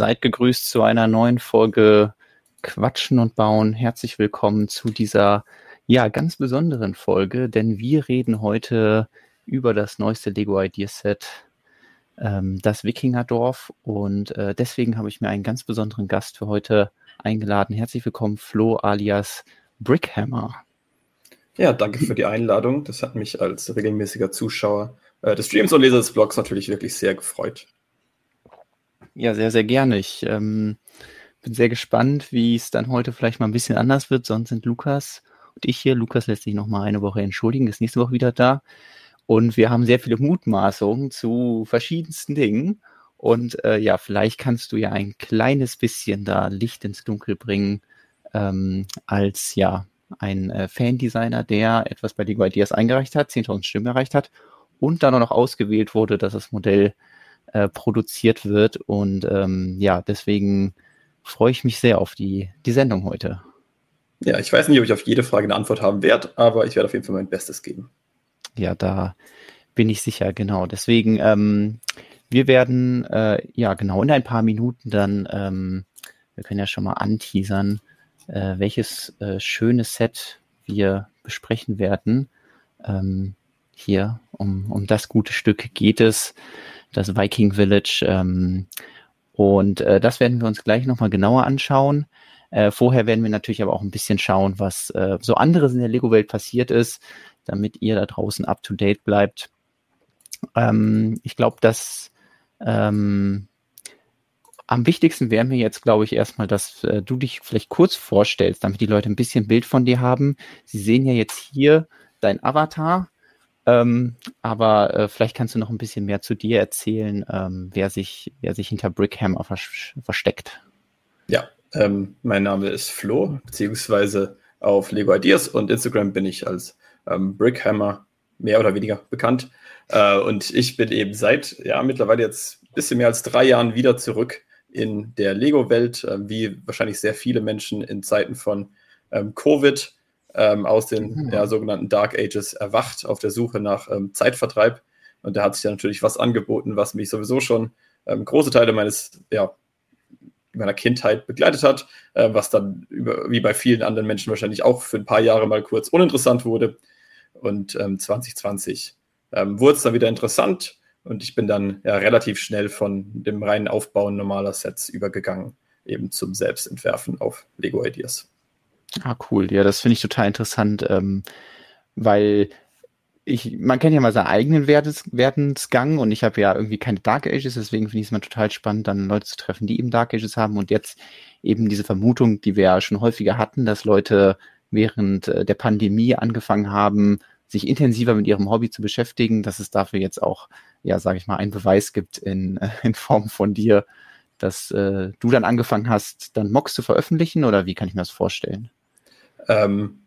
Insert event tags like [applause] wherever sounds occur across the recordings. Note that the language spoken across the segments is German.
Seid gegrüßt zu einer neuen Folge Quatschen und Bauen. Herzlich willkommen zu dieser ja ganz besonderen Folge, denn wir reden heute über das neueste Lego Idea Set, ähm, das Wikingerdorf. Und äh, deswegen habe ich mir einen ganz besonderen Gast für heute eingeladen. Herzlich willkommen, Flo alias Brickhammer. Ja, danke für die Einladung. Das hat mich als regelmäßiger Zuschauer äh, des Streams und Leser des Blogs natürlich wirklich sehr gefreut. Ja, sehr, sehr gerne. Ich ähm, bin sehr gespannt, wie es dann heute vielleicht mal ein bisschen anders wird. Sonst sind Lukas und ich hier. Lukas lässt sich noch mal eine Woche entschuldigen, ist nächste Woche wieder da. Und wir haben sehr viele Mutmaßungen zu verschiedensten Dingen. Und äh, ja, vielleicht kannst du ja ein kleines bisschen da Licht ins Dunkel bringen, ähm, als ja ein äh, Fan-Designer, der etwas bei Lego Ideas eingereicht hat, 10.000 Stimmen erreicht hat und dann auch noch ausgewählt wurde, dass das Modell äh, produziert wird. Und ähm, ja, deswegen freue ich mich sehr auf die, die Sendung heute. Ja, ich weiß nicht, ob ich auf jede Frage eine Antwort haben werde, aber ich werde auf jeden Fall mein Bestes geben. Ja, da bin ich sicher, genau. Deswegen, ähm, wir werden äh, ja genau in ein paar Minuten dann, ähm, wir können ja schon mal anteasern, äh, welches äh, schönes Set wir besprechen werden. Ähm, hier um, um das gute Stück geht es das Viking Village. Ähm, und äh, das werden wir uns gleich nochmal genauer anschauen. Äh, vorher werden wir natürlich aber auch ein bisschen schauen, was äh, so anderes in der Lego-Welt passiert ist, damit ihr da draußen up to date bleibt. Ähm, ich glaube, dass ähm, am wichtigsten wäre mir jetzt, glaube ich, erstmal, dass äh, du dich vielleicht kurz vorstellst, damit die Leute ein bisschen Bild von dir haben. Sie sehen ja jetzt hier dein Avatar. Ähm, aber äh, vielleicht kannst du noch ein bisschen mehr zu dir erzählen, ähm, wer, sich, wer sich hinter Brickhammer vers versteckt. Ja, ähm, mein Name ist Flo, beziehungsweise auf Lego Ideas und Instagram bin ich als ähm, Brickhammer mehr oder weniger bekannt. Äh, und ich bin eben seit, ja, mittlerweile jetzt ein bisschen mehr als drei Jahren wieder zurück in der Lego-Welt, äh, wie wahrscheinlich sehr viele Menschen in Zeiten von ähm, Covid ähm, aus den mhm. ja, sogenannten Dark Ages erwacht auf der Suche nach ähm, Zeitvertreib. Und da hat sich dann natürlich was angeboten, was mich sowieso schon ähm, große Teile meines, ja, meiner Kindheit begleitet hat, äh, was dann über, wie bei vielen anderen Menschen wahrscheinlich auch für ein paar Jahre mal kurz uninteressant wurde. Und 2020 ähm, ähm, wurde es dann wieder interessant und ich bin dann ja relativ schnell von dem reinen Aufbauen normaler Sets übergegangen, eben zum Selbstentwerfen auf Lego Ideas. Ah, cool. Ja, das finde ich total interessant, ähm, weil ich, man kennt ja mal seinen eigenen Wertes, Werdensgang und ich habe ja irgendwie keine Dark Ages, deswegen finde ich es mal total spannend, dann Leute zu treffen, die eben Dark Ages haben und jetzt eben diese Vermutung, die wir ja schon häufiger hatten, dass Leute während äh, der Pandemie angefangen haben, sich intensiver mit ihrem Hobby zu beschäftigen, dass es dafür jetzt auch, ja, sage ich mal, einen Beweis gibt in, [laughs] in Form von dir, dass äh, du dann angefangen hast, dann Mocks zu veröffentlichen oder wie kann ich mir das vorstellen? Ähm,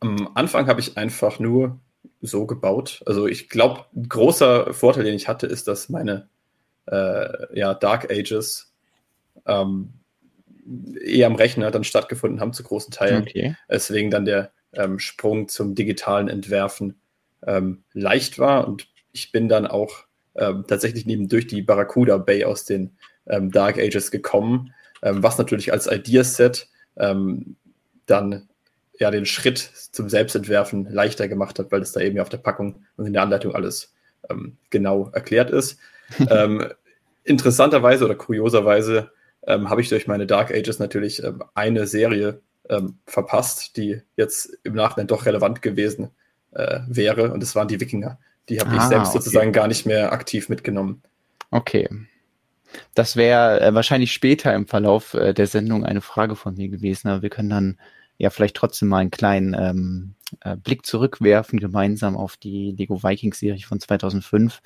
am Anfang habe ich einfach nur so gebaut. Also ich glaube, ein großer Vorteil, den ich hatte, ist, dass meine äh, ja, Dark Ages ähm, eher am Rechner dann stattgefunden haben, zu großen Teilen. Okay. Deswegen dann der ähm, Sprung zum digitalen Entwerfen ähm, leicht war. Und ich bin dann auch ähm, tatsächlich neben durch die Barracuda Bay aus den ähm, Dark Ages gekommen, ähm, was natürlich als Ideaset dann ja den Schritt zum Selbstentwerfen leichter gemacht hat, weil es da eben ja auf der Packung und in der Anleitung alles ähm, genau erklärt ist. [laughs] ähm, interessanterweise oder kurioserweise ähm, habe ich durch meine Dark Ages natürlich ähm, eine Serie ähm, verpasst, die jetzt im Nachhinein doch relevant gewesen äh, wäre. Und das waren die Wikinger. Die habe ah, ich selbst okay. sozusagen gar nicht mehr aktiv mitgenommen. Okay. Das wäre äh, wahrscheinlich später im Verlauf äh, der Sendung eine Frage von mir gewesen, aber wir können dann ja vielleicht trotzdem mal einen kleinen ähm, äh, Blick zurückwerfen, gemeinsam auf die Lego Vikings Serie von 2005,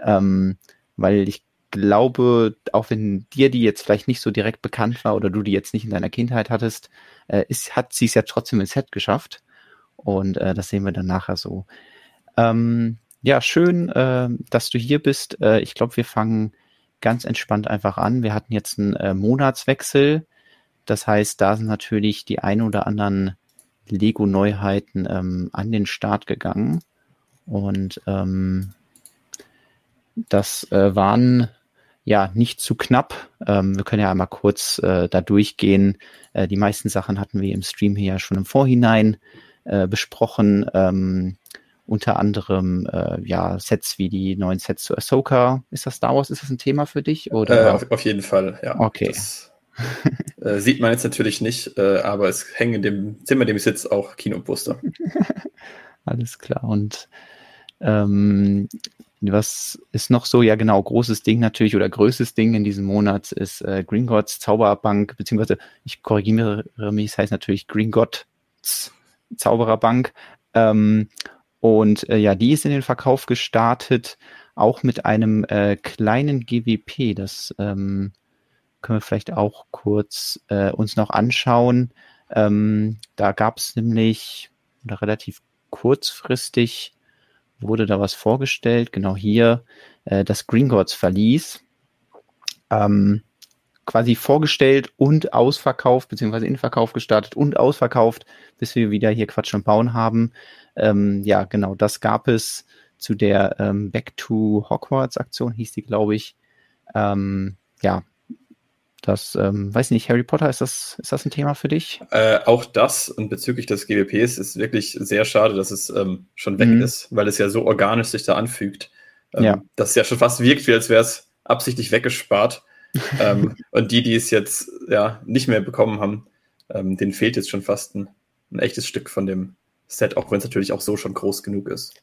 ähm, weil ich glaube, auch wenn dir die jetzt vielleicht nicht so direkt bekannt war oder du die jetzt nicht in deiner Kindheit hattest, äh, ist, hat sie es ja trotzdem ins Set geschafft und äh, das sehen wir dann nachher so. Ähm, ja, schön, äh, dass du hier bist. Äh, ich glaube, wir fangen ganz entspannt einfach an. Wir hatten jetzt einen äh, Monatswechsel das heißt, da sind natürlich die ein oder anderen Lego-Neuheiten ähm, an den Start gegangen. Und ähm, das äh, waren ja, nicht zu knapp. Ähm, wir können ja einmal kurz äh, da durchgehen. Äh, die meisten Sachen hatten wir im Stream hier ja schon im Vorhinein äh, besprochen. Ähm, unter anderem äh, ja Sets wie die neuen Sets zu Ahsoka. Ist das Star Wars? Ist das ein Thema für dich? Oder? Äh, auf, auf, jeden Fall, ja. Okay. Das, äh, sieht man jetzt natürlich nicht, äh, aber es hängen in dem Zimmer, in dem ich sitze, auch Kinoposter. [laughs] Alles klar. Und ähm, was ist noch so? Ja, genau, großes Ding natürlich oder größtes Ding in diesem Monat ist äh, Green Gods Zauberbank, beziehungsweise ich korrigiere mich, es heißt natürlich Green Gods Zaubererbank. Ähm, und äh, ja, die ist in den Verkauf gestartet, auch mit einem äh, kleinen GWP. Das ähm, können wir vielleicht auch kurz äh, uns noch anschauen. Ähm, da gab es nämlich oder relativ kurzfristig wurde da was vorgestellt. Genau hier äh, das Green Gods Verlies. Ähm, quasi vorgestellt und ausverkauft, beziehungsweise in Verkauf gestartet und ausverkauft, bis wir wieder hier Quatsch und Bauen haben. Ähm, ja, genau, das gab es zu der ähm, Back to Hogwarts Aktion, hieß die, glaube ich. Ähm, ja, das, ähm, weiß nicht, Harry Potter, ist das, ist das ein Thema für dich? Äh, auch das und bezüglich des GWPs ist wirklich sehr schade, dass es ähm, schon weg mhm. ist, weil es ja so organisch sich da anfügt. Ähm, ja. Dass es ja schon fast wirkt, wie als wäre es absichtlich weggespart. [laughs] ähm, und die, die es jetzt ja nicht mehr bekommen haben, ähm, denen fehlt jetzt schon fast ein, ein echtes Stück von dem Set, auch wenn es natürlich auch so schon groß genug ist.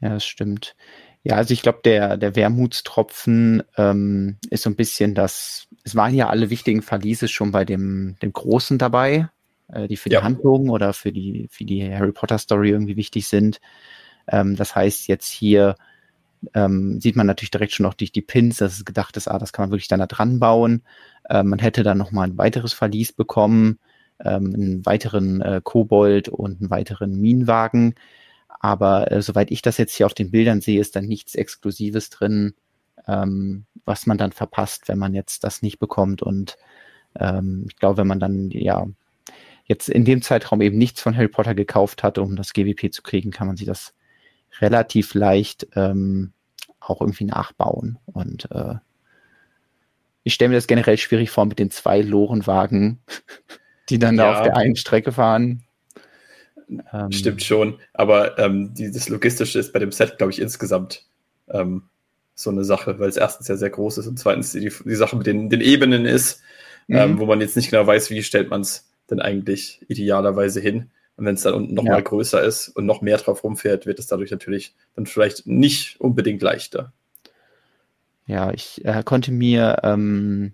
Ja, das stimmt. Ja, also ich glaube, der, der Wermutstropfen ähm, ist so ein bisschen das, es waren ja alle wichtigen Verliese schon bei dem, dem Großen dabei, äh, die für ja. die Handlung oder für die, für die Harry Potter Story irgendwie wichtig sind. Ähm, das heißt, jetzt hier ähm, sieht man natürlich direkt schon noch durch die Pins, dass es gedacht ist, ah, das kann man wirklich dann da dran bauen. Ähm, man hätte dann nochmal ein weiteres Verlies bekommen, ähm, einen weiteren äh, Kobold und einen weiteren Minenwagen. Aber äh, soweit ich das jetzt hier auf den Bildern sehe, ist dann nichts Exklusives drin, ähm, was man dann verpasst, wenn man jetzt das nicht bekommt. Und ähm, ich glaube, wenn man dann ja jetzt in dem Zeitraum eben nichts von Harry Potter gekauft hat, um das GWP zu kriegen, kann man sich das relativ leicht ähm, auch irgendwie nachbauen. Und äh, ich stelle mir das generell schwierig vor mit den zwei Lorenwagen, [laughs] die dann ja. da auf der einen Strecke fahren. Ähm, Stimmt schon, aber ähm, dieses Logistische ist bei dem Set, glaube ich, insgesamt ähm, so eine Sache, weil es erstens ja sehr groß ist und zweitens die, die Sache mit den, den Ebenen ist, ähm, mhm. wo man jetzt nicht genau weiß, wie stellt man es denn eigentlich idealerweise hin. Und wenn es dann unten nochmal ja. größer ist und noch mehr drauf rumfährt, wird es dadurch natürlich dann vielleicht nicht unbedingt leichter. Ja, ich äh, konnte mir, ähm,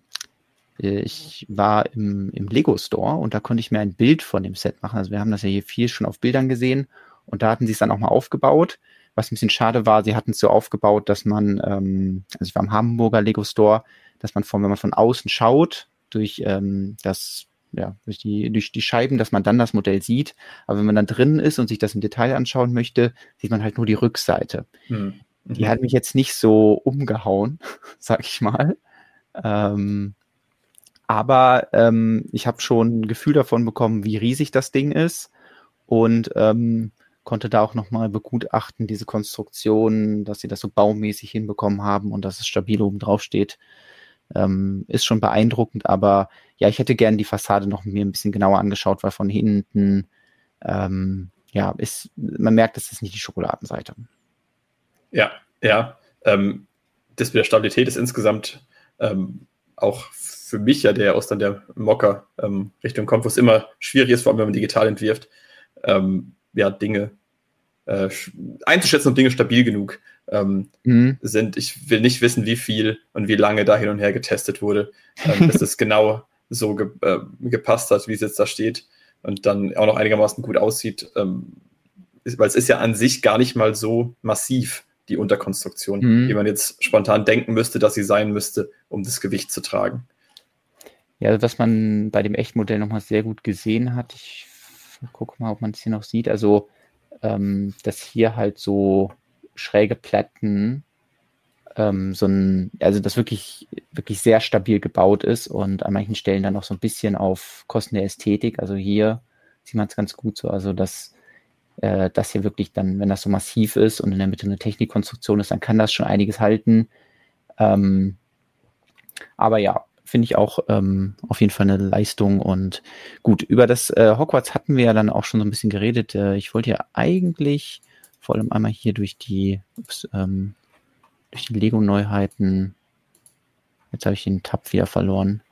äh, ich war im, im Lego Store und da konnte ich mir ein Bild von dem Set machen. Also wir haben das ja hier viel schon auf Bildern gesehen und da hatten sie es dann auch mal aufgebaut. Was ein bisschen schade war, sie hatten es so aufgebaut, dass man, ähm, also ich war im Hamburger Lego Store, dass man von, wenn man von außen schaut, durch ähm, das ja, durch die, durch die Scheiben, dass man dann das Modell sieht. Aber wenn man dann drin ist und sich das im Detail anschauen möchte, sieht man halt nur die Rückseite. Mhm. Die hat mich jetzt nicht so umgehauen, [laughs] sag ich mal. Ähm, aber ähm, ich habe schon ein Gefühl davon bekommen, wie riesig das Ding ist und ähm, konnte da auch nochmal begutachten, diese Konstruktion, dass sie das so baumäßig hinbekommen haben und dass es stabil oben drauf steht. Ähm, ist schon beeindruckend, aber ja, ich hätte gern die Fassade noch mir ein bisschen genauer angeschaut, weil von hinten, ähm, ja, ist, man merkt, das ist nicht die Schokoladenseite. Ja, ja. Ähm, das mit der Stabilität ist insgesamt ähm, auch für mich ja, der aus dann der Mocker-Richtung ähm, kommt, wo es immer schwierig ist, vor allem wenn man digital entwirft, ähm, ja, Dinge äh, einzuschätzen, ob Dinge stabil genug ähm, mhm. sind. Ich will nicht wissen, wie viel und wie lange da hin und her getestet wurde, ähm, dass es [laughs] genau so ge äh, gepasst hat, wie es jetzt da steht und dann auch noch einigermaßen gut aussieht, ähm, ist, weil es ist ja an sich gar nicht mal so massiv, die Unterkonstruktion, mhm. wie man jetzt spontan denken müsste, dass sie sein müsste, um das Gewicht zu tragen. Ja, was man bei dem Echtmodell nochmal sehr gut gesehen hat, ich gucke mal, ob man es hier noch sieht, also ähm, dass hier halt so schräge Platten ähm, so ein, also das wirklich, wirklich sehr stabil gebaut ist und an manchen Stellen dann noch so ein bisschen auf Kosten der Ästhetik. Also hier sieht man es ganz gut so, also dass äh, das hier wirklich dann, wenn das so massiv ist und in der Mitte eine Technikkonstruktion ist, dann kann das schon einiges halten. Ähm, aber ja, finde ich auch ähm, auf jeden Fall eine Leistung. Und gut, über das äh, Hogwarts hatten wir ja dann auch schon so ein bisschen geredet. Äh, ich wollte ja eigentlich vor allem einmal hier durch die, ups, ähm, durch die Lego-Neuheiten, jetzt habe ich den Tab wieder verloren,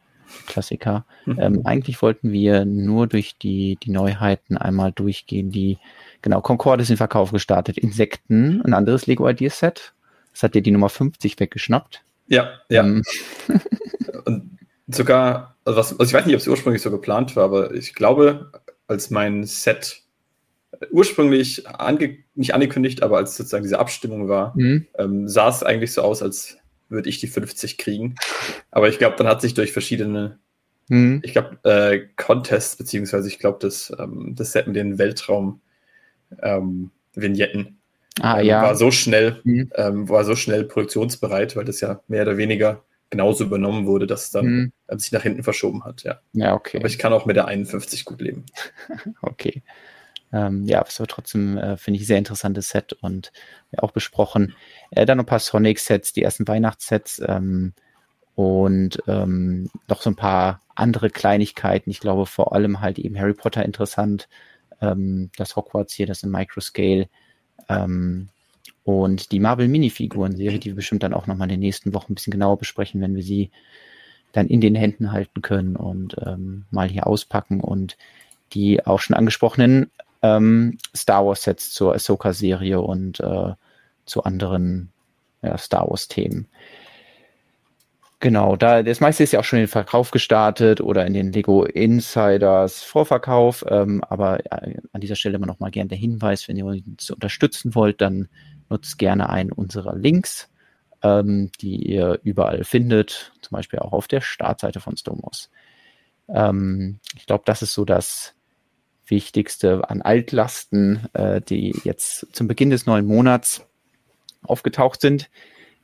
Klassiker. Mhm. Ähm, eigentlich wollten wir nur durch die, die Neuheiten einmal durchgehen, die, genau, Concorde ist in Verkauf gestartet, Insekten, ein anderes Lego Ideas Set. Das hat dir die Nummer 50 weggeschnappt. Ja, ja. Ähm. [laughs] Und sogar, also, was, also ich weiß nicht, ob es ursprünglich so geplant war, aber ich glaube, als mein Set ursprünglich ange nicht angekündigt, aber als sozusagen diese Abstimmung war, mhm. ähm, sah es eigentlich so aus, als würde ich die 50 kriegen. Aber ich glaube, dann hat sich durch verschiedene, mhm. ich glaube, äh, Contests, beziehungsweise ich glaube, das, ähm, das Set mit den Weltraum-Vignetten ähm, ah, ähm, ja. war so schnell, mhm. ähm, war so schnell produktionsbereit, weil das ja mehr oder weniger genauso übernommen wurde, dass es dann mhm. Ähm, sich nach hinten verschoben hat. Ja. ja, okay. Aber ich kann auch mit der 51 gut leben. [laughs] okay. Ähm, ja, es war trotzdem, äh, finde ich, sehr interessantes Set und ja, auch besprochen. Äh, dann noch ein paar Sonic-Sets, die ersten Weihnachtssets ähm, und ähm, noch so ein paar andere Kleinigkeiten. Ich glaube vor allem halt eben Harry Potter interessant. Das Hogwarts hier, das in Microscale. Ähm, und die Marvel Minifiguren-Serie, die wir bestimmt dann auch nochmal in den nächsten Wochen ein bisschen genauer besprechen, wenn wir sie dann in den Händen halten können und ähm, mal hier auspacken und die auch schon angesprochenen ähm, Star Wars Sets zur Ahsoka-Serie und äh, zu anderen ja, Star Wars-Themen. Genau, da das meiste ist ja auch schon in den Verkauf gestartet oder in den Lego Insiders Vorverkauf. Ähm, aber äh, an dieser Stelle immer noch mal gerne der Hinweis, wenn ihr uns unterstützen wollt, dann nutzt gerne einen unserer Links, ähm, die ihr überall findet, zum Beispiel auch auf der Startseite von Stomos. Ähm, ich glaube, das ist so das Wichtigste an Altlasten, äh, die jetzt zum Beginn des neuen Monats aufgetaucht sind.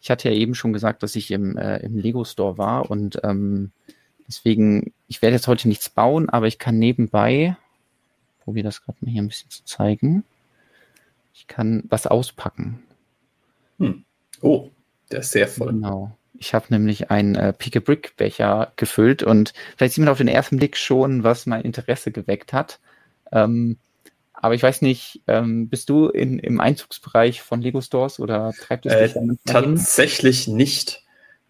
Ich hatte ja eben schon gesagt, dass ich im, äh, im Lego Store war und ähm, deswegen, ich werde jetzt heute nichts bauen, aber ich kann nebenbei, probiere das gerade mal hier ein bisschen zu zeigen, ich kann was auspacken. Hm. Oh, der ist sehr voll. Genau. Ich habe nämlich einen äh, Pick-a-Brick-Becher gefüllt und vielleicht sieht man auf den ersten Blick schon, was mein Interesse geweckt hat. Ähm, aber ich weiß nicht, ähm, bist du in, im Einzugsbereich von Lego Stores oder treibt es dich äh, Tatsächlich hin? nicht.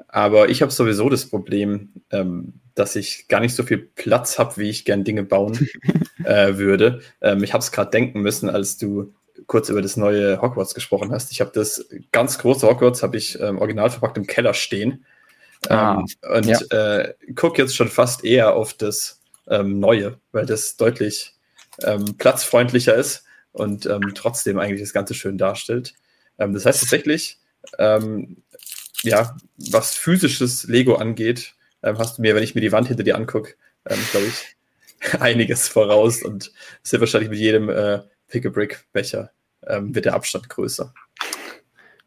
Aber ich habe sowieso das Problem, ähm, dass ich gar nicht so viel Platz habe, wie ich gern Dinge bauen [laughs] äh, würde. Ähm, ich habe es gerade denken müssen, als du kurz über das neue Hogwarts gesprochen hast. Ich habe das ganz große Hogwarts, habe ich ähm, original verpackt im Keller stehen. Ah, ähm, und ja. äh, gucke jetzt schon fast eher auf das ähm, Neue, weil das deutlich ähm, platzfreundlicher ist und ähm, trotzdem eigentlich das Ganze schön darstellt. Ähm, das heißt tatsächlich, ähm, ja, was physisches Lego angeht, ähm, hast du mir, wenn ich mir die Wand hinter dir angucke, ähm, glaube ich, [laughs] einiges voraus und wird wahrscheinlich mit jedem äh, Pick-a-Brick-Becher wird der Abstand größer.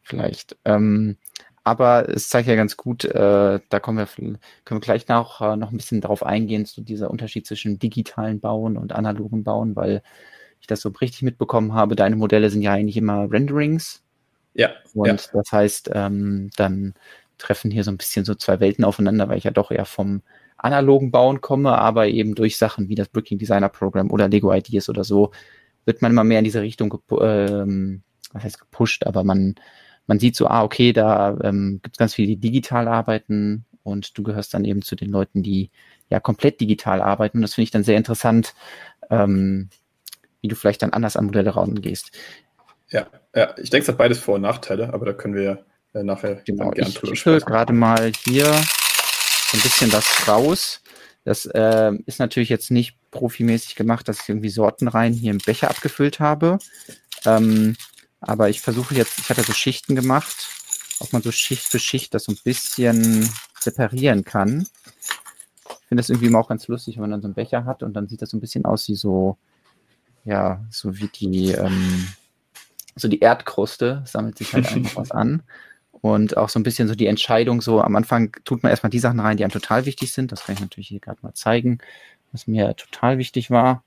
Vielleicht. Ähm, aber es zeigt ja ganz gut, äh, da kommen wir, können wir gleich noch, äh, noch ein bisschen drauf eingehen, zu dieser Unterschied zwischen digitalen Bauen und analogen Bauen, weil ich das so richtig mitbekommen habe. Deine Modelle sind ja eigentlich immer Renderings. Ja. Und ja. das heißt, ähm, dann treffen hier so ein bisschen so zwei Welten aufeinander, weil ich ja doch eher vom analogen Bauen komme, aber eben durch Sachen wie das Bricking Designer Program oder Lego Ideas oder so wird man immer mehr in diese Richtung ähm, was heißt gepusht, aber man man sieht so, ah, okay, da ähm, gibt es ganz viele, die digital arbeiten und du gehörst dann eben zu den Leuten, die ja komplett digital arbeiten. Und das finde ich dann sehr interessant, ähm, wie du vielleicht dann anders an Modelle rangehst. Ja, ja, ich denke, es hat beides Vor- und Nachteile, aber da können wir äh, nachher genau, gerne ich drüber sprechen. gerade mal hier so ein bisschen das raus. Das äh, ist natürlich jetzt nicht profimäßig gemacht, dass ich irgendwie Sortenreihen hier im Becher abgefüllt habe. Ähm, aber ich versuche jetzt, ich hatte so Schichten gemacht, ob man so Schicht für Schicht das so ein bisschen separieren kann. Ich finde das irgendwie immer auch ganz lustig, wenn man dann so einen Becher hat und dann sieht das so ein bisschen aus wie so, ja, so wie die, ähm, so die Erdkruste, sammelt sich halt einfach was an. Und auch so ein bisschen so die Entscheidung, so am Anfang tut man erstmal die Sachen rein, die einem total wichtig sind. Das kann ich natürlich hier gerade mal zeigen, was mir total wichtig war.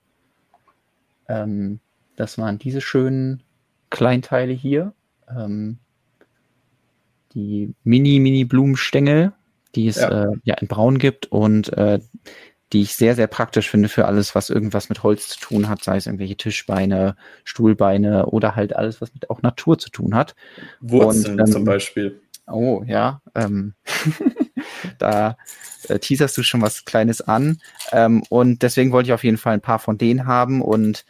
Ähm, das waren diese schönen Kleinteile hier. Ähm, die Mini-Mini-Blumenstängel, die es ja. Äh, ja in Braun gibt und äh, die ich sehr, sehr praktisch finde für alles, was irgendwas mit Holz zu tun hat, sei es irgendwelche Tischbeine, Stuhlbeine oder halt alles, was mit auch Natur zu tun hat. Wurzeln und, ähm, zum Beispiel. Oh, ja. Ähm, [laughs] da äh, teaserst du schon was Kleines an. Ähm, und deswegen wollte ich auf jeden Fall ein paar von denen haben. Und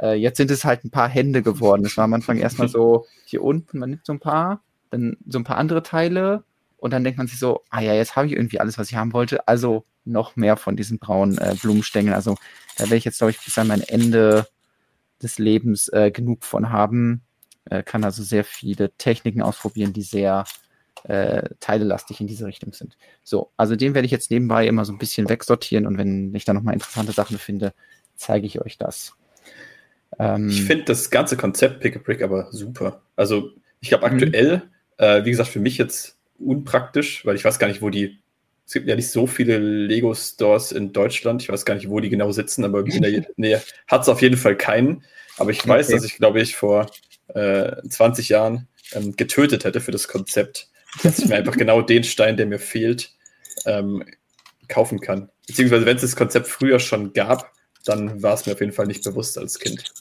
äh, jetzt sind es halt ein paar Hände geworden. Es war am Anfang erstmal so hier unten, man nimmt so ein paar, dann so ein paar andere Teile. Und dann denkt man sich so, ah ja, jetzt habe ich irgendwie alles, was ich haben wollte. Also noch mehr von diesen braunen äh, Blumenstängeln. Also da werde ich jetzt, glaube ich, bis an mein Ende des Lebens äh, genug von haben. Äh, kann also sehr viele Techniken ausprobieren, die sehr äh, teilelastig in diese Richtung sind. So, also den werde ich jetzt nebenbei immer so ein bisschen wegsortieren und wenn ich da nochmal interessante Sachen finde, zeige ich euch das. Ähm, ich finde das ganze Konzept Pick a Brick aber super. Also ich glaube mhm. aktuell, äh, wie gesagt, für mich jetzt unpraktisch, weil ich weiß gar nicht, wo die es gibt ja nicht so viele Lego-Stores in Deutschland. Ich weiß gar nicht, wo die genau sitzen, aber in der [laughs] Nähe hat es auf jeden Fall keinen. Aber ich weiß, okay. dass ich, glaube ich, vor äh, 20 Jahren ähm, getötet hätte für das Konzept, dass ich mir einfach [laughs] genau den Stein, der mir fehlt, ähm, kaufen kann. Beziehungsweise, wenn es das Konzept früher schon gab, dann war es mir auf jeden Fall nicht bewusst als Kind.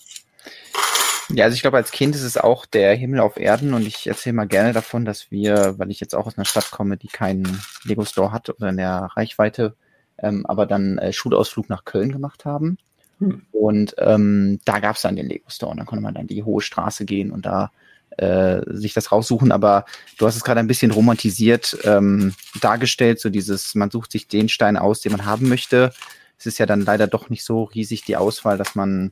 Ja, also ich glaube, als Kind ist es auch der Himmel auf Erden und ich erzähle mal gerne davon, dass wir, weil ich jetzt auch aus einer Stadt komme, die keinen Lego-Store hat oder in der Reichweite, ähm, aber dann äh, Schulausflug nach Köln gemacht haben. Hm. Und ähm, da gab es dann den Lego-Store und dann konnte man dann die hohe Straße gehen und da äh, sich das raussuchen. Aber du hast es gerade ein bisschen romantisiert ähm, dargestellt, so dieses, man sucht sich den Stein aus, den man haben möchte. Es ist ja dann leider doch nicht so riesig die Auswahl, dass man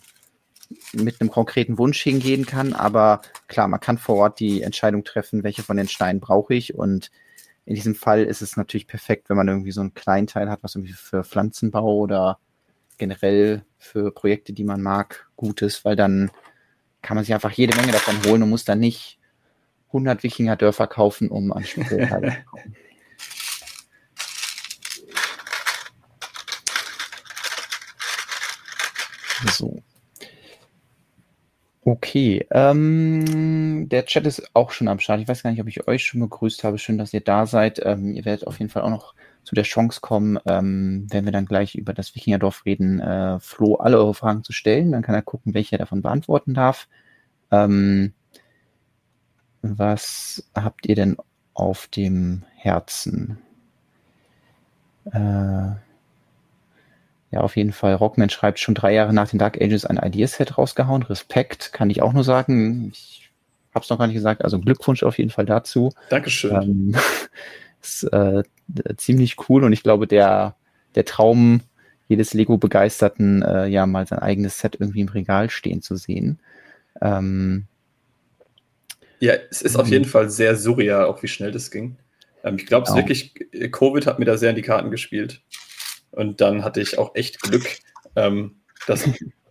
mit einem konkreten Wunsch hingehen kann. Aber klar, man kann vor Ort die Entscheidung treffen, welche von den Steinen brauche ich. Und in diesem Fall ist es natürlich perfekt, wenn man irgendwie so einen kleinen Teil hat, was irgendwie für Pflanzenbau oder generell für Projekte, die man mag, gut ist, weil dann kann man sich einfach jede Menge davon holen und muss dann nicht 100 Wikinger-Dörfer kaufen, um an Spielteile [laughs] zu kommen. So. Okay, ähm, der Chat ist auch schon am Start. Ich weiß gar nicht, ob ich euch schon begrüßt habe. Schön, dass ihr da seid. Ähm, ihr werdet auf jeden Fall auch noch zu der Chance kommen, ähm, wenn wir dann gleich über das Wikingerdorf reden, äh, Flo alle eure Fragen zu stellen. Dann kann er gucken, welche er davon beantworten darf. Ähm, was habt ihr denn auf dem Herzen? Äh, ja, auf jeden Fall. Rockman schreibt schon drei Jahre nach den Dark Ages ein Ideaset rausgehauen. Respekt, kann ich auch nur sagen. Ich habe es noch gar nicht gesagt. Also Glückwunsch auf jeden Fall dazu. Dankeschön. Ähm, [laughs] ist äh, ziemlich cool und ich glaube, der, der Traum jedes Lego-Begeisterten, äh, ja, mal sein eigenes Set irgendwie im Regal stehen zu sehen. Ähm, ja, es ist auf jeden Fall sehr surreal, auch wie schnell das ging. Ähm, ich glaube, es genau. wirklich, Covid hat mir da sehr in die Karten gespielt. Und dann hatte ich auch echt Glück, ähm, dass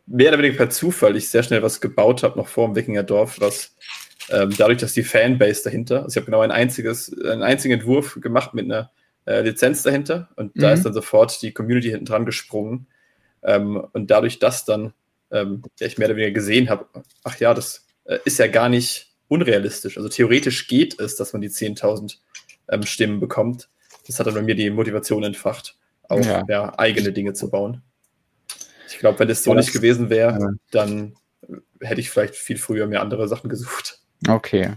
mehr oder weniger per Zufall ich sehr schnell was gebaut habe, noch vor dem Wikingerdorf, was ähm, dadurch, dass die Fanbase dahinter, also ich habe genau ein einziges, einen einzigen Entwurf gemacht mit einer äh, Lizenz dahinter und mhm. da ist dann sofort die Community hinten dran gesprungen. Ähm, und dadurch, dass dann ähm, ich mehr oder weniger gesehen habe, ach ja, das äh, ist ja gar nicht unrealistisch. Also theoretisch geht es, dass man die 10.000 ähm, Stimmen bekommt. Das hat dann bei mir die Motivation entfacht auch ja. ja eigene Dinge zu bauen. Ich glaube, wenn es so ja, nicht gewesen wäre, ja. dann hätte ich vielleicht viel früher mir andere Sachen gesucht. Okay.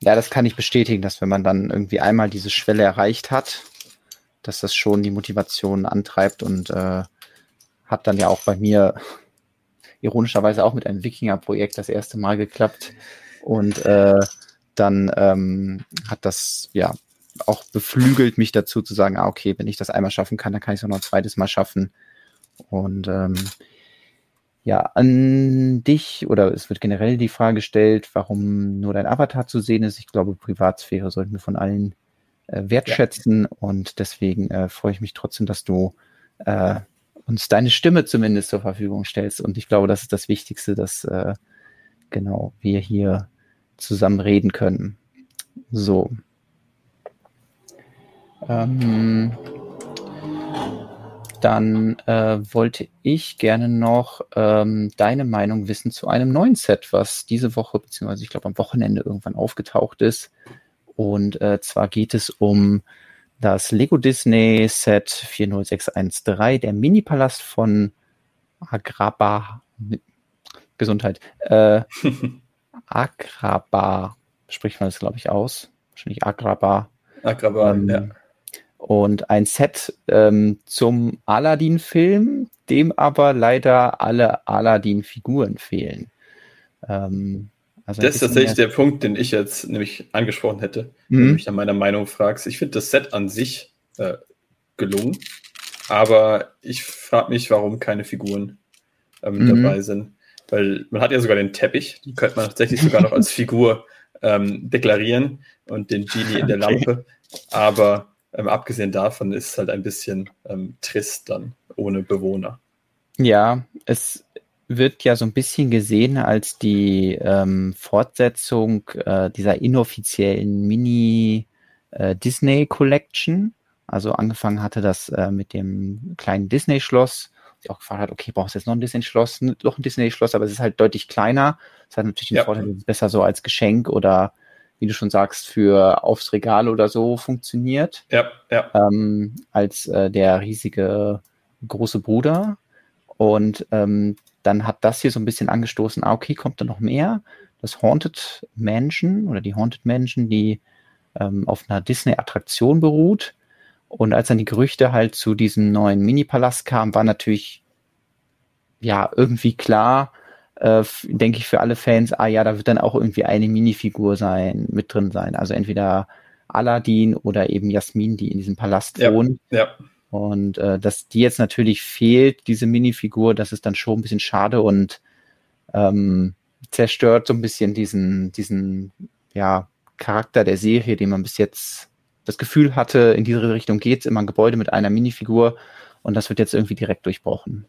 Ja, das kann ich bestätigen, dass wenn man dann irgendwie einmal diese Schwelle erreicht hat, dass das schon die Motivation antreibt und äh, hat dann ja auch bei mir [laughs] ironischerweise auch mit einem Wikinger-Projekt das erste Mal geklappt. Und äh, dann ähm, hat das ja auch beflügelt mich dazu zu sagen, ah, okay, wenn ich das einmal schaffen kann, dann kann ich es auch noch ein zweites Mal schaffen. Und ähm, ja, an dich oder es wird generell die Frage gestellt, warum nur dein Avatar zu sehen ist. Ich glaube, Privatsphäre sollten wir von allen äh, wertschätzen ja. und deswegen äh, freue ich mich trotzdem, dass du äh, uns deine Stimme zumindest zur Verfügung stellst. Und ich glaube, das ist das Wichtigste, dass äh, genau wir hier zusammen reden können. So, ähm, dann äh, wollte ich gerne noch ähm, deine Meinung wissen zu einem neuen Set, was diese Woche, beziehungsweise ich glaube am Wochenende irgendwann aufgetaucht ist. Und äh, zwar geht es um das Lego Disney Set 40613, der Mini-Palast von Agraba, Gesundheit, äh, [laughs] Agraba, spricht man das, glaube ich, aus. Wahrscheinlich Agraba. Agraba, ähm, ja. Und ein Set ähm, zum Aladdin-Film, dem aber leider alle Aladdin-Figuren fehlen. Ähm, also das ist tatsächlich der Punkt, den ich jetzt nämlich angesprochen hätte, mhm. wenn du mich nach meiner Meinung fragst. Ich finde das Set an sich äh, gelungen, aber ich frage mich, warum keine Figuren ähm, mhm. dabei sind. Weil man hat ja sogar den Teppich, den könnte man tatsächlich sogar noch als [laughs] Figur ähm, deklarieren und den Genie in der okay. Lampe. Aber ähm, abgesehen davon ist es halt ein bisschen ähm, trist dann ohne Bewohner. Ja, es wird ja so ein bisschen gesehen als die ähm, Fortsetzung äh, dieser inoffiziellen Mini äh, Disney Collection. Also angefangen hatte das äh, mit dem kleinen Disney-Schloss. Sie auch gefragt hat, okay, brauchst du jetzt noch ein Disney-Schloss? Noch ein Disney-Schloss, aber es ist halt deutlich kleiner. Es hat natürlich den ja. Vorteil, besser so als Geschenk oder wie du schon sagst, für aufs Regal oder so funktioniert. Ja, ja. Ähm, als äh, der riesige große Bruder. Und ähm, dann hat das hier so ein bisschen angestoßen, ah, okay, kommt da noch mehr? Das Haunted Mansion oder die Haunted Mansion, die ähm, auf einer Disney-Attraktion beruht. Und als dann die Gerüchte halt zu diesem neuen Mini-Palast kamen, war natürlich ja irgendwie klar, äh, denke ich, für alle Fans, ah ja, da wird dann auch irgendwie eine Minifigur sein, mit drin sein. Also entweder Aladdin oder eben Jasmin, die in diesem Palast ja, wohnt. Ja. Und äh, dass die jetzt natürlich fehlt, diese Minifigur, das ist dann schon ein bisschen schade und ähm, zerstört so ein bisschen diesen, diesen, ja, Charakter der Serie, den man bis jetzt das Gefühl hatte, in diese Richtung geht's immer ein Gebäude mit einer Minifigur und das wird jetzt irgendwie direkt durchbrochen.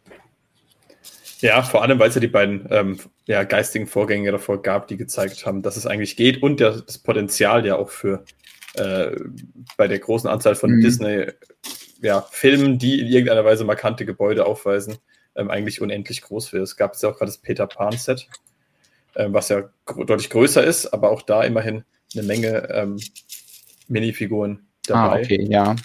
Ja, vor allem, weil es ja die beiden ähm, ja, geistigen Vorgänge davor gab, die gezeigt haben, dass es eigentlich geht und der, das Potenzial ja auch für äh, bei der großen Anzahl von mhm. Disney ja, Filmen, die in irgendeiner Weise markante Gebäude aufweisen, ähm, eigentlich unendlich groß wäre. Es gab ja auch gerade das Peter Pan-Set, ähm, was ja gr deutlich größer ist, aber auch da immerhin eine Menge ähm, Minifiguren dabei. Ah, okay, ja.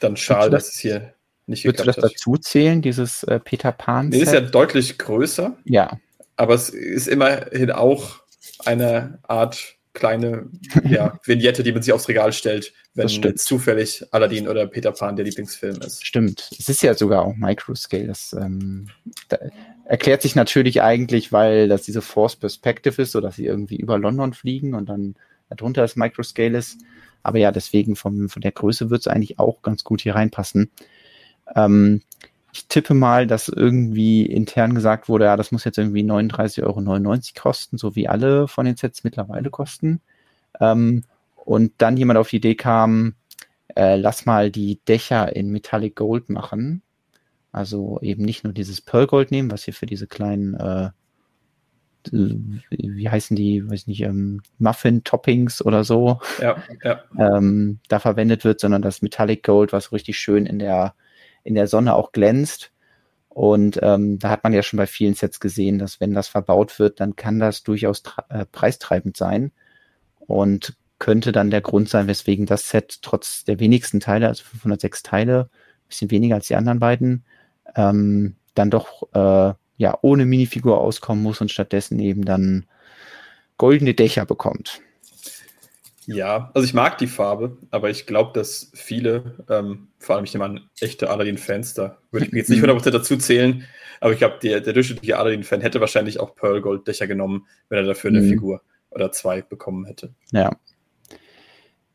Dann schade, dass es hier nicht Würdest du das hat. dazu zählen, dieses äh, Peter Pan? Nee, ist ja deutlich größer. Ja. Aber es ist immerhin auch eine Art kleine ja, [laughs] Vignette, die man sich aufs Regal stellt, wenn jetzt zufällig Aladdin oder Peter Pan der Lieblingsfilm ist. Stimmt. Es ist ja sogar auch Microscale. Das ähm, da erklärt sich natürlich eigentlich, weil das diese Force Perspective ist, so dass sie irgendwie über London fliegen und dann darunter das Microscale ist. Aber ja, deswegen vom, von der Größe wird es eigentlich auch ganz gut hier reinpassen. Ähm, ich tippe mal, dass irgendwie intern gesagt wurde, ja, das muss jetzt irgendwie 39,99 Euro kosten, so wie alle von den Sets mittlerweile kosten. Ähm, und dann jemand auf die Idee kam, äh, lass mal die Dächer in Metallic Gold machen. Also eben nicht nur dieses Pearl Gold nehmen, was hier für diese kleinen, äh, wie heißen die, weiß nicht, ähm, Muffin-Toppings oder so, ja, ja. Ähm, da verwendet wird, sondern das Metallic Gold, was richtig schön in der in der Sonne auch glänzt. Und ähm, da hat man ja schon bei vielen Sets gesehen, dass wenn das verbaut wird, dann kann das durchaus äh, preistreibend sein und könnte dann der Grund sein, weswegen das Set trotz der wenigsten Teile, also 506 Teile, bisschen weniger als die anderen beiden, ähm, dann doch äh, ja ohne Minifigur auskommen muss und stattdessen eben dann goldene Dächer bekommt. Ja, also ich mag die Farbe, aber ich glaube, dass viele, ähm, vor allem ich nehme an, echte Aladdin-Fans, da würde ich mich jetzt nicht 100% dazu zählen, aber ich glaube, der, der durchschnittliche Aladdin-Fan hätte wahrscheinlich auch Pearl Gold Dächer genommen, wenn er dafür eine mhm. Figur oder zwei bekommen hätte. Ja.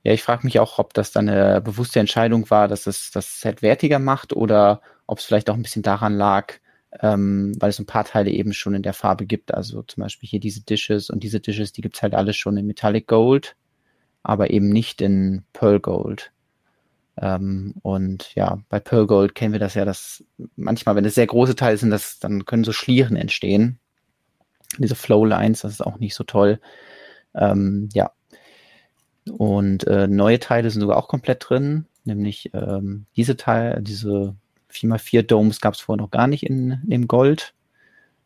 Ja, ich frage mich auch, ob das dann eine bewusste Entscheidung war, dass es das Set wertiger macht oder ob es vielleicht auch ein bisschen daran lag, ähm, weil es ein paar Teile eben schon in der Farbe gibt. Also zum Beispiel hier diese Dishes und diese Dishes, die gibt es halt alle schon in Metallic Gold aber eben nicht in Pearl Gold. Ähm, und ja, bei Pearl Gold kennen wir das ja, dass manchmal, wenn es sehr große Teile sind, das, dann können so Schlieren entstehen. Diese Flowlines, das ist auch nicht so toll. Ähm, ja. Und äh, neue Teile sind sogar auch komplett drin, nämlich ähm, diese Teile, diese 4x4 Domes gab es vorher noch gar nicht in, in dem Gold.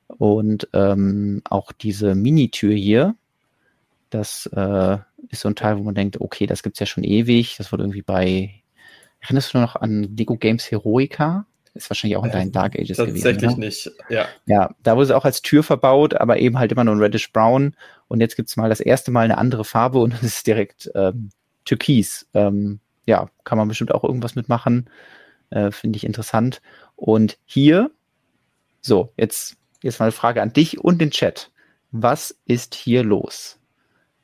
Und ähm, auch diese Minitür hier, das äh, ist so ein Teil, wo man denkt, okay, das gibt's ja schon ewig. Das wurde irgendwie bei erinnerst du noch an Lego Games Heroica? Ist wahrscheinlich auch in deinen Dark Ages Tatsächlich gewesen. Tatsächlich nicht, ja. Ja, da wurde sie auch als Tür verbaut, aber eben halt immer nur ein Reddish Brown. Und jetzt gibt's mal das erste Mal eine andere Farbe und [laughs] es ist direkt ähm, Türkis. Ähm, ja, kann man bestimmt auch irgendwas mitmachen. Äh, Finde ich interessant. Und hier, so, jetzt, jetzt mal eine Frage an dich und den Chat. Was ist hier los?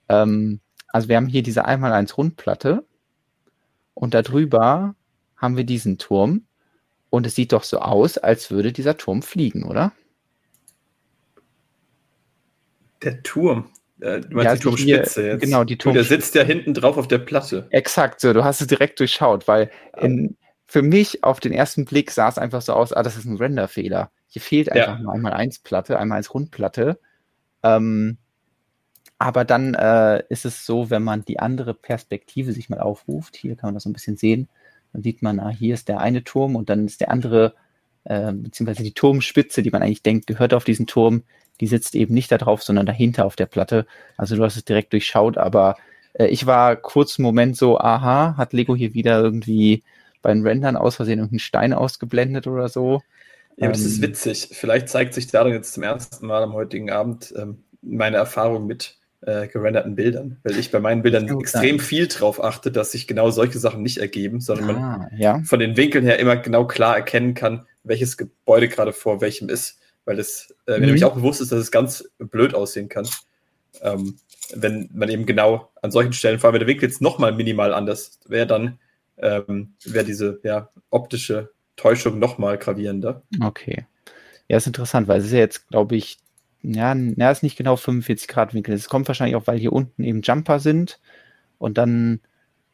Ähm, also wir haben hier diese 1x1 Rundplatte und darüber haben wir diesen Turm und es sieht doch so aus, als würde dieser Turm fliegen, oder? Der Turm. Äh, du meinst ja, die Turmspitze hier, jetzt. Genau, die Turmspitze. Der sitzt ja hinten drauf auf der Platte. Exakt, so. Du hast es direkt durchschaut, weil in, für mich auf den ersten Blick sah es einfach so aus, ah, das ist ein Renderfehler. Hier fehlt einfach ja. nur einmal eins Platte, einmal eins Rundplatte. Ähm, aber dann äh, ist es so, wenn man die andere Perspektive sich mal aufruft, hier kann man das so ein bisschen sehen, dann sieht man, ah, hier ist der eine Turm und dann ist der andere, äh, beziehungsweise die Turmspitze, die man eigentlich denkt, gehört auf diesen Turm, die sitzt eben nicht da drauf, sondern dahinter auf der Platte. Also du hast es direkt durchschaut, aber äh, ich war kurz einen Moment so, aha, hat Lego hier wieder irgendwie beim Rendern aus Versehen irgendeinen Stein ausgeblendet oder so. Ja, das ist ähm, witzig. Vielleicht zeigt sich darin jetzt zum ersten Mal am heutigen Abend ähm, meine Erfahrung mit äh, gerenderten Bildern, weil ich bei meinen Bildern extrem viel drauf achte, dass sich genau solche Sachen nicht ergeben, sondern ah, man ja. von den Winkeln her immer genau klar erkennen kann, welches Gebäude gerade vor welchem ist, weil es äh, mhm. mir nämlich auch bewusst ist, dass es ganz blöd aussehen kann, ähm, wenn man eben genau an solchen Stellen, vor allem wenn der Winkel jetzt nochmal minimal anders wäre, dann ähm, wäre diese ja, optische Täuschung nochmal gravierender. Okay. Ja, ist interessant, weil es ist ja jetzt, glaube ich, ja, ja, ist nicht genau 45 Grad Winkel. Es kommt wahrscheinlich auch, weil hier unten eben Jumper sind und dann,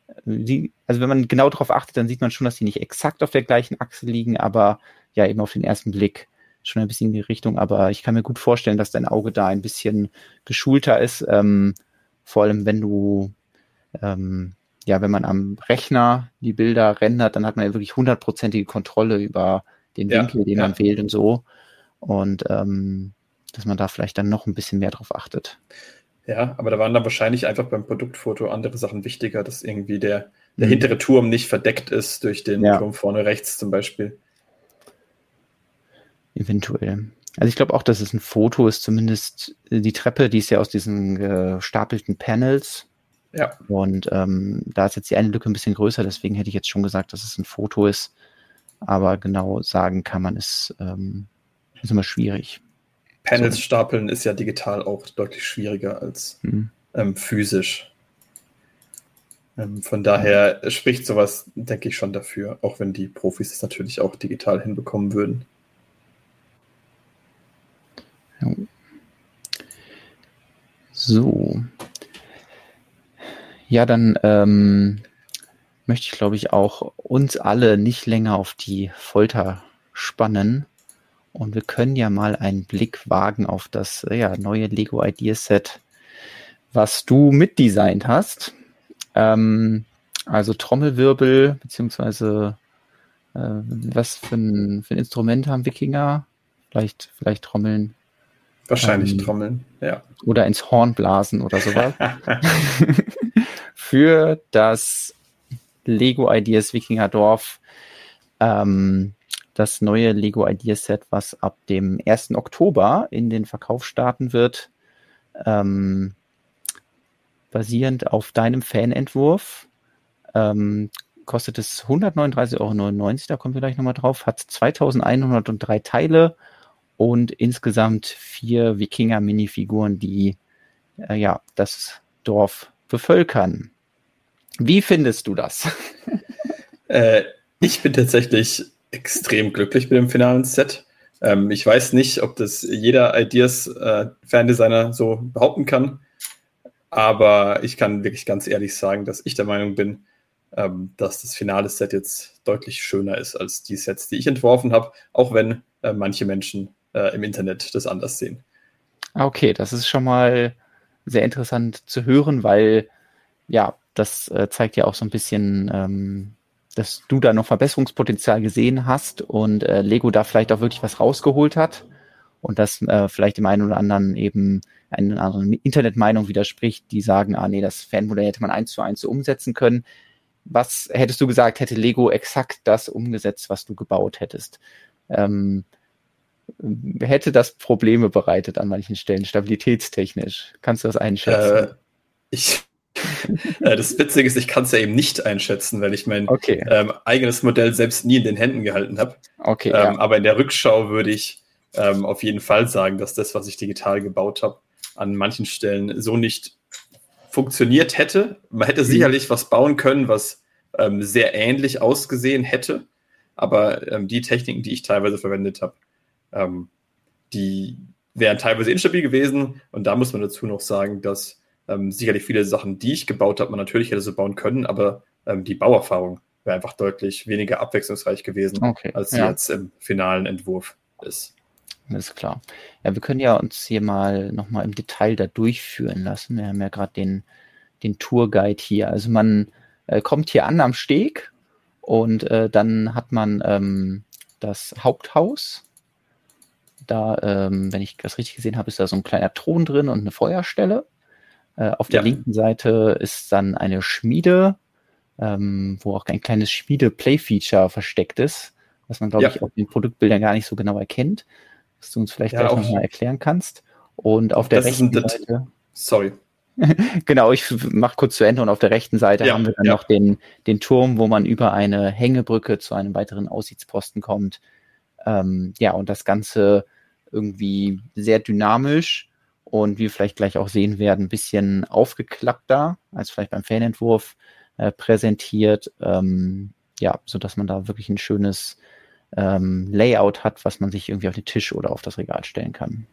äh, die, also wenn man genau darauf achtet, dann sieht man schon, dass die nicht exakt auf der gleichen Achse liegen, aber ja, eben auf den ersten Blick schon ein bisschen in die Richtung. Aber ich kann mir gut vorstellen, dass dein Auge da ein bisschen geschulter ist, ähm, vor allem wenn du, ähm, ja, wenn man am Rechner die Bilder rendert, dann hat man ja wirklich hundertprozentige Kontrolle über den Winkel, ja, den ja. man wählt und so. Und ähm, dass man da vielleicht dann noch ein bisschen mehr drauf achtet. Ja, aber da waren dann wahrscheinlich einfach beim Produktfoto andere Sachen wichtiger, dass irgendwie der, der mhm. hintere Turm nicht verdeckt ist durch den ja. Turm vorne rechts zum Beispiel. Eventuell. Also ich glaube auch, dass es ein Foto ist, zumindest die Treppe, die ist ja aus diesen gestapelten Panels. Ja. Und ähm, da ist jetzt die eine Lücke ein bisschen größer, deswegen hätte ich jetzt schon gesagt, dass es ein Foto ist. Aber genau sagen kann man es, ähm, ist immer schwierig. Panels so. stapeln ist ja digital auch deutlich schwieriger als mhm. ähm, physisch. Ähm, von daher spricht sowas, denke ich, schon dafür, auch wenn die Profis es natürlich auch digital hinbekommen würden. So. Ja, dann ähm, möchte ich, glaube ich, auch uns alle nicht länger auf die Folter spannen. Und wir können ja mal einen Blick wagen auf das ja, neue Lego Ideas Set, was du mitdesignt hast. Ähm, also Trommelwirbel, beziehungsweise äh, was für ein, für ein Instrument haben Wikinger? Vielleicht, vielleicht Trommeln. Wahrscheinlich ähm, Trommeln, ja. Oder ins Horn blasen oder sowas. [laughs] für das Lego Ideas Wikinger Dorf ähm, das neue Lego Ideas Set, was ab dem 1. Oktober in den Verkauf starten wird, ähm, basierend auf deinem Fanentwurf. Ähm, kostet es 139,99 Euro, da kommen wir gleich nochmal drauf, hat 2103 Teile und insgesamt vier Wikinger-Minifiguren, die äh, ja das Dorf bevölkern. Wie findest du das? äh, ich bin tatsächlich extrem glücklich mit dem finalen Set. Ähm, ich weiß nicht, ob das jeder Ideas äh, so behaupten kann, aber ich kann wirklich ganz ehrlich sagen, dass ich der Meinung bin, ähm, dass das finale Set jetzt deutlich schöner ist als die Sets, die ich entworfen habe, auch wenn äh, manche Menschen äh, im Internet das anders sehen. Okay, das ist schon mal sehr interessant zu hören, weil ja, das äh, zeigt ja auch so ein bisschen ähm, dass du da noch Verbesserungspotenzial gesehen hast und äh, Lego da vielleicht auch wirklich was rausgeholt hat und das äh, vielleicht dem einen oder anderen eben eine andere Internetmeinung widerspricht, die sagen, ah nee, das Fanmodell hätte man eins zu eins so umsetzen können. was hättest du gesagt, hätte Lego exakt das umgesetzt, was du gebaut hättest? Ähm, hätte das Probleme bereitet an manchen Stellen, stabilitätstechnisch? Kannst du das einschätzen? Äh, ich, [laughs] das Witzige ist, ich kann es ja eben nicht einschätzen, weil ich mein okay. ähm, eigenes Modell selbst nie in den Händen gehalten habe. Okay. Ähm, ja. Aber in der Rückschau würde ich ähm, auf jeden Fall sagen, dass das, was ich digital gebaut habe, an manchen Stellen so nicht funktioniert hätte. Man hätte mhm. sicherlich was bauen können, was ähm, sehr ähnlich ausgesehen hätte. Aber ähm, die Techniken, die ich teilweise verwendet habe, ähm, die wären teilweise instabil gewesen. Und da muss man dazu noch sagen, dass ähm, sicherlich viele Sachen, die ich gebaut habe, man natürlich hätte so bauen können, aber ähm, die Bauerfahrung wäre einfach deutlich weniger abwechslungsreich gewesen, okay, als sie ja. jetzt im finalen Entwurf ist. Alles klar. Ja, wir können ja uns hier mal nochmal im Detail da durchführen lassen. Wir haben ja gerade den, den Tourguide hier. Also man äh, kommt hier an am Steg und äh, dann hat man ähm, das Haupthaus da, ähm, wenn ich das richtig gesehen habe, ist da so ein kleiner Thron drin und eine Feuerstelle. Äh, auf der ja. linken Seite ist dann eine Schmiede, ähm, wo auch ein kleines Schmiede-Play-Feature versteckt ist, was man, glaube ja. ich, auf den Produktbildern gar nicht so genau erkennt, was du uns vielleicht ja, gleich nochmal erklären kannst. Und auf der rechten Seite. Sorry. [laughs] genau, ich mache kurz zu Ende und auf der rechten Seite ja, haben wir dann ja. noch den, den Turm, wo man über eine Hängebrücke zu einem weiteren Aussichtsposten kommt. Ähm, ja, und das Ganze irgendwie sehr dynamisch und wie wir vielleicht gleich auch sehen werden, ein bisschen aufgeklappter als vielleicht beim Fanentwurf äh, präsentiert. Ähm, ja, so dass man da wirklich ein schönes ähm, Layout hat, was man sich irgendwie auf den Tisch oder auf das Regal stellen kann.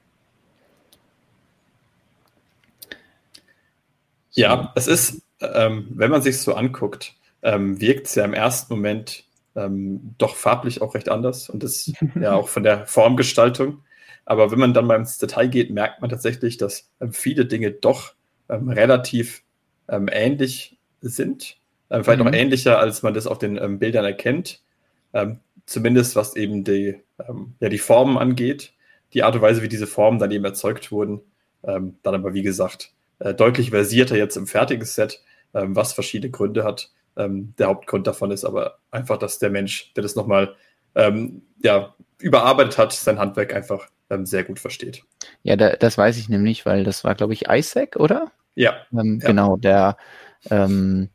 So. Ja, es ist, ähm, wenn man sich so anguckt, ähm, wirkt es ja im ersten Moment ähm, doch farblich auch recht anders und das [laughs] ja auch von der Formgestaltung. Aber wenn man dann mal ins Detail geht, merkt man tatsächlich, dass ähm, viele Dinge doch ähm, relativ ähm, ähnlich sind. Ähm, vielleicht mhm. auch ähnlicher, als man das auf den ähm, Bildern erkennt. Ähm, zumindest was eben die, ja, die Formen angeht. Die Art und Weise, wie diese Formen dann eben erzeugt wurden. dann aber, wie gesagt, äh, deutlich versierter jetzt im fertigen Set, was verschiedene Gründe hat. der Hauptgrund davon ist aber einfach, dass der Mensch, der das nochmal ja, überarbeitet hat, sein Handwerk einfach ähm, sehr gut versteht. Ja, da, das weiß ich nämlich, weil das war, glaube ich, Isaac, oder? Ja. Ähm, ja. Genau, der, ähm,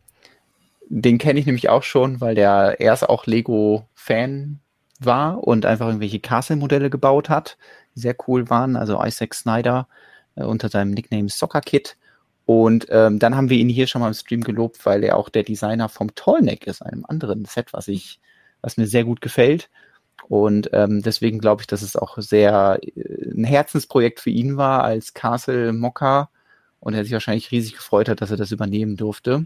den kenne ich nämlich auch schon, weil der erst auch Lego-Fan war und einfach irgendwelche Castle-Modelle gebaut hat, die sehr cool waren. Also Isaac Snyder äh, unter seinem Nickname Soccer Kid. Und ähm, dann haben wir ihn hier schon mal im Stream gelobt, weil er auch der Designer vom Tollneck ist, einem anderen Set, was ich, was mir sehr gut gefällt. Und ähm, deswegen glaube ich, dass es auch sehr äh, ein Herzensprojekt für ihn war als Castle Mocker und er sich wahrscheinlich riesig gefreut hat, dass er das übernehmen durfte.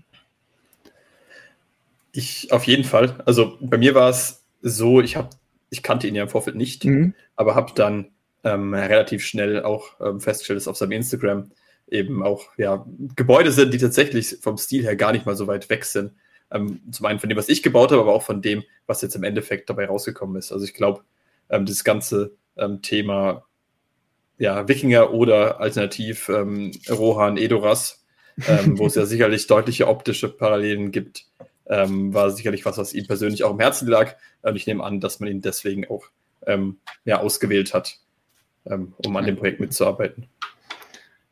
Ich auf jeden Fall. Also bei mir war es so, ich habe, ich kannte ihn ja im Vorfeld nicht, mhm. aber habe dann ähm, relativ schnell auch ähm, festgestellt, dass auf seinem Instagram eben auch ja, Gebäude sind, die tatsächlich vom Stil her gar nicht mal so weit weg sind ähm, zum einen von dem, was ich gebaut habe, aber auch von dem, was jetzt im Endeffekt dabei rausgekommen ist. Also ich glaube, ähm, das ganze ähm, Thema ja, Wikinger oder alternativ ähm, Rohan Edoras, ähm, wo es ja [laughs] sicherlich deutliche optische Parallelen gibt, ähm, war sicherlich was, was ihm persönlich auch im Herzen lag. Und ich nehme an, dass man ihn deswegen auch ja, ausgewählt hat, um an dem Projekt mitzuarbeiten.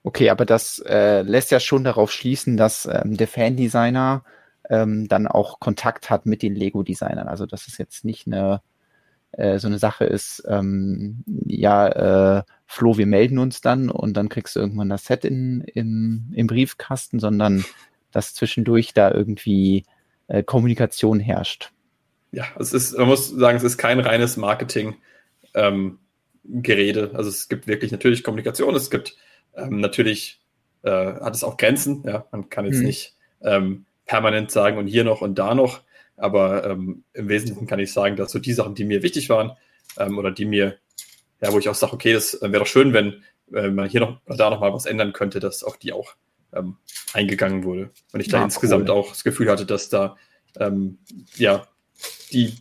Okay, aber das äh, lässt ja schon darauf schließen, dass ähm, der Fan-Designer ähm, dann auch Kontakt hat mit den Lego-Designern. Also dass es jetzt nicht eine äh, so eine Sache ist, ähm, ja, äh, Flo, wir melden uns dann und dann kriegst du irgendwann das Set in, im, im Briefkasten, sondern dass zwischendurch da irgendwie äh, Kommunikation herrscht. Ja, es ist, man muss sagen, es ist kein reines Marketing. Ähm, Gerede. Also es gibt wirklich natürlich Kommunikation, es gibt ähm, natürlich, äh, hat es auch Grenzen, ja, man kann jetzt mhm. nicht ähm, permanent sagen und hier noch und da noch. Aber ähm, im Wesentlichen kann ich sagen, dass so die Sachen, die mir wichtig waren ähm, oder die mir, ja, wo ich auch sage, okay, das äh, wäre doch schön, wenn äh, man hier noch oder da noch mal was ändern könnte, dass auf die auch ähm, eingegangen wurde. Und ich da ja, insgesamt cool. auch das Gefühl hatte, dass da ähm, ja die,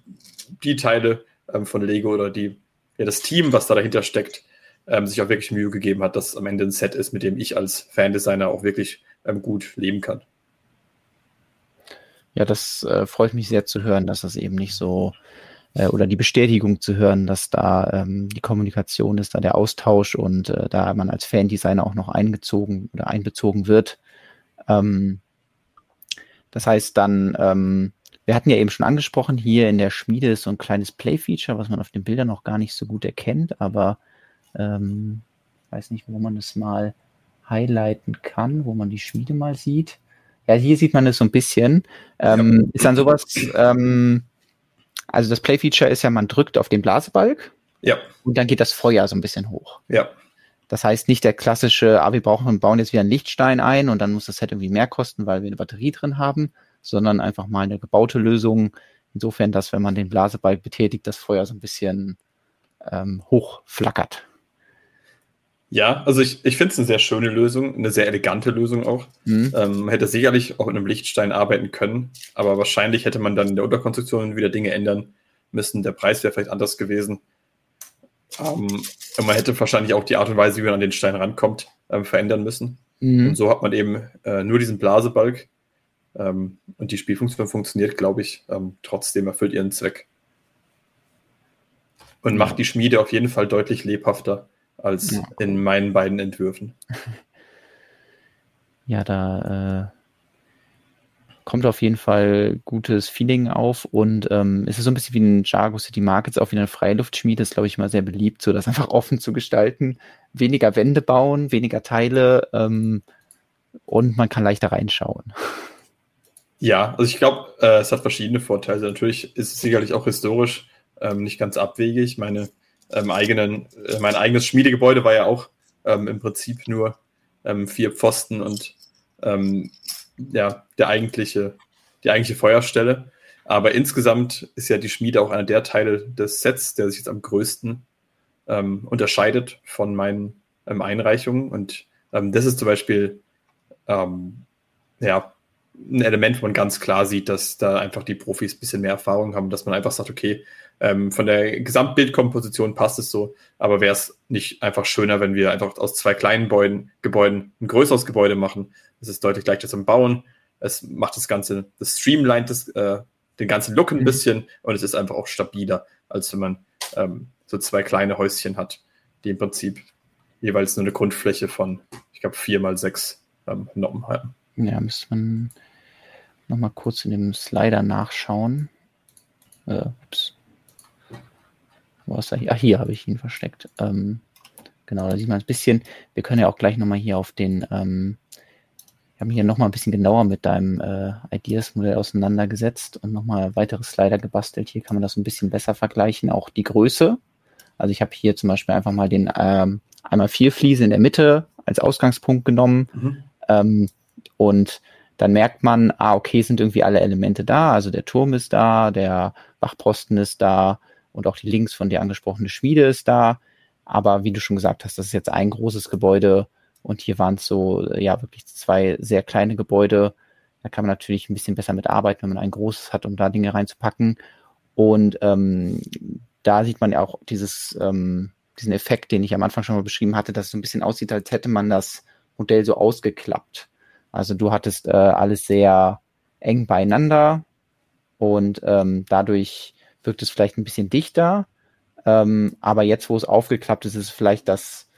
die Teile ähm, von Lego oder die, ja, das Team, was da dahinter steckt, ähm, sich auch wirklich Mühe gegeben hat, dass am Ende ein Set ist, mit dem ich als Fan-Designer auch wirklich gut leben kann. Ja, das äh, freut mich sehr zu hören, dass das eben nicht so äh, oder die Bestätigung zu hören, dass da ähm, die Kommunikation ist, da der Austausch und äh, da man als Fan-Designer auch noch eingezogen oder einbezogen wird. Ähm, das heißt dann, ähm, wir hatten ja eben schon angesprochen, hier in der Schmiede ist so ein kleines Play-Feature, was man auf den Bildern noch gar nicht so gut erkennt, aber ähm, weiß nicht, wo man das mal highlighten kann, wo man die Schmiede mal sieht. Ja, hier sieht man es so ein bisschen. Ähm, ja. Ist dann sowas, ähm, also das Play-Feature ist ja, man drückt auf den Blasebalg ja. und dann geht das Feuer so ein bisschen hoch. Ja. Das heißt nicht der klassische, ah, wir brauchen und bauen jetzt wieder einen Lichtstein ein und dann muss das Set irgendwie mehr kosten, weil wir eine Batterie drin haben, sondern einfach mal eine gebaute Lösung. Insofern, dass wenn man den Blasebalg betätigt, das Feuer so ein bisschen ähm, hoch flackert. Ja, also ich, ich finde es eine sehr schöne Lösung, eine sehr elegante Lösung auch. Mhm. Ähm, man hätte sicherlich auch mit einem Lichtstein arbeiten können, aber wahrscheinlich hätte man dann in der Unterkonstruktion wieder Dinge ändern müssen. Der Preis wäre vielleicht anders gewesen. Ähm, und man hätte wahrscheinlich auch die Art und Weise, wie man an den Stein rankommt, ähm, verändern müssen. Mhm. Und so hat man eben äh, nur diesen Blasebalg. Ähm, und die Spielfunktion funktioniert, glaube ich, ähm, trotzdem erfüllt ihren Zweck. Und macht die Schmiede auf jeden Fall deutlich lebhafter als ja. in meinen beiden Entwürfen. [laughs] Ja, da äh, kommt auf jeden Fall gutes Feeling auf und ähm, es ist so ein bisschen wie ein Jago City Markets, auch wie eine Freiluftschmiede, ist glaube ich mal sehr beliebt, so das [laughs] einfach offen zu gestalten, weniger Wände bauen, weniger Teile ähm, und man kann leichter reinschauen. [laughs] Ja, also ich glaube, äh, es hat verschiedene Vorteile. Natürlich ist es sicherlich auch historisch ähm, nicht ganz abwegig. Meine ähm, eigenen, äh, mein eigenes Schmiedegebäude war ja auch ähm, im Prinzip nur ähm, vier Pfosten und ähm, ja, der eigentliche, die eigentliche Feuerstelle. Aber insgesamt ist ja die Schmiede auch einer der Teile des Sets, der sich jetzt am größten ähm, unterscheidet von meinen ähm, Einreichungen. Und das ist zum Beispiel ja, ein Element, wo man ganz klar sieht, dass da einfach die Profis ein bisschen mehr Erfahrung haben, dass man einfach sagt, okay, ähm, von der Gesamtbildkomposition passt es so, aber wäre es nicht einfach schöner, wenn wir einfach aus zwei kleinen Gebäuden, Gebäuden ein größeres Gebäude machen? Es ist deutlich leichter zum Bauen. Es macht das Ganze, das streamlined das, äh, den ganzen Look ein mhm. bisschen und es ist einfach auch stabiler, als wenn man ähm, so zwei kleine Häuschen hat, die im Prinzip jeweils nur eine Grundfläche von, ich glaube, vier mal sechs ähm, Noppen haben. Ja, müsste man nochmal kurz in dem Slider nachschauen. Äh, ups. Wo ist er hier? Ach, hier habe ich ihn versteckt. Ähm, genau, da sieht man ein bisschen. Wir können ja auch gleich nochmal hier auf den, ähm, wir haben hier nochmal ein bisschen genauer mit deinem äh, Ideas-Modell auseinandergesetzt und nochmal weitere Slider gebastelt. Hier kann man das ein bisschen besser vergleichen, auch die Größe. Also ich habe hier zum Beispiel einfach mal den ähm, einmal vier Fliese in der Mitte als Ausgangspunkt genommen mhm. ähm, und dann merkt man, ah, okay, sind irgendwie alle Elemente da. Also der Turm ist da, der Wachposten ist da, und auch die links von dir angesprochene Schmiede ist da. Aber wie du schon gesagt hast, das ist jetzt ein großes Gebäude und hier waren es so, ja, wirklich zwei sehr kleine Gebäude. Da kann man natürlich ein bisschen besser mit arbeiten, wenn man ein großes hat, um da Dinge reinzupacken. Und ähm, da sieht man ja auch dieses, ähm, diesen Effekt, den ich am Anfang schon mal beschrieben hatte, dass es so ein bisschen aussieht, als hätte man das Modell so ausgeklappt. Also du hattest äh, alles sehr eng beieinander und ähm, dadurch wirkt es vielleicht ein bisschen dichter. Ähm, aber jetzt, wo es aufgeklappt ist, ist es vielleicht das,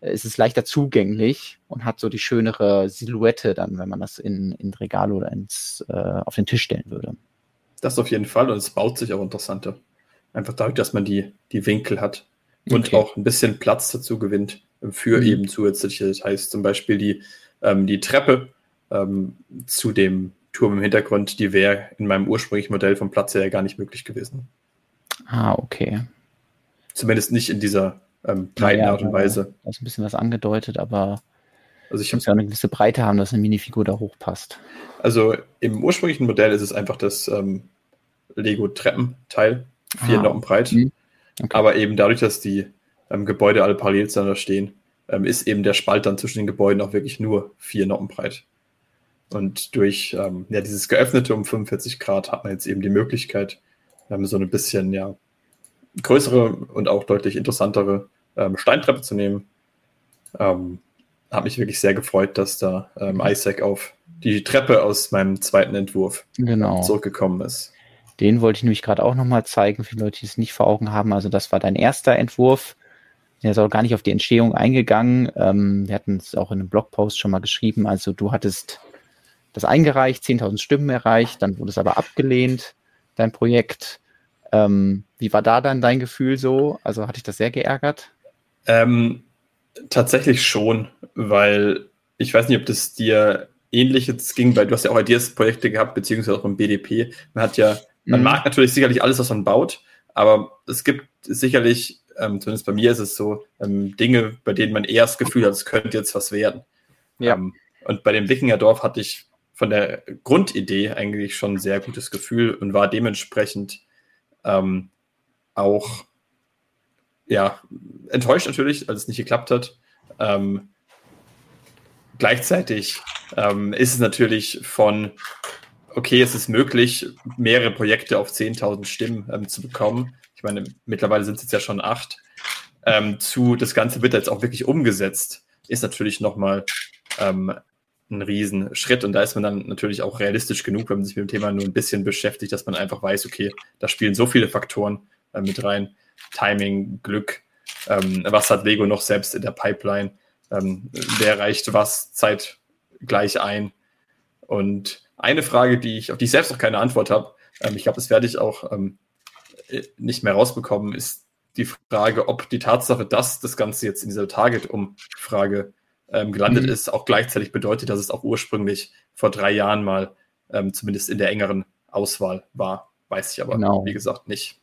ist es leichter zugänglich und hat so die schönere Silhouette dann, wenn man das in, in Regal oder ins, äh, auf den Tisch stellen würde. Das auf jeden Fall und es baut sich auch interessanter. Einfach dadurch, dass man die, die Winkel hat und okay. auch ein bisschen Platz dazu gewinnt für mhm. eben zusätzliche Details. Zum Beispiel die, ähm, die Treppe ähm, zu dem Turm im Hintergrund, die wäre in meinem ursprünglichen Modell vom Platz her gar nicht möglich gewesen. Ah, okay. Zumindest nicht in dieser ähm, breiten ja, Art und Weise. Da ist ein bisschen was angedeutet, aber also ich muss ja eine gewisse Breite haben, dass eine Minifigur da hochpasst. Also im ursprünglichen Modell ist es einfach das ähm, Lego-Treppenteil, vier ah, Noppen breit. Mhm. Okay. Aber eben dadurch, dass die ähm, Gebäude alle parallel zueinander stehen, ähm, ist eben der Spalt dann zwischen den Gebäuden auch wirklich nur vier Noppen breit. Und durch ähm, ja, dieses geöffnete um 45 Grad hat man jetzt eben die Möglichkeit, ähm, so ein bisschen ja, größere und auch deutlich interessantere ähm, Steintreppe zu nehmen. Ähm, habe mich wirklich sehr gefreut, dass da ähm, Isaac auf die Treppe aus meinem zweiten Entwurf genau. zurückgekommen ist. Den wollte ich nämlich gerade auch nochmal zeigen, für Leute, die es nicht vor Augen haben. Also das war dein erster Entwurf. Der ist auch gar nicht auf die Entstehung eingegangen. Ähm, wir hatten es auch in einem Blogpost schon mal geschrieben. Also du hattest das eingereicht, 10.000 Stimmen erreicht, dann wurde es aber abgelehnt, dein Projekt. Ähm, wie war da dann dein Gefühl so? Also hatte ich das sehr geärgert? Ähm, tatsächlich schon, weil ich weiß nicht, ob das dir ähnliches ging, weil du hast ja auch Ideas-Projekte gehabt, beziehungsweise auch im BDP. Man hat ja, man mhm. mag natürlich sicherlich alles, was man baut, aber es gibt sicherlich, ähm, zumindest bei mir ist es so, ähm, Dinge, bei denen man eher das Gefühl hat, es könnte jetzt was werden. Ja. Ähm, und bei dem Wikingerdorf hatte ich von der Grundidee eigentlich schon ein sehr gutes Gefühl und war dementsprechend ähm, auch ja, enttäuscht natürlich, als es nicht geklappt hat. Ähm, gleichzeitig ähm, ist es natürlich von, okay, es ist möglich, mehrere Projekte auf 10.000 Stimmen ähm, zu bekommen. Ich meine, mittlerweile sind es jetzt ja schon acht. Ähm, zu, das Ganze wird jetzt auch wirklich umgesetzt, ist natürlich nochmal ähm, ein Riesenschritt. Und da ist man dann natürlich auch realistisch genug, wenn man sich mit dem Thema nur ein bisschen beschäftigt, dass man einfach weiß, okay, da spielen so viele Faktoren äh, mit rein. Timing, Glück, ähm, was hat Lego noch selbst in der Pipeline, ähm, wer reicht was zeitgleich ein. Und eine Frage, die ich, auf die ich selbst noch keine Antwort habe, ähm, ich glaube, das werde ich auch ähm, nicht mehr rausbekommen, ist die Frage, ob die Tatsache, dass das Ganze jetzt in dieser Target-Umfrage ähm, gelandet mhm. ist, auch gleichzeitig bedeutet, dass es auch ursprünglich vor drei Jahren mal ähm, zumindest in der engeren Auswahl war. Weiß ich aber, genau. wie gesagt, nicht.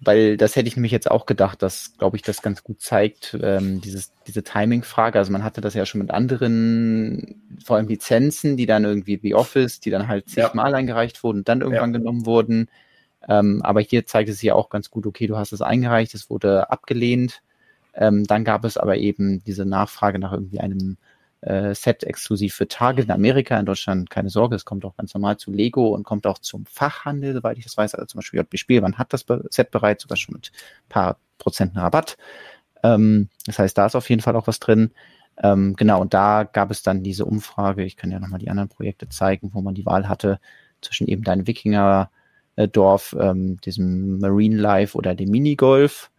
Weil das hätte ich nämlich jetzt auch gedacht, dass, glaube ich, das ganz gut zeigt, ähm, dieses, diese Timing-Frage. Also man hatte das ja schon mit anderen, vor allem Lizenzen, die dann irgendwie wie Office, die dann halt zigmal ja. eingereicht wurden und dann irgendwann ja. genommen wurden. Ähm, aber hier zeigt es ja auch ganz gut, okay, du hast es eingereicht, es wurde abgelehnt. Ähm, dann gab es aber eben diese Nachfrage nach irgendwie einem äh, Set exklusiv für Target in Amerika, in Deutschland keine Sorge, es kommt auch ganz normal zu Lego und kommt auch zum Fachhandel, soweit ich das weiß. Also zum Beispiel JB Spielmann hat das Set bereits, sogar schon mit paar Prozenten Rabatt. Ähm, das heißt, da ist auf jeden Fall auch was drin. Ähm, genau, und da gab es dann diese Umfrage, ich kann ja nochmal die anderen Projekte zeigen, wo man die Wahl hatte zwischen eben deinem Wikinger-Dorf, ähm, diesem Marine Life oder dem Minigolf.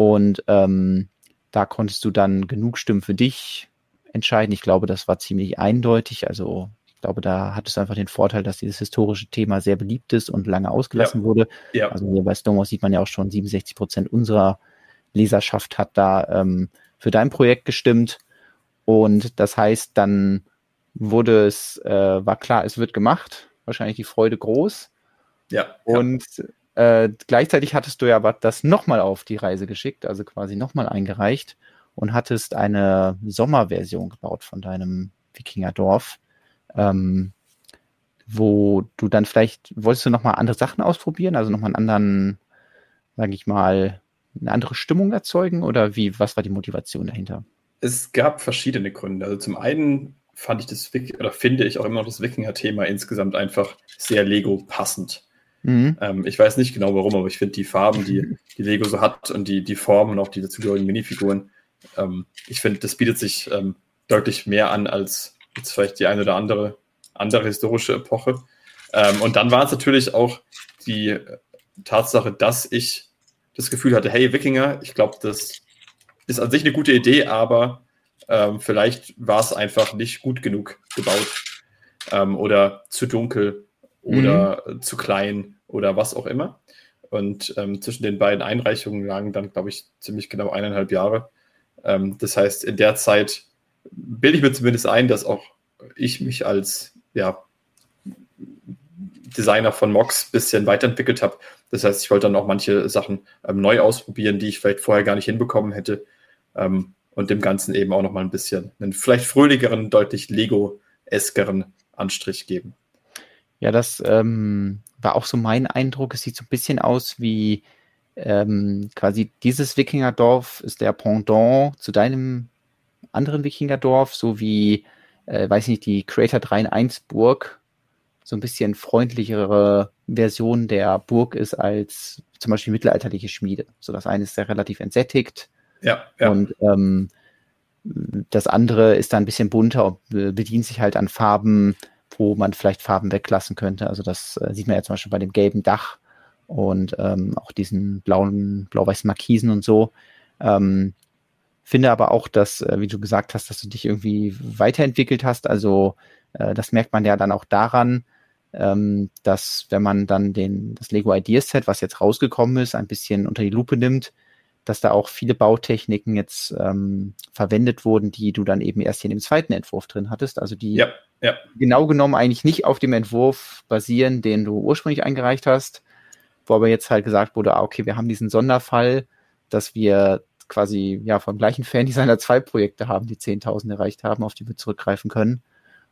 Und ähm, da konntest du dann genug Stimmen für dich entscheiden. Ich glaube, das war ziemlich eindeutig. Also ich glaube, da hattest du einfach den Vorteil, dass dieses historische Thema sehr beliebt ist und lange ausgelassen ja. wurde. Ja. Also hier bei Stonewall sieht man ja auch schon, 67 Prozent unserer Leserschaft hat da ähm, für dein Projekt gestimmt. Und das heißt, dann wurde es, äh, war klar, es wird gemacht. Wahrscheinlich die Freude groß. Ja. Und ja. Äh, gleichzeitig hattest du ja aber das nochmal auf die Reise geschickt, also quasi nochmal eingereicht und hattest eine Sommerversion gebaut von deinem Wikingerdorf, ähm, wo du dann vielleicht, wolltest du nochmal andere Sachen ausprobieren, also nochmal einen anderen, sage ich mal, eine andere Stimmung erzeugen oder wie, was war die Motivation dahinter? Es gab verschiedene Gründe. Also zum einen fand ich das, oder finde ich auch immer noch das Wikinger-Thema insgesamt einfach sehr Lego passend. Mhm. Ähm, ich weiß nicht genau warum, aber ich finde die Farben, die, [laughs] die Lego so hat und die, die Formen und auch die dazugehörigen Minifiguren ähm, ich finde, das bietet sich ähm, deutlich mehr an als jetzt vielleicht die eine oder andere andere historische Epoche. Ähm, und dann war es natürlich auch die Tatsache, dass ich das Gefühl hatte, hey, Wikinger, ich glaube, das ist an sich eine gute Idee, aber ähm, vielleicht war es einfach nicht gut genug gebaut ähm, oder zu dunkel oder mhm. zu klein oder was auch immer. Und ähm, zwischen den beiden Einreichungen lagen dann, glaube ich, ziemlich genau eineinhalb Jahre. Ähm, das heißt, in der Zeit bilde ich mir zumindest ein, dass auch ich mich als ja, Designer von Mox ein bisschen weiterentwickelt habe. Das heißt, ich wollte dann auch manche Sachen ähm, neu ausprobieren, die ich vielleicht vorher gar nicht hinbekommen hätte. Ähm, und dem Ganzen eben auch nochmal ein bisschen einen vielleicht fröhlicheren, deutlich Lego-eskeren Anstrich geben. Ja, das ähm, war auch so mein Eindruck. Es sieht so ein bisschen aus wie ähm, quasi dieses Wikingerdorf ist der Pendant zu deinem anderen Wikingerdorf, so wie, äh, weiß nicht, die Creator 3 in 1 Burg so ein bisschen freundlichere Version der Burg ist als zum Beispiel mittelalterliche Schmiede. So das eine ist sehr relativ entsättigt. Ja, ja. Und ähm, das andere ist da ein bisschen bunter und bedient sich halt an Farben, wo man vielleicht Farben weglassen könnte. Also das äh, sieht man ja zum Beispiel bei dem gelben Dach und ähm, auch diesen blauen, blau-weißen Markisen und so. Ähm, finde aber auch, dass, äh, wie du gesagt hast, dass du dich irgendwie weiterentwickelt hast. Also äh, das merkt man ja dann auch daran, ähm, dass wenn man dann den, das Lego Ideas Set, was jetzt rausgekommen ist, ein bisschen unter die Lupe nimmt, dass da auch viele Bautechniken jetzt ähm, verwendet wurden, die du dann eben erst hier in dem zweiten Entwurf drin hattest. Also die ja, ja. genau genommen eigentlich nicht auf dem Entwurf basieren, den du ursprünglich eingereicht hast, wo aber jetzt halt gesagt wurde, ah, okay, wir haben diesen Sonderfall, dass wir quasi ja vom gleichen Fan-Designer zwei Projekte haben, die 10.000 erreicht haben, auf die wir zurückgreifen können.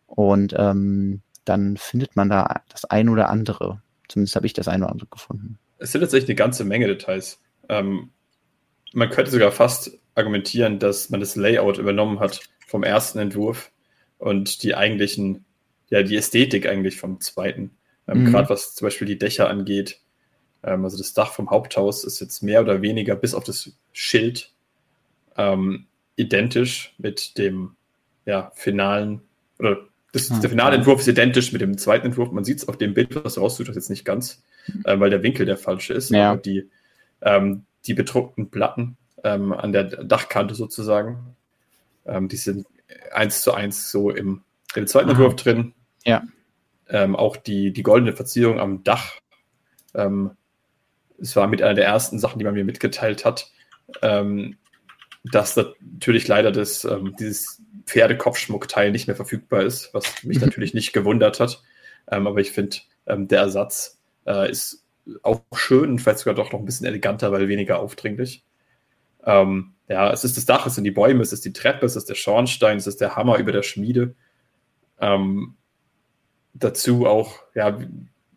Und ähm, dann findet man da das ein oder andere. Zumindest habe ich das ein oder andere gefunden. Es sind tatsächlich eine ganze Menge Details. Ähm, man könnte sogar fast argumentieren, dass man das Layout übernommen hat vom ersten Entwurf und die eigentlichen, ja, die Ästhetik eigentlich vom zweiten. Ähm, mhm. Gerade was zum Beispiel die Dächer angeht. Ähm, also das Dach vom Haupthaus ist jetzt mehr oder weniger bis auf das Schild ähm, identisch mit dem ja, finalen oder das, ah, der finale Entwurf ist identisch mit dem zweiten Entwurf. Man sieht es auf dem Bild, was du raussuchst, jetzt nicht ganz, äh, weil der Winkel der falsche ist. Ja. Aber die, ähm, die bedruckten Platten ähm, an der Dachkante sozusagen, ähm, die sind eins zu eins so im, im zweiten Aha. Entwurf drin. Ja. Ähm, auch die, die goldene Verzierung am Dach. Ähm, es war mit einer der ersten Sachen, die man mir mitgeteilt hat, ähm, dass natürlich leider das, dieses Pferdekopfschmuckteil nicht mehr verfügbar ist, was mich [laughs] natürlich nicht gewundert hat. Ähm, aber ich finde, ähm, der Ersatz äh, ist auch schön vielleicht sogar doch noch ein bisschen eleganter, weil weniger aufdringlich. Ähm, ja, es ist das Dach, es sind die Bäume, es ist die Treppe, es ist der Schornstein, es ist der Hammer über der Schmiede. Ähm, dazu auch, ja,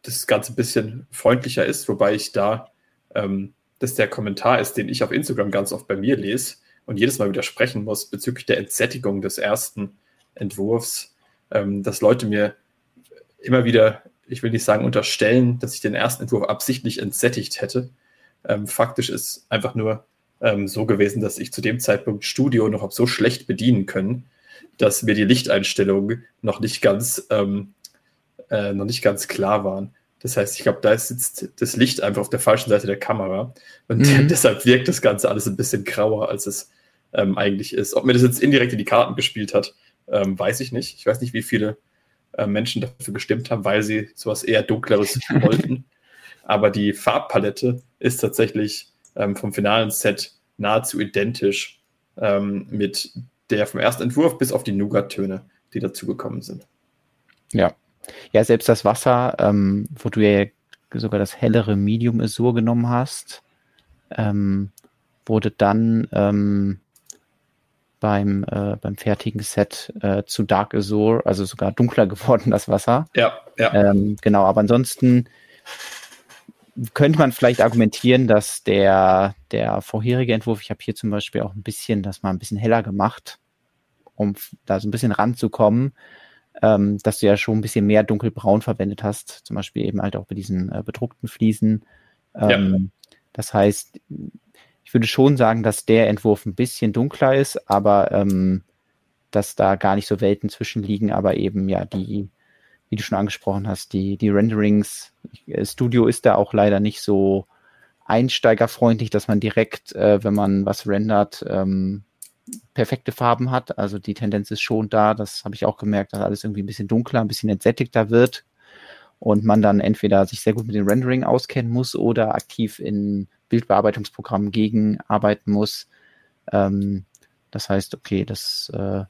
das Ganze ein bisschen freundlicher ist, wobei ich da, ähm, dass der Kommentar ist, den ich auf Instagram ganz oft bei mir lese, und jedes Mal widersprechen muss bezüglich der Entsättigung des ersten Entwurfs, ähm, dass Leute mir immer wieder, ich will nicht sagen unterstellen, dass ich den ersten Entwurf absichtlich entsättigt hätte. Ähm, faktisch ist einfach nur ähm, so gewesen, dass ich zu dem Zeitpunkt Studio noch so schlecht bedienen können, dass mir die Lichteinstellungen noch nicht ganz, ähm, äh, noch nicht ganz klar waren. Das heißt, ich glaube, da sitzt das Licht einfach auf der falschen Seite der Kamera. Und [laughs] mhm. deshalb wirkt das Ganze alles ein bisschen grauer, als es ähm, eigentlich ist. Ob mir das jetzt indirekt in die Karten gespielt hat, ähm, weiß ich nicht. Ich weiß nicht, wie viele äh, Menschen dafür gestimmt haben, weil sie sowas eher Dunkleres [laughs] wollten. Aber die Farbpalette ist tatsächlich ähm, vom finalen Set nahezu identisch ähm, mit der vom ersten Entwurf bis auf die Nougat-Töne, die dazugekommen sind. Ja, ja, selbst das Wasser, ähm, wo du ja sogar das hellere Medium Azur genommen hast, ähm, wurde dann ähm, beim, äh, beim fertigen Set äh, zu Dark Azur, also sogar dunkler [laughs] geworden, das Wasser. Ja, ja. Ähm, genau, aber ansonsten könnte man vielleicht argumentieren, dass der, der vorherige Entwurf, ich habe hier zum Beispiel auch ein bisschen das mal ein bisschen heller gemacht, um da so ein bisschen ranzukommen ähm, dass du ja schon ein bisschen mehr dunkelbraun verwendet hast, zum Beispiel eben halt auch bei diesen äh, bedruckten Fliesen. Ähm, ja. Das heißt, ich würde schon sagen, dass der Entwurf ein bisschen dunkler ist, aber ähm, dass da gar nicht so Welten zwischen liegen, aber eben ja die, wie du schon angesprochen hast, die, die Renderings, äh, Studio ist da auch leider nicht so einsteigerfreundlich, dass man direkt, äh, wenn man was rendert, ähm, perfekte Farben hat. Also die Tendenz ist schon da. Das habe ich auch gemerkt, dass alles irgendwie ein bisschen dunkler, ein bisschen entsättigter wird und man dann entweder sich sehr gut mit dem Rendering auskennen muss oder aktiv in Bildbearbeitungsprogrammen gegenarbeiten muss. Ähm, das heißt, okay, das äh,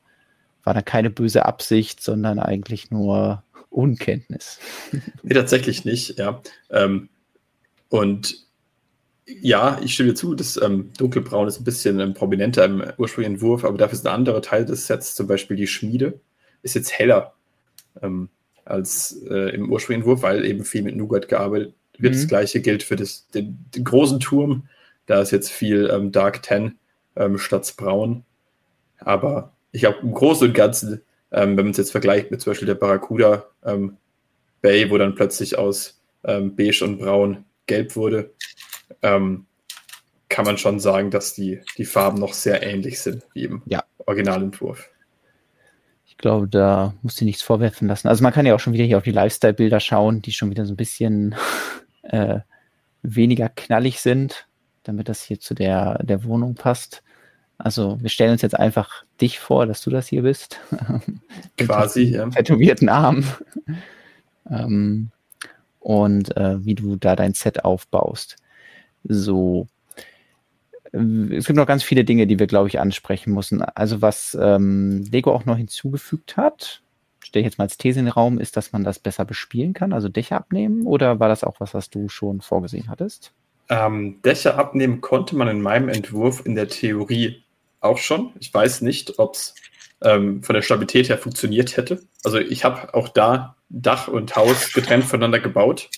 war dann keine böse Absicht, sondern eigentlich nur [laughs] Unkenntnis. [laughs] Nee, tatsächlich nicht, ja. Ähm, und ja, ich stimme dir zu, das ähm, Dunkelbraun ist ein bisschen ähm, prominenter im ursprünglichen Entwurf, aber dafür ist ein anderer Teil des Sets, zum Beispiel die Schmiede, ist jetzt heller ähm, als äh, im ursprünglichen Entwurf, weil eben viel mit Nougat gearbeitet wird. Mhm. Das gleiche gilt für das, den, den, großen Turm, da ist jetzt viel ähm, Dark Ten ähm, statt Braun. Aber ich glaube, im Großen und Ganzen, ähm, wenn man es jetzt vergleicht mit zum Beispiel der Barracuda Bay, wo dann plötzlich aus beige und braun gelb wurde, ähm, kann man schon sagen, dass die, die Farben noch sehr ähnlich sind wie im ja. Originalentwurf. Ich glaube, da muss sie nichts vorwerfen lassen. Also man kann ja auch schon wieder hier auf die Lifestyle-Bilder schauen, die schon wieder so ein bisschen [laughs] äh, weniger knallig sind, damit das hier zu der, der Wohnung passt. Also wir stellen uns jetzt einfach dich vor, dass du das hier bist. [laughs] Quasi, ja. Tätowierten Arm. [laughs] ähm, und äh, wie du da dein Set aufbaust. So. Es gibt noch ganz viele Dinge, die wir, glaube ich, ansprechen müssen. Also was ähm, Lego auch noch hinzugefügt hat, stelle ich jetzt mal als These in den Raum, ist, dass man das besser bespielen kann, also Dächer abnehmen, oder war das auch was, was du schon vorgesehen hattest? Ähm, Dächer abnehmen konnte man in meinem Entwurf in der Theorie auch schon. Ich weiß nicht, ob es ähm, von der Stabilität her funktioniert hätte. Also ich habe auch da Dach und Haus getrennt voneinander gebaut.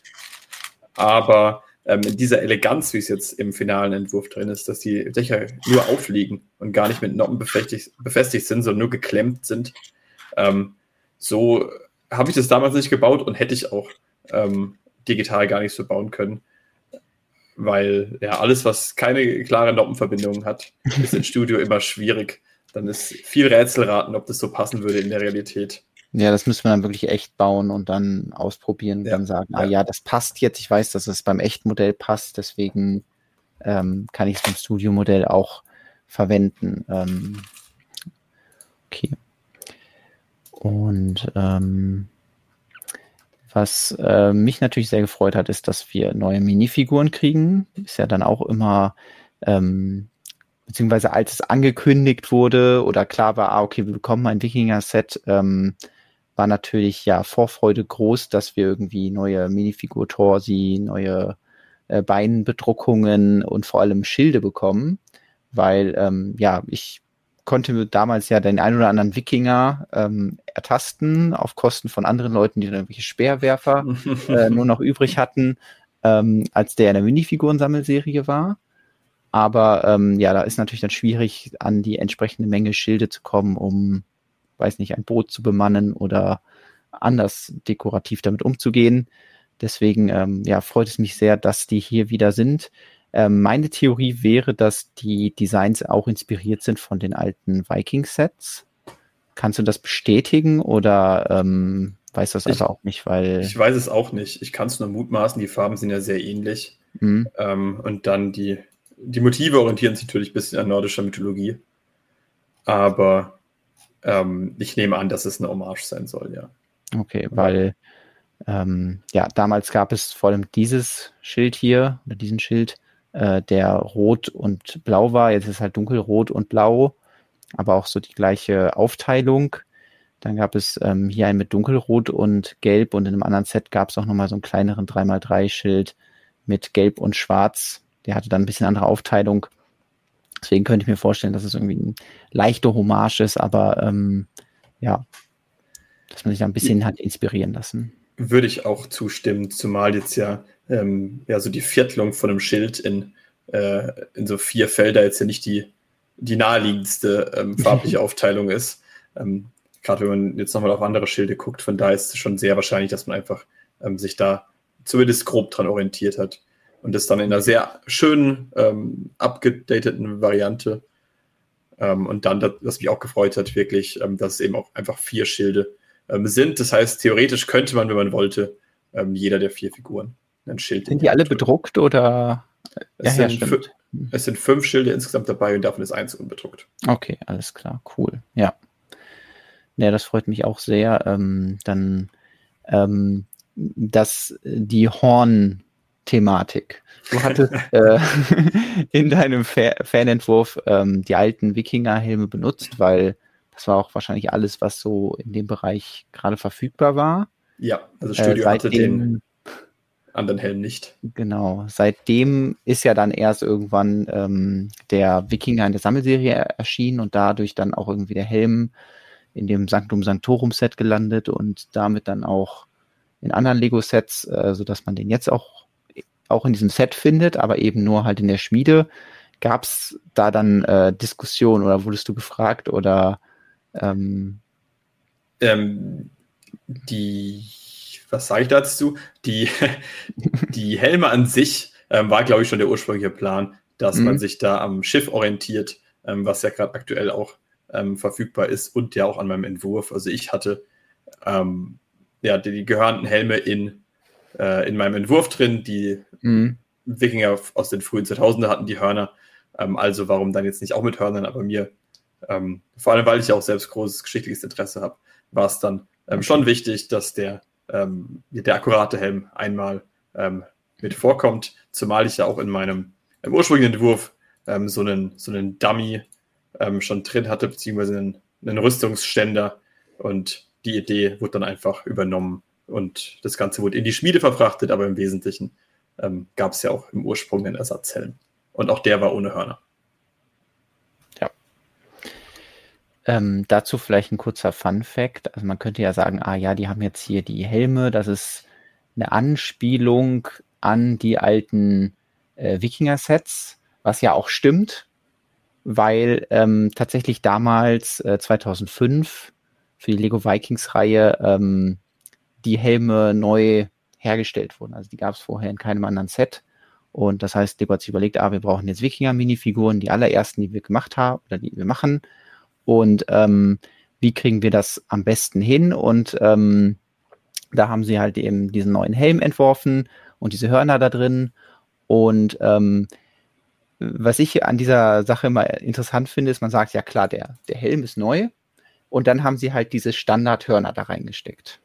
Aber ähm, in dieser Eleganz, wie es jetzt im finalen Entwurf drin ist, dass die Dächer nur aufliegen und gar nicht mit Noppen befestigt, befestigt sind, sondern nur geklemmt sind. Ähm, so habe ich das damals nicht gebaut und hätte ich auch ähm, digital gar nicht so bauen können. Weil ja alles, was keine klare Noppenverbindung hat, ist im Studio immer schwierig. Dann ist viel Rätselraten, ob das so passen würde in der Realität. Ja, das müssen wir dann wirklich echt bauen und dann ausprobieren und ja. dann sagen, ah ja, das passt jetzt. Ich weiß, dass es beim echten Modell passt, deswegen ähm, kann ich es beim Studio-Modell auch verwenden. Ähm, okay. Und ähm, was äh, mich natürlich sehr gefreut hat, ist, dass wir neue Minifiguren kriegen. Ist ja dann auch immer ähm, beziehungsweise als es angekündigt wurde oder klar war, ah, okay, wir bekommen ein Wikinger-Set, ähm, war natürlich ja Vorfreude groß, dass wir irgendwie neue Minifigur Torsi, neue äh, Beinbedruckungen und vor allem Schilde bekommen, weil ähm, ja, ich konnte damals ja den ein oder anderen Wikinger ähm, ertasten auf Kosten von anderen Leuten, die dann irgendwelche Speerwerfer [laughs] äh, nur noch übrig hatten, ähm, als der in der Minifigurensammelserie war. Aber ähm, ja, da ist natürlich dann schwierig, an die entsprechende Menge Schilde zu kommen, um weiß nicht, ein Boot zu bemannen oder anders dekorativ damit umzugehen. Deswegen ähm, ja, freut es mich sehr, dass die hier wieder sind. Ähm, meine Theorie wäre, dass die Designs auch inspiriert sind von den alten Viking-Sets. Kannst du das bestätigen oder ähm, weiß das einfach auch nicht, weil. Ich weiß es auch nicht. Ich kann es nur mutmaßen, die Farben sind ja sehr ähnlich. Mhm. Ähm, und dann die, die Motive orientieren sich natürlich ein bisschen an nordischer Mythologie. Aber ähm, ich nehme an, dass es eine Hommage sein soll, ja. Okay, weil ähm, ja, damals gab es vor allem dieses Schild hier, oder diesen Schild, äh, der rot und blau war. Jetzt ist es halt dunkelrot und blau, aber auch so die gleiche Aufteilung. Dann gab es ähm, hier einen mit dunkelrot und gelb und in einem anderen Set gab es auch nochmal so einen kleineren 3x3-Schild mit gelb und schwarz. Der hatte dann ein bisschen andere Aufteilung. Deswegen könnte ich mir vorstellen, dass es irgendwie ein leichter Hommage ist, aber ähm, ja, dass man sich da ein bisschen hat inspirieren lassen. Würde ich auch zustimmen, zumal jetzt ja, ähm, ja so die Viertelung von einem Schild in, äh, in so vier Felder jetzt ja nicht die, die naheliegendste ähm, [laughs] farbliche Aufteilung ist. Ähm, Gerade wenn man jetzt nochmal auf andere Schilde guckt, von da ist es schon sehr wahrscheinlich, dass man einfach ähm, sich da zumindest grob dran orientiert hat und das dann in einer sehr schönen, ähm, abgedateten Variante. Ähm, und dann, was mich auch gefreut hat, wirklich, ähm, dass es eben auch einfach vier Schilde ähm, sind. Das heißt, theoretisch könnte man, wenn man wollte, ähm, jeder der vier Figuren ein Schild. Sind die alle bedruckt oder? Es, ja, sind ja, es sind fünf Schilde insgesamt dabei und davon ist eins unbedruckt. Okay, alles klar, cool. Ja. Ja, das freut mich auch sehr. Ähm, dann, ähm, dass die Horn Thematik. Du hattest äh, [laughs] in deinem Fa Fanentwurf ähm, die alten Wikingerhelme benutzt, weil das war auch wahrscheinlich alles, was so in dem Bereich gerade verfügbar war. Ja, also Studio äh, hatte den anderen Helm nicht. Genau. Seitdem ist ja dann erst irgendwann ähm, der Wikinger in der Sammelserie erschienen und dadurch dann auch irgendwie der Helm in dem Sanctum Sanctorum Set gelandet und damit dann auch in anderen Lego Sets, äh, so dass man den jetzt auch auch in diesem Set findet, aber eben nur halt in der Schmiede. Gab es da dann äh, Diskussionen oder wurdest du gefragt oder ähm, ähm, die, was sage ich dazu? Die, [laughs] die Helme an sich ähm, war, glaube ich, schon der ursprüngliche Plan, dass mhm. man sich da am Schiff orientiert, ähm, was ja gerade aktuell auch ähm, verfügbar ist und ja auch an meinem Entwurf. Also ich hatte ähm, ja die, die, gehörnten Helme in, äh, in meinem Entwurf drin. Die mhm. Wikinger aus den frühen 2000er hatten die Hörner. Ähm, also warum dann jetzt nicht auch mit Hörnern, aber mir, ähm, vor allem weil ich auch selbst großes geschichtliches Interesse habe, war es dann ähm, schon wichtig, dass der, der akkurate Helm einmal mit vorkommt, zumal ich ja auch in meinem im ursprünglichen Entwurf ähm, so, einen, so einen Dummy ähm, schon drin hatte, beziehungsweise einen, einen Rüstungsständer. Und die Idee wurde dann einfach übernommen und das Ganze wurde in die Schmiede verfrachtet, aber im Wesentlichen ähm, gab es ja auch im Ursprung einen Ersatzhelm. Und auch der war ohne Hörner. Ja. Ähm, dazu vielleicht ein kurzer Fun Fact. Also man könnte ja sagen, ah ja, die haben jetzt hier die Helme, das ist eine Anspielung an die alten äh, Wikinger-Sets, was ja auch stimmt, weil ähm, tatsächlich damals äh, 2005 für die Lego Vikings-Reihe ähm, die Helme neu hergestellt wurden. Also die gab es vorher in keinem anderen Set. Und das heißt, Lego hat sich überlegt, ah, wir brauchen jetzt Wikinger-Minifiguren, die allerersten, die wir gemacht haben oder die wir machen. Und ähm, wie kriegen wir das am besten hin? Und ähm, da haben sie halt eben diesen neuen Helm entworfen und diese Hörner da drin. Und ähm, was ich an dieser Sache immer interessant finde, ist, man sagt, ja klar, der, der Helm ist neu. Und dann haben sie halt diese Standardhörner da reingesteckt.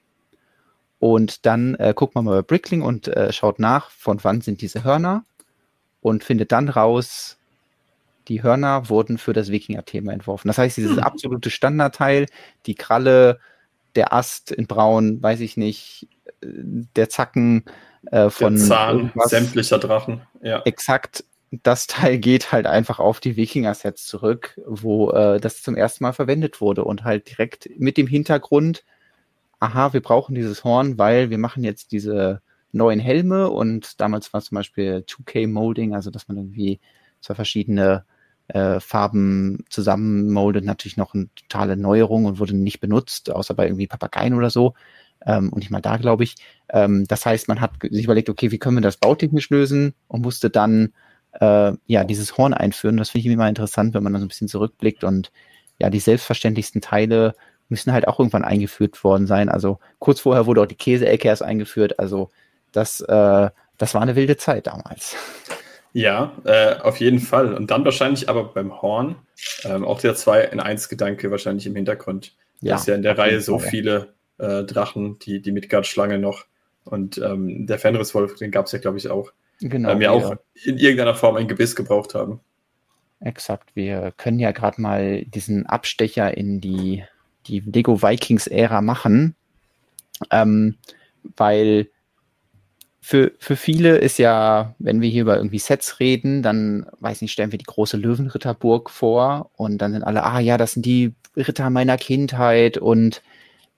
Und dann äh, guckt man mal bei Brickling und äh, schaut nach, von wann sind diese Hörner und findet dann raus, die Hörner wurden für das Wikinger-Thema entworfen. Das heißt, dieses hm. absolute Standardteil, die Kralle, der Ast in Braun, weiß ich nicht, äh, der Zacken, äh, von Der Zahn sämtlicher Drachen. Ja. Exakt. Das Teil geht halt einfach auf die Wikinger-Sets zurück, wo äh, das zum ersten Mal verwendet wurde und halt direkt mit dem Hintergrund, aha, wir brauchen dieses Horn, weil wir machen jetzt diese neuen Helme und damals war zum Beispiel 2K-Molding, also dass man irgendwie zwei verschiedene äh, Farben zusammenmoldet, natürlich noch eine totale Neuerung und wurde nicht benutzt, außer bei irgendwie Papageien oder so ähm, und nicht mal da, glaube ich. Ähm, das heißt, man hat sich überlegt, okay, wie können wir das bautechnisch lösen und musste dann äh, ja dieses Horn einführen. Das finde ich immer interessant, wenn man dann so ein bisschen zurückblickt und ja, die selbstverständlichsten Teile müssen halt auch irgendwann eingeführt worden sein. Also kurz vorher wurde auch die Käseecke erst eingeführt. Also das, äh, das war eine wilde Zeit damals. Ja, äh, auf jeden Fall. Und dann wahrscheinlich aber beim Horn ähm, auch der 2 in 1 Gedanke wahrscheinlich im Hintergrund. Ja, dass ja in der Reihe so viele äh, Drachen, die, die Midgard-Schlange noch. Und ähm, der Fenriswolf, den gab es ja, glaube ich, auch. Genau. Ähm, ja, auch in irgendeiner Form ein Gebiss gebraucht haben. Exakt. Wir können ja gerade mal diesen Abstecher in die, die Lego Vikings-Ära machen. Ähm, weil für, für viele ist ja, wenn wir hier über irgendwie Sets reden, dann, weiß nicht, stellen wir die große Löwenritterburg vor und dann sind alle, ah ja, das sind die Ritter meiner Kindheit und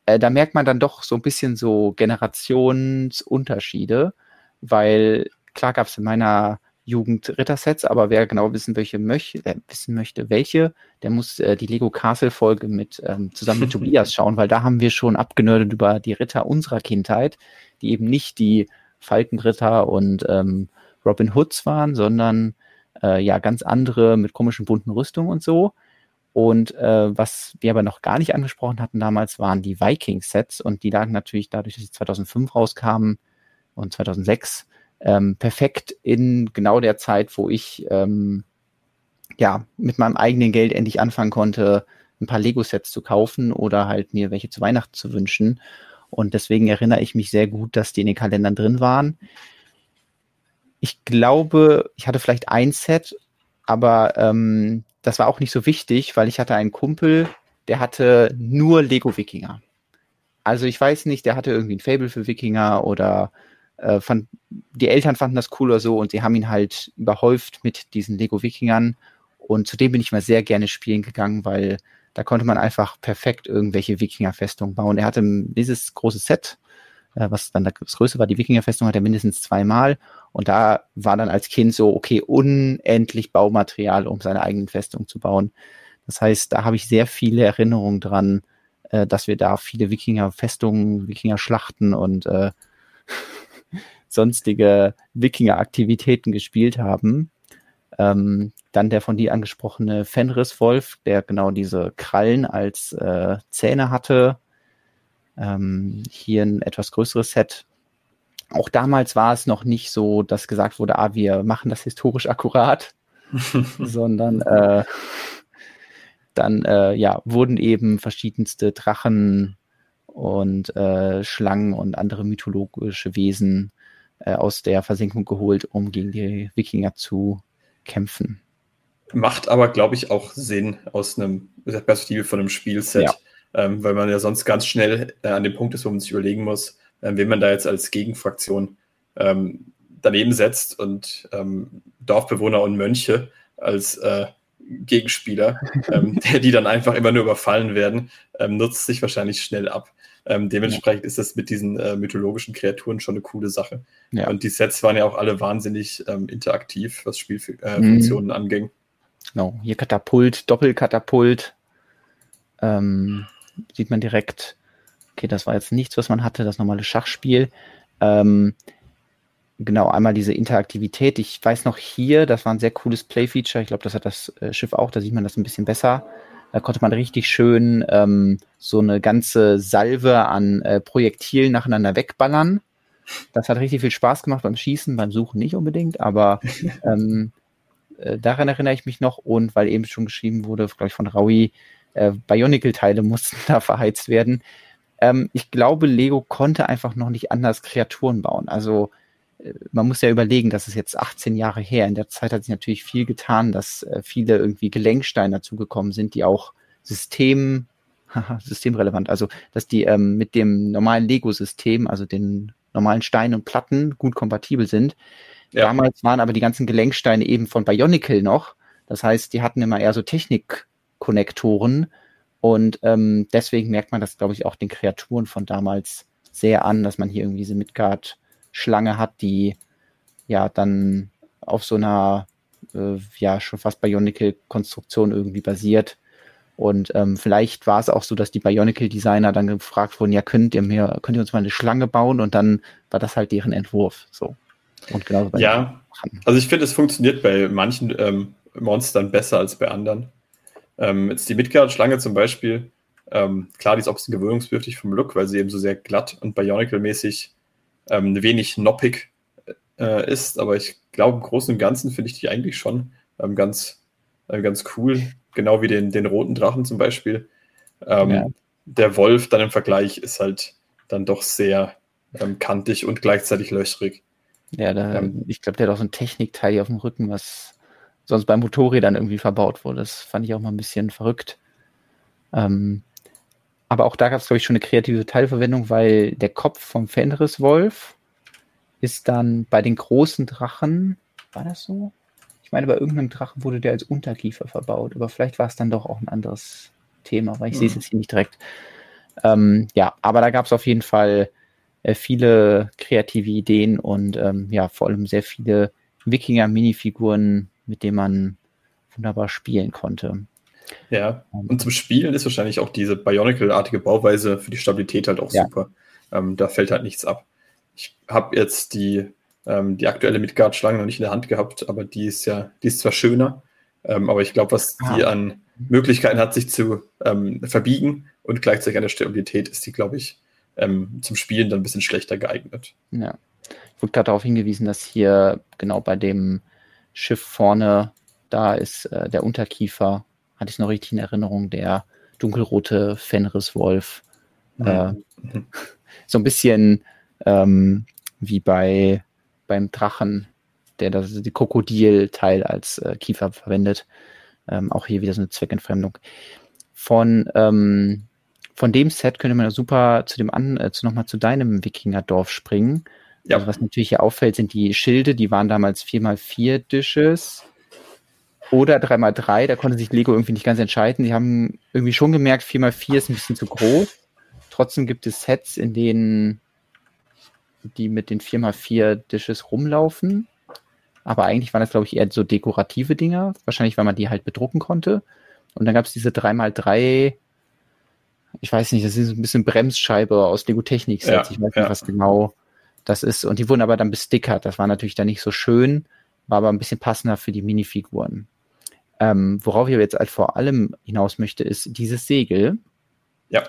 äh, da merkt man dann doch so ein bisschen so Generationsunterschiede, weil klar gab es in meiner Jugend Rittersets, aber wer genau wissen, welche möch äh, wissen möchte, welche, der muss äh, die Lego Castle Folge mit ähm, zusammen mit [laughs] Tobias schauen, weil da haben wir schon abgenördet über die Ritter unserer Kindheit, die eben nicht die Falkenritter und ähm, Robin Hoods waren, sondern äh, ja ganz andere mit komischen bunten Rüstungen und so. Und äh, was wir aber noch gar nicht angesprochen hatten damals, waren die Viking-Sets und die lagen natürlich dadurch, dass sie 2005 rauskamen und 2006 ähm, perfekt in genau der Zeit, wo ich ähm, ja mit meinem eigenen Geld endlich anfangen konnte, ein paar Lego-Sets zu kaufen oder halt mir welche zu Weihnachten zu wünschen. Und deswegen erinnere ich mich sehr gut, dass die in den Kalendern drin waren. Ich glaube, ich hatte vielleicht ein Set, aber ähm, das war auch nicht so wichtig, weil ich hatte einen Kumpel, der hatte nur Lego Wikinger. Also ich weiß nicht, der hatte irgendwie ein Fable für Wikinger oder äh, fand, die Eltern fanden das cool oder so und sie haben ihn halt überhäuft mit diesen Lego Wikingern. Und zudem bin ich mal sehr gerne spielen gegangen, weil da konnte man einfach perfekt irgendwelche Wikinger-Festungen bauen. Er hatte dieses große Set, äh, was dann das größte war, die Wikinger-Festung hat er mindestens zweimal. Und da war dann als Kind so, okay, unendlich Baumaterial, um seine eigenen Festung zu bauen. Das heißt, da habe ich sehr viele Erinnerungen dran, äh, dass wir da viele Wikinger-Festungen, Wikinger-Schlachten und äh, sonstige Wikinger-Aktivitäten gespielt haben. Ähm, dann der von dir angesprochene Fenris-Wolf, der genau diese Krallen als äh, Zähne hatte. Ähm, hier ein etwas größeres Set. Auch damals war es noch nicht so, dass gesagt wurde, ah, wir machen das historisch akkurat, [laughs] sondern äh, dann äh, ja, wurden eben verschiedenste Drachen und äh, Schlangen und andere mythologische Wesen äh, aus der Versenkung geholt, um gegen die Wikinger zu kämpfen. Macht aber, glaube ich, auch Sinn aus einem der Perspektive von einem Spielset, ja. ähm, weil man ja sonst ganz schnell äh, an dem Punkt ist, wo man sich überlegen muss, äh, wen man da jetzt als Gegenfraktion ähm, daneben setzt und ähm, Dorfbewohner und Mönche als äh, Gegenspieler, [laughs] ähm, der, die dann einfach immer nur überfallen werden, ähm, nutzt sich wahrscheinlich schnell ab. Ähm, dementsprechend ja. ist das mit diesen äh, mythologischen Kreaturen schon eine coole Sache. Ja. Und die Sets waren ja auch alle wahnsinnig ähm, interaktiv, was Spielfunktionen äh, mhm. anging. Genau, hier Katapult, Doppelkatapult. Ähm, sieht man direkt. Okay, das war jetzt nichts, was man hatte, das normale Schachspiel. Ähm, genau, einmal diese Interaktivität. Ich weiß noch hier, das war ein sehr cooles Play-Feature. Ich glaube, das hat das äh, Schiff auch, da sieht man das ein bisschen besser. Da konnte man richtig schön ähm, so eine ganze Salve an äh, Projektilen nacheinander wegballern. Das hat richtig viel Spaß gemacht beim Schießen, beim Suchen nicht unbedingt, aber [laughs] ähm, äh, daran erinnere ich mich noch und weil eben schon geschrieben wurde, glaube ich, von Raui, äh, Bionicle-Teile mussten [laughs] da verheizt werden. Ähm, ich glaube, Lego konnte einfach noch nicht anders Kreaturen bauen. Also man muss ja überlegen, das ist jetzt 18 Jahre her. In der Zeit hat sich natürlich viel getan, dass äh, viele irgendwie Gelenksteine dazugekommen sind, die auch System, [laughs] systemrelevant, also dass die ähm, mit dem normalen Lego-System, also den normalen Steinen und Platten gut kompatibel sind. Ja. Damals waren aber die ganzen Gelenksteine eben von Bionicle noch. Das heißt, die hatten immer eher so Technik-Konnektoren. Und ähm, deswegen merkt man das, glaube ich, auch den Kreaturen von damals sehr an, dass man hier irgendwie diese Midgard-Schlange hat, die ja dann auf so einer äh, ja schon fast Bionicle-Konstruktion irgendwie basiert. Und ähm, vielleicht war es auch so, dass die Bionicle-Designer dann gefragt wurden, ja, könnt ihr mir, könnt ihr uns mal eine Schlange bauen? Und dann war das halt deren Entwurf. So. Und genau ja, also ich finde, es funktioniert bei manchen ähm, Monstern besser als bei anderen. Ähm, jetzt die Midgard-Schlange zum Beispiel, ähm, klar, die ist auch ein bisschen gewöhnungsbedürftig vom Look, weil sie eben so sehr glatt und Bionicle-mäßig ähm, wenig noppig äh, ist, aber ich glaube, im Großen und Ganzen finde ich die eigentlich schon ähm, ganz, äh, ganz cool, genau wie den, den roten Drachen zum Beispiel. Ähm, ja. Der Wolf dann im Vergleich ist halt dann doch sehr ähm, kantig und gleichzeitig löchrig. Ja, da, ähm, ich glaube, der hat auch so ein Technikteil hier auf dem Rücken, was sonst bei Motorrädern irgendwie verbaut wurde. Das fand ich auch mal ein bisschen verrückt. Ähm, aber auch da gab es, glaube ich, schon eine kreative Teilverwendung, weil der Kopf vom Fenris-Wolf ist dann bei den großen Drachen, war das so? Ich meine, bei irgendeinem Drachen wurde der als Unterkiefer verbaut, aber vielleicht war es dann doch auch ein anderes Thema, weil ich mhm. sehe es jetzt hier nicht direkt. Ähm, ja, aber da gab es auf jeden Fall äh, viele kreative Ideen und ähm, ja, vor allem sehr viele Wikinger-Minifiguren, mit denen man wunderbar spielen konnte. Ja, ähm. und zum Spielen ist wahrscheinlich auch diese Bionicle-artige Bauweise für die Stabilität halt auch ja. super. Ähm, da fällt halt nichts ab. Ich habe jetzt die, ähm, die aktuelle Midgard-Schlange noch nicht in der Hand gehabt, aber die ist ja, die ist zwar schöner, ähm, aber ich glaube, was ah. die an Möglichkeiten hat, sich zu ähm, verbiegen und gleichzeitig an der Stabilität ist die, glaube ich, ähm, zum Spielen dann ein bisschen schlechter geeignet. Ja. Ich wurde gerade darauf hingewiesen, dass hier genau bei dem Schiff vorne, da ist äh, der Unterkiefer, hatte ich noch richtig in Erinnerung, der dunkelrote Fenris-Wolf. Mhm. Äh, mhm. [laughs] so ein bisschen ähm, wie bei beim Drachen, der das die Krokodil-Teil als äh, Kiefer verwendet. Ähm, auch hier wieder so eine Zweckentfremdung. Von ähm, von dem Set könnte man super zu dem an, äh, zu nochmal zu deinem Wikingerdorf springen. Ja. Also was natürlich hier auffällt, sind die Schilde, die waren damals 4x4 Dishes oder 3x3, da konnte sich Lego irgendwie nicht ganz entscheiden. Sie haben irgendwie schon gemerkt, 4x4 ist ein bisschen zu groß. Trotzdem gibt es Sets, in denen die mit den 4x4 Dishes rumlaufen. Aber eigentlich waren das, glaube ich, eher so dekorative Dinger. Wahrscheinlich, weil man die halt bedrucken konnte. Und dann gab es diese 3x3 ich weiß nicht, das ist ein bisschen Bremsscheibe aus Lego Technik Sets. Ja, ich weiß nicht, ja. was genau das ist. Und die wurden aber dann bestickert. Das war natürlich dann nicht so schön, war aber ein bisschen passender für die Minifiguren. Ähm, worauf ich aber jetzt halt vor allem hinaus möchte, ist dieses Segel. Ja.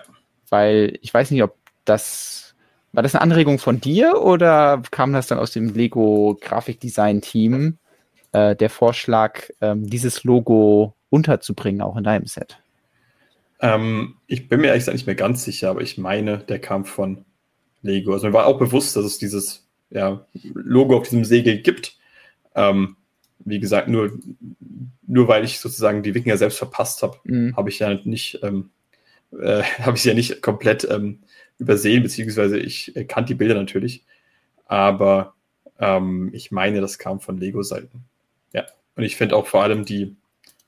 Weil ich weiß nicht, ob das, war das eine Anregung von dir oder kam das dann aus dem Lego Grafikdesign-Team, äh, der Vorschlag, ähm, dieses Logo unterzubringen, auch in deinem Set? Ähm, ich bin mir ehrlich gesagt nicht mehr ganz sicher, aber ich meine, der kam von Lego. Also mir war auch bewusst, dass es dieses ja, Logo auf diesem Segel gibt. Ähm, wie gesagt, nur, nur weil ich sozusagen die Wikinger selbst verpasst habe, mhm. habe ich ja nicht, ähm, äh, [laughs] habe ich ja nicht komplett ähm, übersehen, beziehungsweise ich äh, kannte die Bilder natürlich. Aber ähm, ich meine, das kam von Lego-Seiten. Ja. Und ich finde auch vor allem die,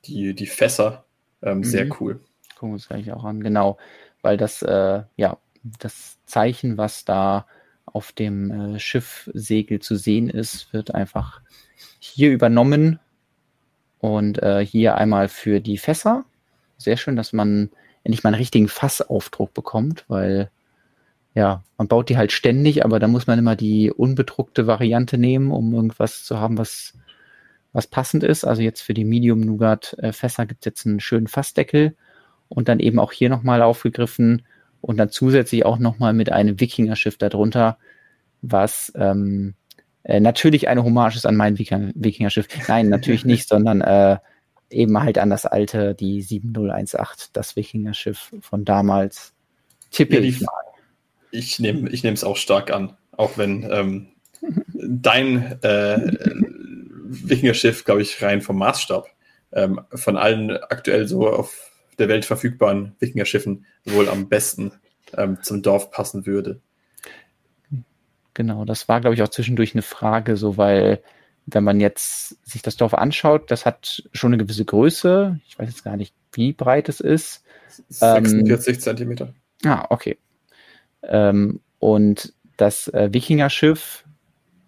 die, die Fässer ähm, mhm. sehr cool. Gucken wir uns gleich auch an, genau. Weil das, äh, ja, das Zeichen, was da auf dem äh, Schiffsegel zu sehen ist, wird einfach hier übernommen und äh, hier einmal für die Fässer. Sehr schön, dass man endlich mal einen richtigen Fassaufdruck bekommt, weil ja, man baut die halt ständig, aber da muss man immer die unbedruckte Variante nehmen, um irgendwas zu haben, was, was passend ist. Also jetzt für die Medium Nougat äh, Fässer gibt es jetzt einen schönen Fassdeckel und dann eben auch hier nochmal aufgegriffen und dann zusätzlich auch nochmal mit einem Wikinger-Schiff darunter, was ähm, äh, natürlich eine Hommage ist an mein Wikinger-Schiff. Nein, natürlich nicht, [laughs] sondern äh, eben halt an das alte, die 7018, das Wikinger-Schiff von damals. Tippe ja, ich mal. Ich nehme es auch stark an, auch wenn ähm, dein äh, Wikinger-Schiff, glaube ich, rein vom Maßstab ähm, von allen aktuell so auf der Welt verfügbaren Wikinger-Schiffen wohl am besten ähm, zum Dorf passen würde. Genau, das war, glaube ich, auch zwischendurch eine Frage, so weil, wenn man jetzt sich das Dorf anschaut, das hat schon eine gewisse Größe. Ich weiß jetzt gar nicht, wie breit es ist. 46 ähm, Zentimeter. Ah, okay. Ähm, und das äh, Wikinger-Schiff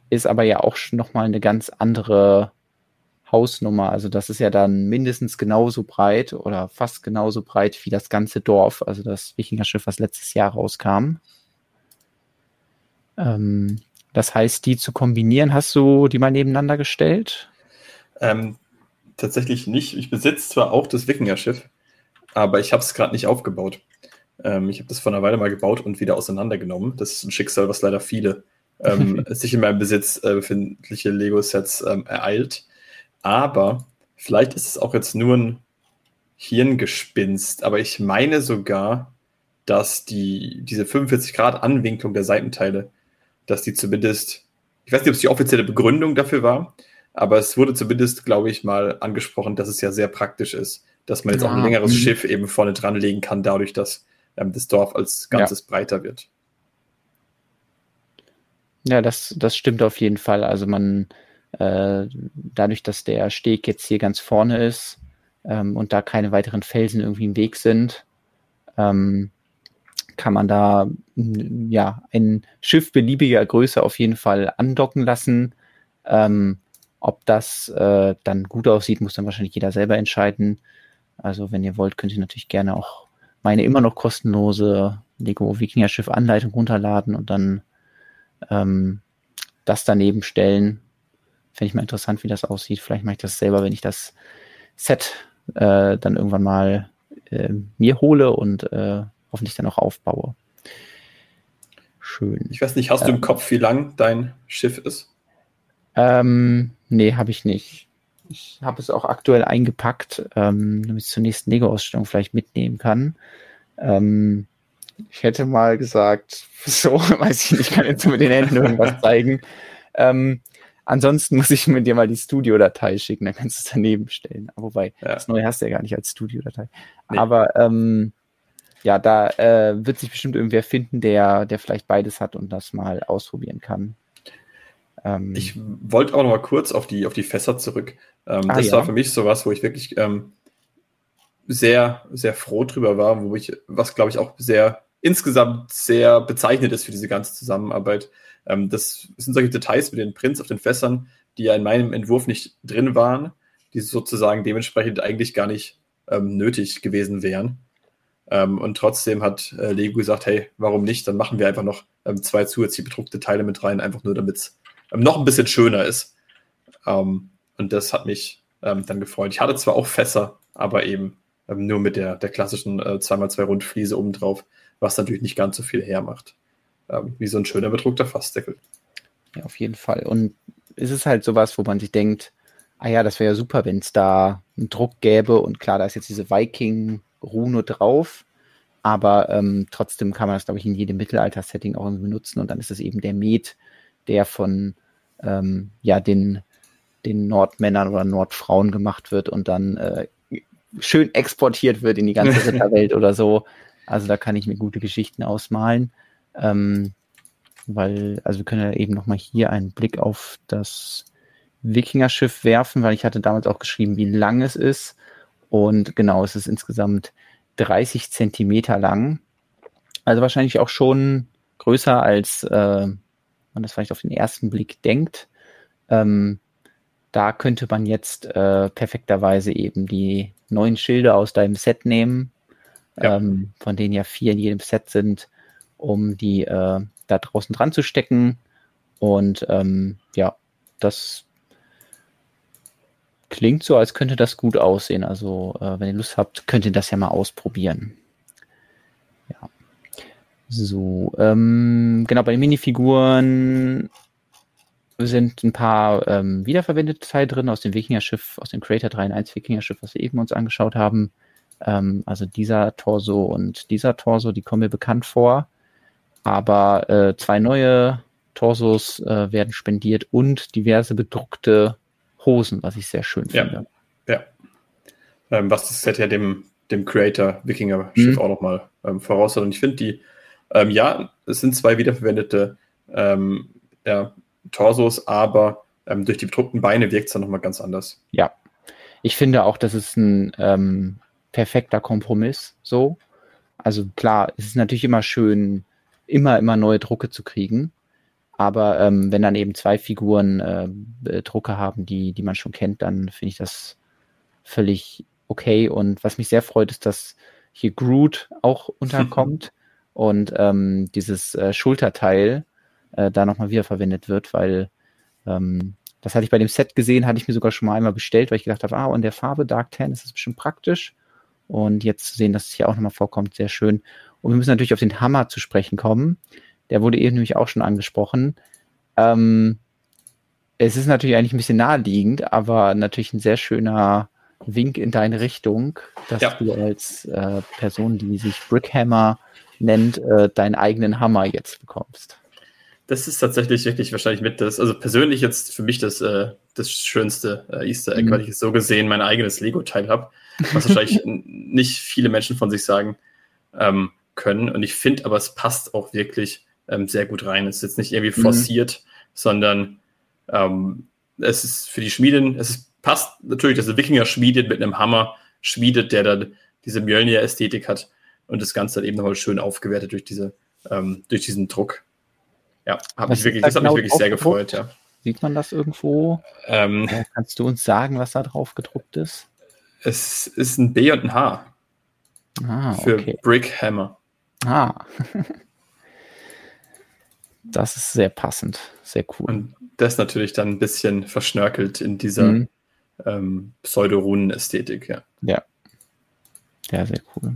ist aber ja auch nochmal eine ganz andere Hausnummer. Also das ist ja dann mindestens genauso breit oder fast genauso breit wie das ganze Dorf, also das Wikingerschiff, was letztes Jahr rauskam. Ähm, das heißt, die zu kombinieren, hast du die mal nebeneinander gestellt? Ähm, tatsächlich nicht. Ich besitze zwar auch das Wikingerschiff, aber ich habe es gerade nicht aufgebaut. Ähm, ich habe das vor einer Weile mal gebaut und wieder auseinandergenommen. Das ist ein Schicksal, was leider viele ähm, [laughs] sich in meinem Besitz äh, befindliche Lego-Sets ähm, ereilt. Aber vielleicht ist es auch jetzt nur ein Hirngespinst, aber ich meine sogar, dass die, diese 45 Grad Anwinklung der Seitenteile, dass die zumindest, ich weiß nicht, ob es die offizielle Begründung dafür war, aber es wurde zumindest, glaube ich, mal angesprochen, dass es ja sehr praktisch ist, dass man jetzt ja. auch ein längeres mhm. Schiff eben vorne dran legen kann, dadurch, dass ähm, das Dorf als Ganzes ja. breiter wird. Ja, das, das stimmt auf jeden Fall. Also man, äh, dadurch, dass der Steg jetzt hier ganz vorne ist ähm, und da keine weiteren Felsen irgendwie im Weg sind, ähm, kann man da ja ein Schiff beliebiger Größe auf jeden Fall andocken lassen. Ähm, ob das äh, dann gut aussieht, muss dann wahrscheinlich jeder selber entscheiden. Also wenn ihr wollt, könnt ihr natürlich gerne auch meine immer noch kostenlose Lego Wikinger Schiff Anleitung runterladen und dann ähm, das daneben stellen. Fände ich mal interessant, wie das aussieht. Vielleicht mache ich das selber, wenn ich das Set äh, dann irgendwann mal äh, mir hole und äh, hoffentlich dann auch aufbaue. Schön. Ich weiß nicht, hast du im ähm. Kopf, wie lang dein Schiff ist? Ähm, nee, habe ich nicht. Ich habe es auch aktuell eingepackt, ähm, damit ich zur nächsten Lego-Ausstellung vielleicht mitnehmen kann. Ähm, ich hätte mal gesagt, [laughs] so, weiß ich nicht, ich kann jetzt mit den Händen irgendwas [laughs] zeigen. Ähm, Ansonsten muss ich mir dir mal die Studio-Datei schicken, dann kannst du es daneben stellen. Wobei, ja. das neue hast du ja gar nicht als Studio-Datei. Nee. Aber ähm, ja, da äh, wird sich bestimmt irgendwer finden, der, der vielleicht beides hat und das mal ausprobieren kann. Ähm, ich wollte auch noch mal kurz auf die, auf die Fässer zurück. Ähm, ah, das ja. war für mich sowas, wo ich wirklich ähm, sehr, sehr froh drüber war, wo ich, was glaube ich auch sehr insgesamt sehr bezeichnet ist für diese ganze Zusammenarbeit. Ähm, das sind solche Details mit den Prints auf den Fässern, die ja in meinem Entwurf nicht drin waren, die sozusagen dementsprechend eigentlich gar nicht ähm, nötig gewesen wären. Ähm, und trotzdem hat äh, Lego gesagt, hey, warum nicht? Dann machen wir einfach noch ähm, zwei zusätzliche bedruckte Teile mit rein, einfach nur damit es ähm, noch ein bisschen schöner ist. Ähm, Und das hat mich ähm, dann gefreut. Ich hatte zwar auch Fässer, aber eben ähm, nur mit der, der klassischen äh, 2x2 Rundfliese obendrauf, was natürlich nicht ganz so viel hermacht. Wie so ein schöner bedruckter Fassdeckel. Ja, auf jeden Fall. Und es ist halt sowas, wo man sich denkt, ah ja, das wäre ja super, wenn es da einen Druck gäbe und klar, da ist jetzt diese Viking-Rune drauf, aber ähm, trotzdem kann man das, glaube ich, in jedem Mittelalter-Setting auch irgendwie benutzen und dann ist es eben der Met, der von ähm, ja, den, den Nordmännern oder Nordfrauen gemacht wird und dann äh, schön exportiert wird in die ganze [laughs] Ritterwelt oder so. Also da kann ich mir gute Geschichten ausmalen. Ähm, weil, also wir können ja eben nochmal hier einen Blick auf das Wikingerschiff werfen, weil ich hatte damals auch geschrieben, wie lang es ist. Und genau, es ist insgesamt 30 Zentimeter lang. Also wahrscheinlich auch schon größer, als äh, man das vielleicht auf den ersten Blick denkt. Ähm, da könnte man jetzt äh, perfekterweise eben die neuen Schilde aus deinem Set nehmen, ja. ähm, von denen ja vier in jedem Set sind, um die äh, da draußen dran zu stecken. Und ähm, ja, das klingt so, als könnte das gut aussehen. Also, äh, wenn ihr Lust habt, könnt ihr das ja mal ausprobieren. Ja. So, ähm, genau, bei den Minifiguren sind ein paar ähm, wiederverwendete Teile drin aus dem Wikinger-Schiff, aus dem Creator 3 in 1 Wikinger-Schiff, was wir eben uns angeschaut haben. Ähm, also dieser Torso und dieser Torso, die kommen mir bekannt vor. Aber äh, zwei neue Torsos äh, werden spendiert und diverse bedruckte Hosen, was ich sehr schön finde. Ja. Ähm, was das Set ja dem, dem Creator Wikinger-Schiff mhm. auch nochmal ähm, voraus hat. Und ich finde die, ähm, ja, es sind zwei wiederverwendete ähm, ja, Torsos, aber ähm, durch die bedruckten Beine wirkt es dann nochmal ganz anders. Ja, ich finde auch, das ist ein ähm, perfekter Kompromiss so. Also klar, es ist natürlich immer schön, immer, immer neue Drucke zu kriegen. Aber ähm, wenn dann eben zwei Figuren äh, Drucke haben, die, die man schon kennt, dann finde ich das völlig okay. Und was mich sehr freut, ist, dass hier Groot auch [laughs] unterkommt und ähm, dieses äh, Schulterteil äh, da nochmal wiederverwendet wird, weil ähm, das hatte ich bei dem Set gesehen, hatte ich mir sogar schon mal einmal bestellt, weil ich gedacht habe, ah, und der Farbe Dark Tan ist das bestimmt praktisch. Und jetzt zu sehen, dass es hier auch nochmal vorkommt, sehr schön. Und wir müssen natürlich auf den Hammer zu sprechen kommen. Der wurde eben nämlich auch schon angesprochen. Ähm, es ist natürlich eigentlich ein bisschen naheliegend, aber natürlich ein sehr schöner Wink in deine Richtung, dass ja. du als äh, Person, die sich Brickhammer nennt, äh, deinen eigenen Hammer jetzt bekommst. Das ist tatsächlich wirklich wahrscheinlich mit das, also persönlich jetzt für mich das, äh, das schönste äh, Easter Egg, mhm. weil ich so gesehen mein eigenes Lego-Teil habe, was wahrscheinlich [laughs] nicht viele Menschen von sich sagen ähm, können. Und ich finde aber, es passt auch wirklich ähm, sehr gut rein. Es ist jetzt nicht irgendwie mhm. forciert, mhm. sondern ähm, es ist für die Schmieden, es ist, passt natürlich, dass der Wikinger schmiedet mit einem Hammer, schmiedet, der dann diese Mjölnir-Ästhetik hat und das Ganze dann eben nochmal schön aufgewertet durch, diese, ähm, durch diesen Druck. Ja, hab mich wirklich, das hat genau mich wirklich sehr gefreut, ja. Sieht man das irgendwo? Ähm, Kannst du uns sagen, was da drauf gedruckt ist? Es ist ein B und ein H. Ah, für okay. Brick Hammer. Ah. [laughs] das ist sehr passend. Sehr cool. Und das natürlich dann ein bisschen verschnörkelt in dieser mhm. ähm, Pseudo-Runen-Ästhetik, ja. Ja. Ja, sehr cool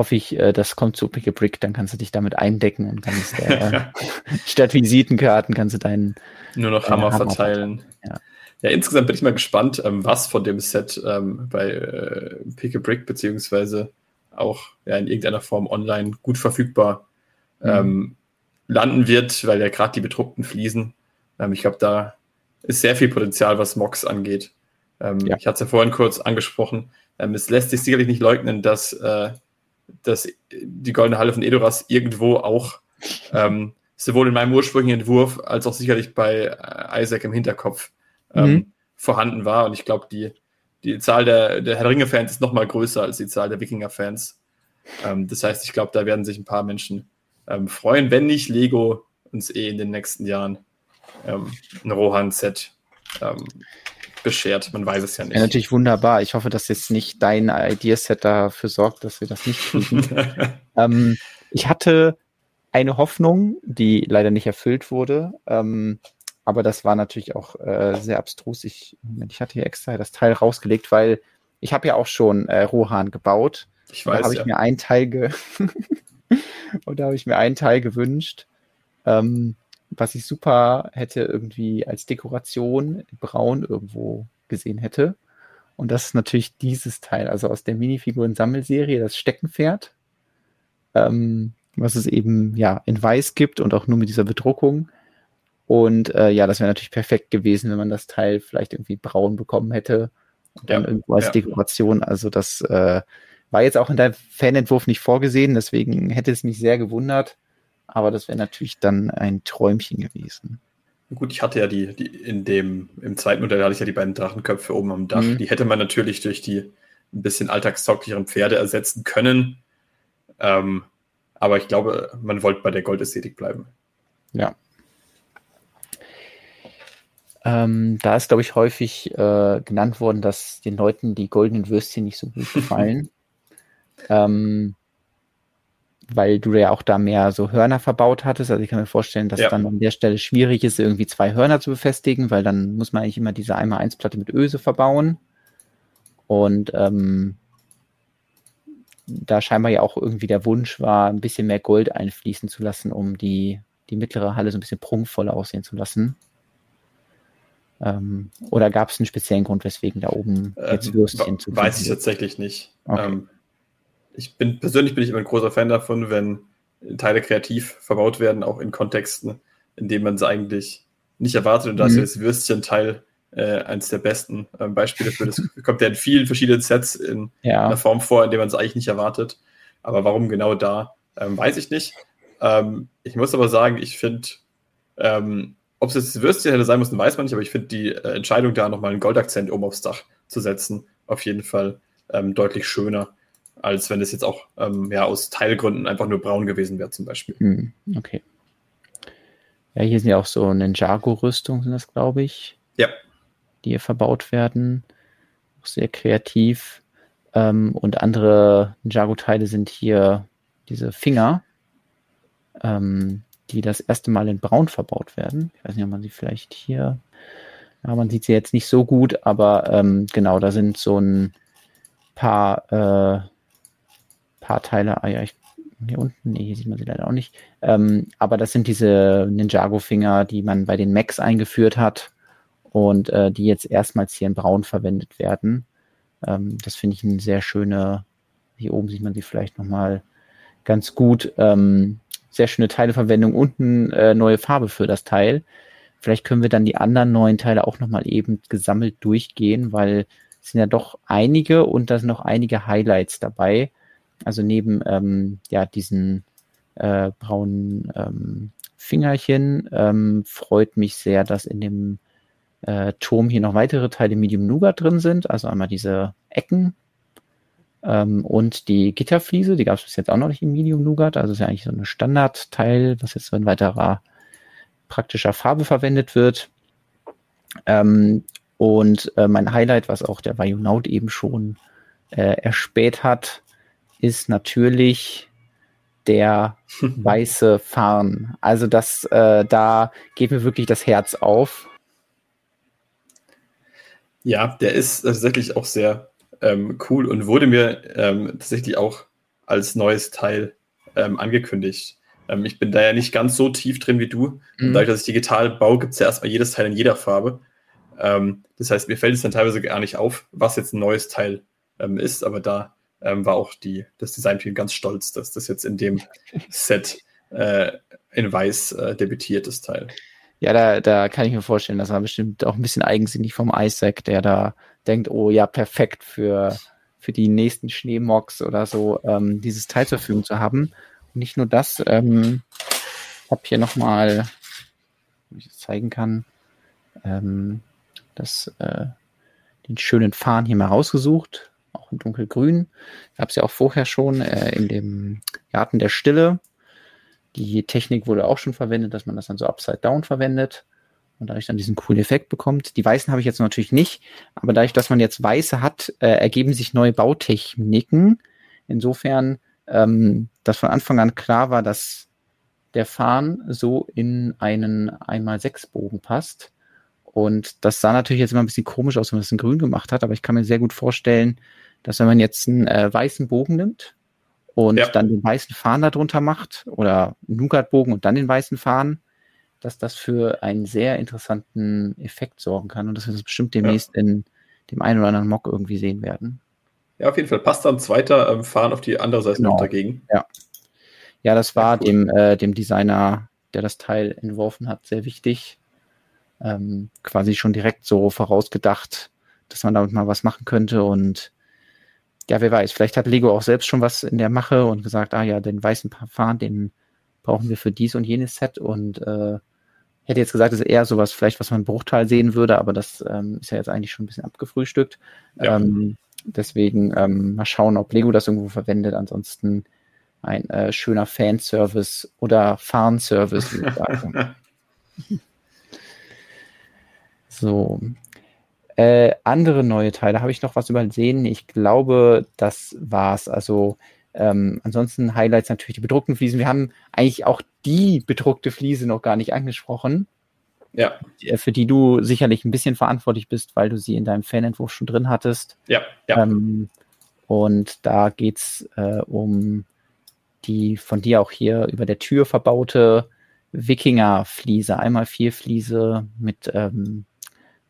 hoffe ich, äh, das kommt zu Pick a Brick, dann kannst du dich damit eindecken und kannst äh, [laughs] statt Visitenkarten kannst du deinen nur noch Hammer, Hammer, verteilen. Ja. ja. insgesamt bin ich mal gespannt, ähm, was von dem Set ähm, bei äh, Pick a Brick beziehungsweise auch ja, in irgendeiner Form online gut verfügbar mhm. ähm, landen wird, weil ja gerade die bedruckten Fliesen, ähm, ich glaube, da ist sehr viel Potenzial, was Mox angeht. Ähm, ja. Ich hatte es ja vorhin kurz angesprochen. Ähm, es lässt sich sicherlich nicht leugnen, dass äh, dass die Goldene Halle von Edoras irgendwo auch ähm, sowohl in meinem ursprünglichen Entwurf als auch sicherlich bei äh, Isaac im Hinterkopf ähm, mhm. vorhanden war. Und ich glaube, die, die Zahl der, der Herr Ringe-Fans ist noch mal größer als die Zahl der Wikinger-Fans. Ähm, das heißt, ich glaube, da werden sich ein paar Menschen ähm, freuen, wenn nicht Lego uns eh in den nächsten Jahren ähm, ein Rohan-Set ähm, beschert. Man weiß es ja nicht. Ja, natürlich wunderbar. Ich hoffe, dass jetzt nicht dein Ideaset dafür sorgt, dass wir das nicht kriegen. [laughs] ähm, ich hatte eine Hoffnung, die leider nicht erfüllt wurde. Ähm, aber das war natürlich auch äh, sehr abstrus. Ich, ich hatte hier extra das Teil rausgelegt, weil ich habe ja auch schon äh, Rohan gebaut. Ich weiß, da habe ja. ich mir einen Teil ge [laughs] und da habe ich mir einen Teil gewünscht, ähm, was ich super hätte irgendwie als Dekoration braun irgendwo gesehen hätte. Und das ist natürlich dieses Teil, also aus der Minifiguren-Sammelserie, das Steckenpferd, ähm, was es eben ja in weiß gibt und auch nur mit dieser Bedruckung. Und äh, ja, das wäre natürlich perfekt gewesen, wenn man das Teil vielleicht irgendwie braun bekommen hätte und dann Ja, irgendwo als ja. Dekoration. Also das äh, war jetzt auch in deinem Fanentwurf nicht vorgesehen, deswegen hätte es mich sehr gewundert. Aber das wäre natürlich dann ein Träumchen gewesen. Gut, ich hatte ja die, die in dem, im zweiten Modell hatte ich ja die beiden Drachenköpfe oben am Dach. Mhm. Die hätte man natürlich durch die ein bisschen alltagstauglicheren Pferde ersetzen können. Ähm, aber ich glaube, man wollte bei der Goldästhetik bleiben. Ja. Ähm, da ist, glaube ich, häufig äh, genannt worden, dass den Leuten die goldenen Würstchen nicht so gut [laughs] gefallen. Ähm, weil du ja auch da mehr so Hörner verbaut hattest. Also ich kann mir vorstellen, dass Ja. dann an der Stelle schwierig ist, irgendwie zwei Hörner zu befestigen, weil dann muss man eigentlich immer diese 1x1-Platte mit Öse verbauen. Und ähm, da scheinbar ja auch irgendwie der Wunsch war, ein bisschen mehr Gold einfließen zu lassen, um die, die mittlere Halle so ein bisschen prunkvoller aussehen zu lassen. Ähm, oder gab es einen speziellen Grund, weswegen da oben jetzt Ähm, Würstchen zu Weiß ich tatsächlich nicht. Okay. Ähm, ich bin persönlich bin ich immer ein großer Fan davon, wenn Teile kreativ verbaut werden, auch in Kontexten, in denen man es eigentlich nicht erwartet. Und da ist Mhm. das Würstchen-Teil äh, eines der besten ähm, Beispiele für das. kommt ja in vielen verschiedenen Sets in Ja, einer Form vor, in der man es eigentlich nicht erwartet. Aber warum genau da, ähm, weiß ich nicht. Ähm, ich muss aber sagen, ich finde, ähm, ob es jetzt das Würstchen hätte sein müssen, weiß man nicht, aber ich finde die äh, Entscheidung, da nochmal einen Goldakzent oben aufs Dach zu setzen, auf jeden Fall ähm, deutlich schöner, als wenn es jetzt auch ähm, ja, aus Teilgründen einfach nur braun gewesen wäre, zum Beispiel. Hm, okay. Ja, hier sind ja auch so Ninjago-Rüstungen, sind das, glaube ich. Ja. Die hier verbaut werden. Auch sehr kreativ. Ähm, und andere Ninjago-Teile sind hier diese Finger, ähm, die das erste Mal in Braun verbaut werden. Ich weiß nicht, ob man sie vielleicht hier. Ja, man sieht sie jetzt nicht so gut, aber ähm, genau, da sind so ein paar, äh, paar Teile. Ah ja, ich, hier unten, nee, hier sieht man sie leider auch nicht. Ähm, aber das sind diese Ninjago-Finger, die man bei den Macs eingeführt hat und äh, die jetzt erstmals hier in Braun verwendet werden. Ähm, das finde ich eine sehr schöne, hier oben sieht man sie vielleicht nochmal ganz gut. Ähm, sehr schöne Teileverwendung und eine äh, neue Farbe für das Teil. Vielleicht können wir dann die anderen neuen Teile auch nochmal eben gesammelt durchgehen, weil es sind ja doch einige und da sind noch einige Highlights dabei. Also neben ähm, ja, diesen äh, braunen ähm, Fingerchen ähm, freut mich sehr, dass in dem äh, Turm hier noch weitere Teile Medium Nougat drin sind. Also einmal diese Ecken ähm, und die Gitterfliese, die gab es bis jetzt auch noch nicht in Medium Nougat. Also ist ja eigentlich so ein Standardteil, was jetzt so in weiterer praktischer Farbe verwendet wird. Ähm, und äh, mein Highlight, was auch der Vajunaut eben schon äh, erspäht hat, ist natürlich der [laughs] weiße Farn. Also das, äh, da geht mir wirklich das Herz auf. Ja, der ist tatsächlich auch sehr ähm, cool und wurde mir ähm, tatsächlich auch als neues Teil ähm, angekündigt. Ähm, ich bin da ja nicht ganz so tief drin wie du. Mhm. Dadurch, dass ich digital baue, gibt es ja erstmal jedes Teil in jeder Farbe. Ähm, das heißt, mir fällt es dann teilweise gar nicht auf, was jetzt ein neues Teil ähm, ist, aber da ähm, war auch die, das Designteam ganz stolz, dass das jetzt in dem Set äh, in weiß äh, debütiert, das Teil. Ja, da, da kann ich mir vorstellen, das war bestimmt auch ein bisschen eigensinnig vom Isaac, der da denkt, oh ja, perfekt für, für die nächsten Schneemocks oder so, ähm, dieses Teil zur Verfügung zu haben. Und nicht nur das, ähm, ich habe hier nochmal, wenn ich das zeigen kann, ähm, das, äh, den schönen Fahnen hier mal rausgesucht, auch in dunkelgrün. Gab es ja auch vorher schon äh, in dem Garten der Stille. Die Technik wurde auch schon verwendet, dass man das dann so upside down verwendet und dadurch dann diesen coolen Effekt bekommt. Die weißen habe ich jetzt natürlich nicht, aber dadurch, dass man jetzt weiße hat, äh, ergeben sich neue Bautechniken. Insofern, ähm, dass von Anfang an klar war, dass der Farn so in einen 1x6 Bogen passt. Und das sah natürlich jetzt immer ein bisschen komisch aus, wenn man das in grün gemacht hat, aber ich kann mir sehr gut vorstellen, dass wenn man jetzt einen äh, weißen Bogen nimmt und ja. dann den weißen Faden darunter macht oder Nougat-Bogen und dann den weißen Faden, dass das für einen sehr interessanten Effekt sorgen kann und dass wir das bestimmt demnächst ja. in dem einen oder anderen Mock irgendwie sehen werden. Ja, auf jeden Fall. Passt dann zweiter ähm, Fahren auf die andere Seite genau. dagegen. Ja. Ja, das war ja, cool. dem, äh, dem Designer, der das Teil entworfen hat, sehr wichtig. Ähm, quasi schon direkt so vorausgedacht, dass man damit mal was machen könnte und ja, wer weiß, vielleicht hat Lego auch selbst schon was in der Mache und gesagt, ah ja, den weißen Parfum, den brauchen wir für dies und jenes Set und äh, hätte jetzt gesagt, das ist eher sowas vielleicht, was man Bruchteil sehen würde, aber das ähm, ist ja jetzt eigentlich schon ein bisschen abgefrühstückt. Ja. Ähm, deswegen ähm, mal schauen, ob Lego das irgendwo verwendet. Ansonsten ein äh, schöner Fanservice oder Farnservice. [laughs] so, äh, andere neue Teile, habe ich noch was übersehen? Ich glaube, das war's. Also ähm, ansonsten Highlights natürlich die bedruckten Fliesen. Wir haben eigentlich auch die bedruckte Fliese noch gar nicht angesprochen. Ja. Äh, für die du sicherlich ein bisschen verantwortlich bist, weil du sie in deinem Fanentwurf schon drin hattest. Ja, ja. Ähm, und da geht es äh, um die von dir auch hier über der Tür verbaute Wikinger-Fliese. Einmal vier Fliese mit ähm,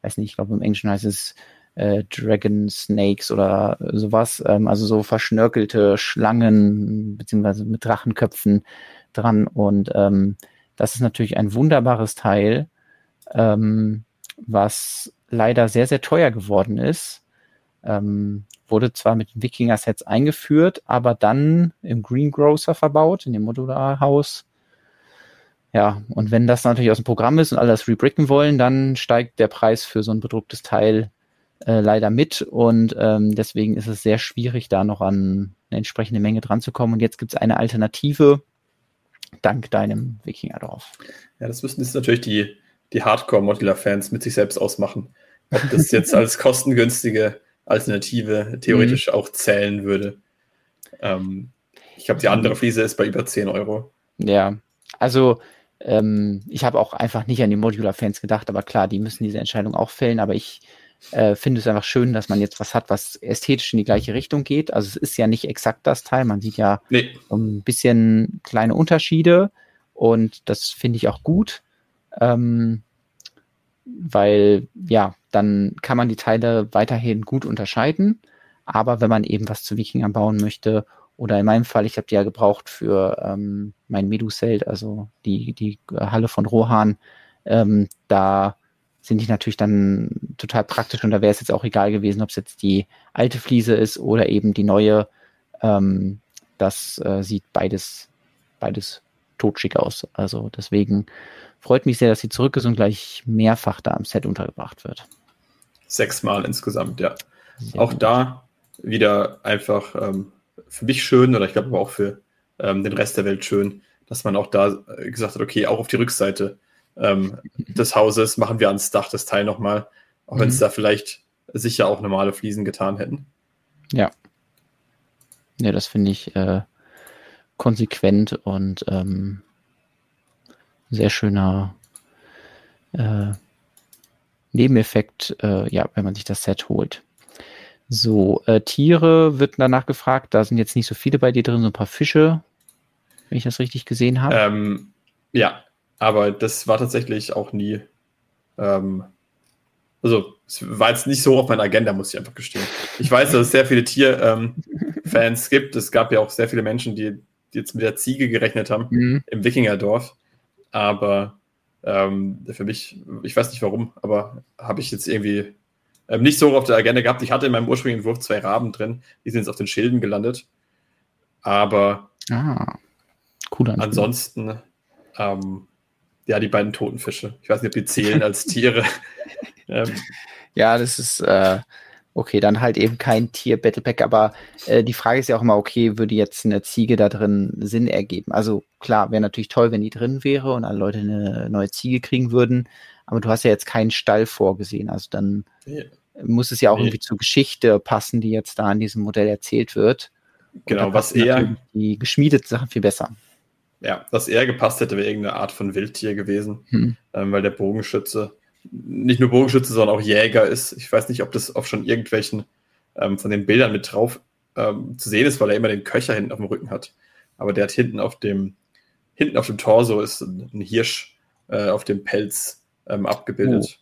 weiß nicht, ich glaube im Englischen heißt es äh, Dragon Snakes oder sowas, ähm, also so verschnörkelte Schlangen beziehungsweise mit Drachenköpfen dran. Und ähm, das ist natürlich ein wunderbares Teil, ähm, was leider sehr, sehr teuer geworden ist. Ähm, wurde zwar mit Wikinger-Sets eingeführt, aber dann im Greengrocer verbaut, in dem Modularhaus ja, und wenn das natürlich aus dem Programm ist und alle das rebricken wollen, dann steigt der Preis für so ein bedrucktes Teil äh, leider mit und ähm, deswegen ist es sehr schwierig, da noch an eine entsprechende Menge dran zu kommen. Und jetzt gibt es eine Alternative, dank deinem Wikingerdorf. Ja, das müssen jetzt natürlich die, die Hardcore-Modular-Fans mit sich selbst ausmachen. Ob das jetzt als kostengünstige Alternative theoretisch mhm. auch zählen würde. Ähm, ich glaube, die andere Fliese ist bei über 10 Euro. Ja, also ähm, ich habe auch einfach nicht an die Modular-Fans gedacht, aber klar, die müssen diese Entscheidung auch fällen. Aber ich äh, finde es einfach schön, dass man jetzt was hat, was ästhetisch in die gleiche Richtung geht. Also es ist ja nicht exakt das Teil, man sieht ja nee. ein bisschen kleine Unterschiede und das finde ich auch gut. Ähm, weil ja, dann kann man die Teile weiterhin gut unterscheiden. Aber wenn man eben was zu Wikingern bauen möchte oder in meinem Fall, ich habe die ja gebraucht für ähm, mein Meduseld, also die, die Halle von Rohan. Ähm, da sind die natürlich dann total praktisch und da wäre es jetzt auch egal gewesen, ob es jetzt die alte Fliese ist oder eben die neue. Ähm, das äh, sieht beides, beides totschick aus. Also deswegen freut mich sehr, dass sie zurück ist und gleich mehrfach da am Set untergebracht wird. Sechsmal insgesamt, ja. Sehr auch gut. da wieder einfach ähm, für mich schön oder ich glaube aber auch für ähm, den Rest der Welt schön, dass man auch da äh, gesagt hat, okay, auch auf die Rückseite ähm, [laughs] des Hauses machen wir ans Dach das Teil nochmal, auch mhm. wenn es da vielleicht sicher auch normale Fliesen getan hätten. Ja. Ja, das finde ich äh, konsequent und ähm, sehr schöner äh, Nebeneffekt, äh, ja, wenn man sich das Set holt. So, äh, Tiere wird danach gefragt. Da sind jetzt nicht so viele bei dir drin, so ein paar Fische, wenn ich das richtig gesehen habe. Ähm, ja, aber das war tatsächlich auch nie. Ähm, also, es war jetzt nicht so auf meiner Agenda, muss ich einfach gestehen. Ich weiß, dass es sehr viele Tierfans ähm, [laughs] gibt. Es gab ja auch sehr viele Menschen, die, die jetzt mit der Ziege gerechnet haben mhm. im Wikingerdorf. Aber ähm, für mich, ich weiß nicht warum, aber habe ich jetzt irgendwie ähm, nicht so auf der Agenda gehabt. Ich hatte in meinem ursprünglichen Entwurf zwei Raben drin, die sind jetzt auf den Schilden gelandet. Aber ah, cool ansonsten, ähm, ja, die beiden toten Fische. Ich weiß nicht, ob die zählen als [laughs] Tiere. ähm, ja, das ist äh, okay, dann halt eben kein Tier-Battlepack, aber äh, die Frage ist ja auch immer, okay, würde jetzt eine Ziege da drin Sinn ergeben? Also klar, wäre natürlich toll, wenn die drin wäre und alle Leute eine neue Ziege kriegen würden, aber du hast ja jetzt keinen Stall vorgesehen, also dann ja muss es ja auch nee. irgendwie zur Geschichte passen, die jetzt da in diesem Modell erzählt wird. Genau, was eher die geschmiedeten Sachen viel besser. ja, was eher gepasst hätte, wäre irgendeine Art von Wildtier gewesen, hm. ähm, weil der Bogenschütze nicht nur Bogenschütze, sondern auch Jäger ist. Ich weiß nicht, ob das auf schon irgendwelchen ähm, von den Bildern mit drauf ähm, zu sehen ist, weil er immer den Köcher hinten auf dem Rücken hat. Aber der hat hinten auf dem, hinten auf dem Torso ist ein Hirsch äh, auf dem Pelz ähm, abgebildet. Oh.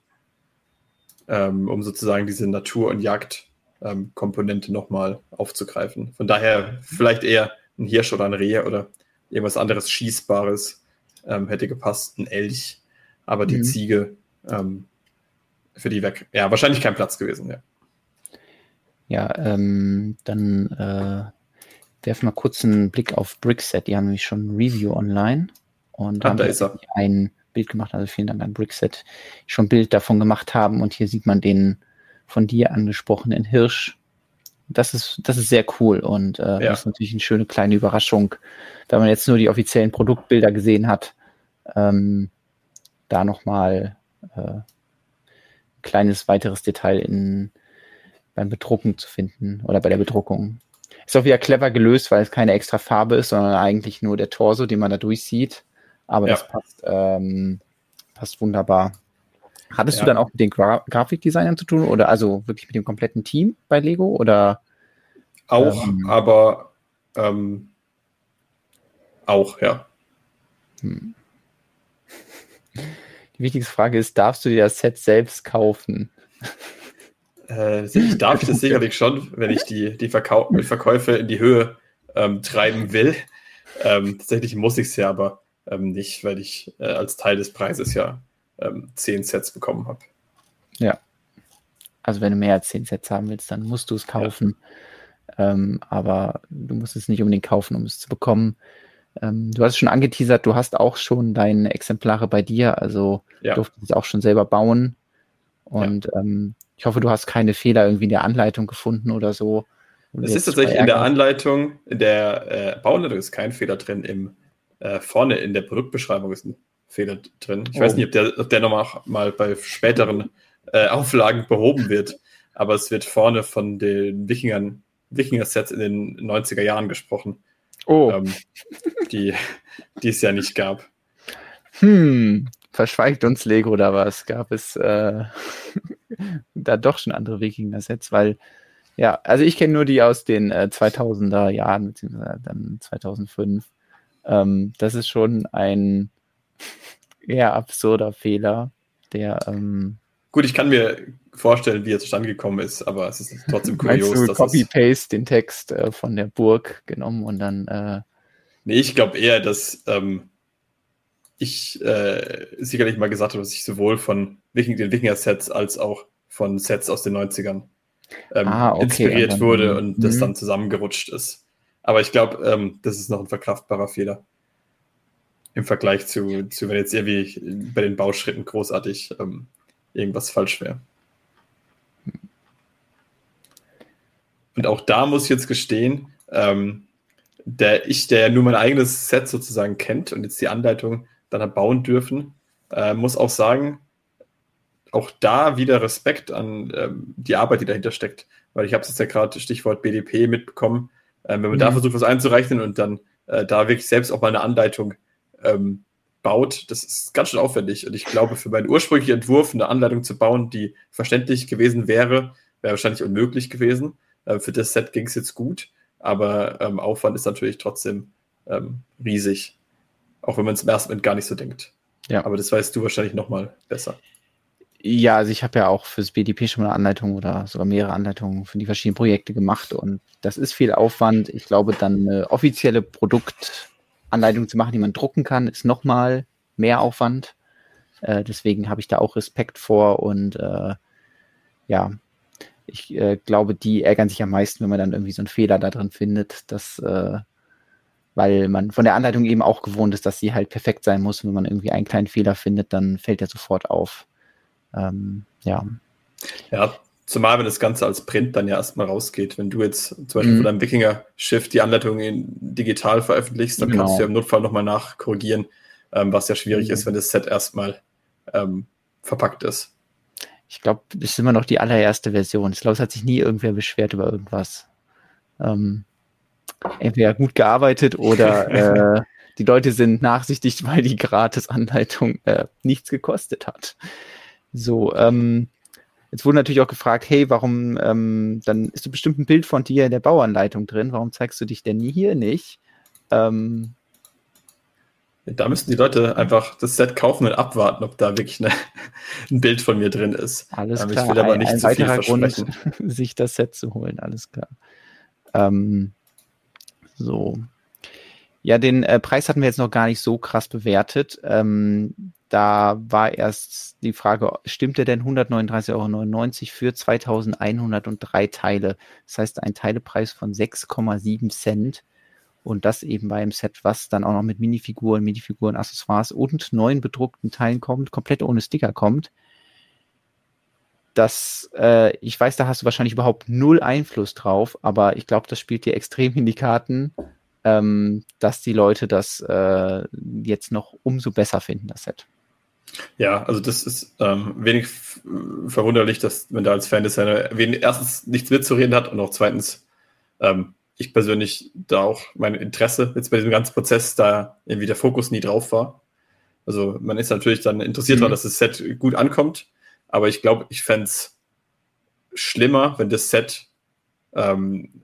Ähm, um sozusagen diese Natur- und Jagdkomponente ähm, nochmal aufzugreifen. Von daher vielleicht eher ein Hirsch oder ein Reh oder irgendwas anderes Schießbares ähm, hätte gepasst, ein Elch, aber die mhm. Ziege ähm, für die weg. Ja, wahrscheinlich kein Platz gewesen, ja. Ja, ähm, dann äh, werfen wir kurz einen Blick auf Brickset. Die haben nämlich schon ein Review online und Ach, haben da ist er. ein Bild gemacht. Also vielen Dank an Brickset, schon ein Bild davon gemacht haben. Und hier sieht man den von dir angesprochenen Hirsch. Das ist, das ist sehr cool und äh, ja. das ist natürlich eine schöne kleine Überraschung, wenn man jetzt nur die offiziellen Produktbilder gesehen hat. Ähm, da nochmal äh, kleines weiteres Detail in, beim Bedrucken zu finden oder bei der Bedruckung. Ist auch wieder clever gelöst, weil es keine extra Farbe ist, sondern eigentlich nur der Torso, den man da durchsieht. Aber ja. das passt, ähm, passt wunderbar. Hattest ja. du dann auch mit den Gra Grafikdesignern zu tun oder also wirklich mit dem kompletten Team bei Lego oder? Auch, ähm, aber ähm, auch, ja. Hm. Die wichtigste Frage ist, darfst du dir das Set selbst kaufen? Äh, ich darf das sicherlich schon, wenn ich die, die Verkau Verkäufe in die Höhe ähm, treiben will. Ähm, tatsächlich muss ich es ja aber ähm, nicht, weil ich äh, als Teil des Preises ja ähm, zehn Sets bekommen habe. Ja. Also wenn du mehr als zehn Sets haben willst, dann musst du es kaufen. Ja. Ähm, aber du musst es nicht unbedingt kaufen, um es zu bekommen. Ähm, du hast schon angeteasert, du hast auch schon deine Exemplare bei dir, also ja. durftest es auch schon selber bauen. Und ja. ähm, ich hoffe, du hast keine Fehler irgendwie in der Anleitung gefunden oder so. Es ist tatsächlich in der Anleitung, in der äh, Bauanleitung ist kein Fehler drin. Im, äh, vorne in der Produktbeschreibung ist ein Fehler drin. Ich oh. weiß nicht, ob der, ob der nochmal mal bei späteren äh, Auflagen behoben wird, aber es wird vorne von den Wikingern, Wikinger-Sets in den 90er Jahren gesprochen. Oh. Ähm, die, die es ja nicht gab. Hm, verschweigt uns Lego da was? Gab es äh, [laughs] da doch schon andere Wikinger-Sets? Weil, ja, also ich kenne nur die aus den äh, 2000er Jahren, beziehungsweise dann 2005. Ähm, das ist schon ein eher absurder Fehler, der. Ähm, Gut, ich kann mir vorstellen, wie er zustande gekommen ist, aber es ist trotzdem [laughs] kurios. Meinst du Copy-Paste den Text äh, von der Burg genommen und dann. Äh, nee, ich glaube eher, dass ähm, ich äh, sicherlich mal gesagt habe, dass ich sowohl von Viking, den Wikinger-Sets als auch von Sets aus den 90ern ähm, ah, okay, inspiriert dann, wurde und das mhm. dann zusammengerutscht ist. Aber ich glaube, ähm, das ist noch ein verkraftbarer Fehler. Im Vergleich zu, zu wenn jetzt irgendwie bei den Bauschritten großartig ähm, irgendwas falsch wäre. Und auch da muss ich jetzt gestehen, ähm, der ich, der nur mein eigenes Set sozusagen kennt und jetzt die Anleitung dann hat bauen dürfen, äh, muss auch sagen, auch da wieder Respekt an ähm, die Arbeit, die dahinter steckt. Weil ich habe es jetzt ja gerade Stichwort BDP mitbekommen. Ähm, wenn man mhm. da versucht, was einzurechnen und dann äh, da wirklich selbst auch mal eine Anleitung ähm, baut, das ist ganz schön aufwendig. Und ich glaube, für meinen ursprünglichen Entwurf eine Anleitung zu bauen, die verständlich gewesen wäre, wäre wahrscheinlich unmöglich gewesen. Äh, für das Set ging es jetzt gut, aber ähm, Aufwand ist natürlich trotzdem ähm, riesig. Auch wenn man es im ersten Moment gar nicht so denkt. Ja. Aber das weißt du wahrscheinlich nochmal besser. Ja, also ich habe ja auch fürs BDP schon mal eine Anleitung oder sogar mehrere Anleitungen für die verschiedenen Projekte gemacht und das ist viel Aufwand. Ich glaube, dann eine offizielle Produktanleitung zu machen, die man drucken kann, ist nochmal mehr Aufwand. Äh, deswegen habe ich da auch Respekt vor und äh, ja, ich äh, glaube, die ärgern sich am meisten, wenn man dann irgendwie so einen Fehler da drin findet, dass, äh, weil man von der Anleitung eben auch gewohnt ist, dass sie halt perfekt sein muss. Wenn man irgendwie einen kleinen Fehler findet, dann fällt er sofort auf. Ähm, ja. Ja, zumal wenn das Ganze als Print dann ja erstmal rausgeht. Wenn du jetzt zum Beispiel mhm. von deinem Wikinger-Schiff die Anleitung in digital veröffentlichst, dann genau. kannst du ja im Notfall nochmal nachkorrigieren, ähm, was ja schwierig mhm. ist, wenn das Set erstmal ähm, verpackt ist. Ich glaube, das ist immer noch die allererste Version. Ich glaube, es hat sich nie irgendwer beschwert über irgendwas. Ähm, entweder gut gearbeitet oder [laughs] äh, die Leute sind nachsichtig, weil die Gratis-Anleitung äh, nichts gekostet hat. So, ähm, jetzt wurde natürlich auch gefragt, hey, warum, ähm, dann ist bestimmt ein Bild von dir in der Bauanleitung drin, warum zeigst du dich denn hier nicht? Ähm, da müssten die Leute einfach das Set kaufen und abwarten, ob da wirklich eine, [laughs] ein Bild von mir drin ist. Alles ähm, klar. Ich will aber nicht ein, ein zu viel versprechen. Grund, [laughs] sich das Set zu holen, alles klar. Ähm, so. Ja, den äh, Preis hatten wir jetzt noch gar nicht so krass bewertet. Ähm, da war erst die Frage, stimmt er denn 139,99 Euro für 2103 Teile? Das heißt, ein Teilepreis von 6,7 Cent. Und das eben bei einem Set, was dann auch noch mit Minifiguren, Minifiguren, Accessoires und neuen bedruckten Teilen kommt, komplett ohne Sticker kommt. Das, äh, ich weiß, da hast du wahrscheinlich überhaupt null Einfluss drauf, aber ich glaube, das spielt dir extrem in die Karten, ähm, dass die Leute das äh, jetzt noch umso besser finden, das Set. Ja, also das ist ähm, wenig verwunderlich, dass man da als Fan-Designer erstens nichts mitzureden hat und auch zweitens ähm, ich persönlich da auch mein Interesse jetzt bei diesem ganzen Prozess da irgendwie der Fokus nie drauf war. Also man ist natürlich dann interessiert mhm. daran, dass das Set gut ankommt, aber ich glaube, ich fände es schlimmer, wenn das Set ähm,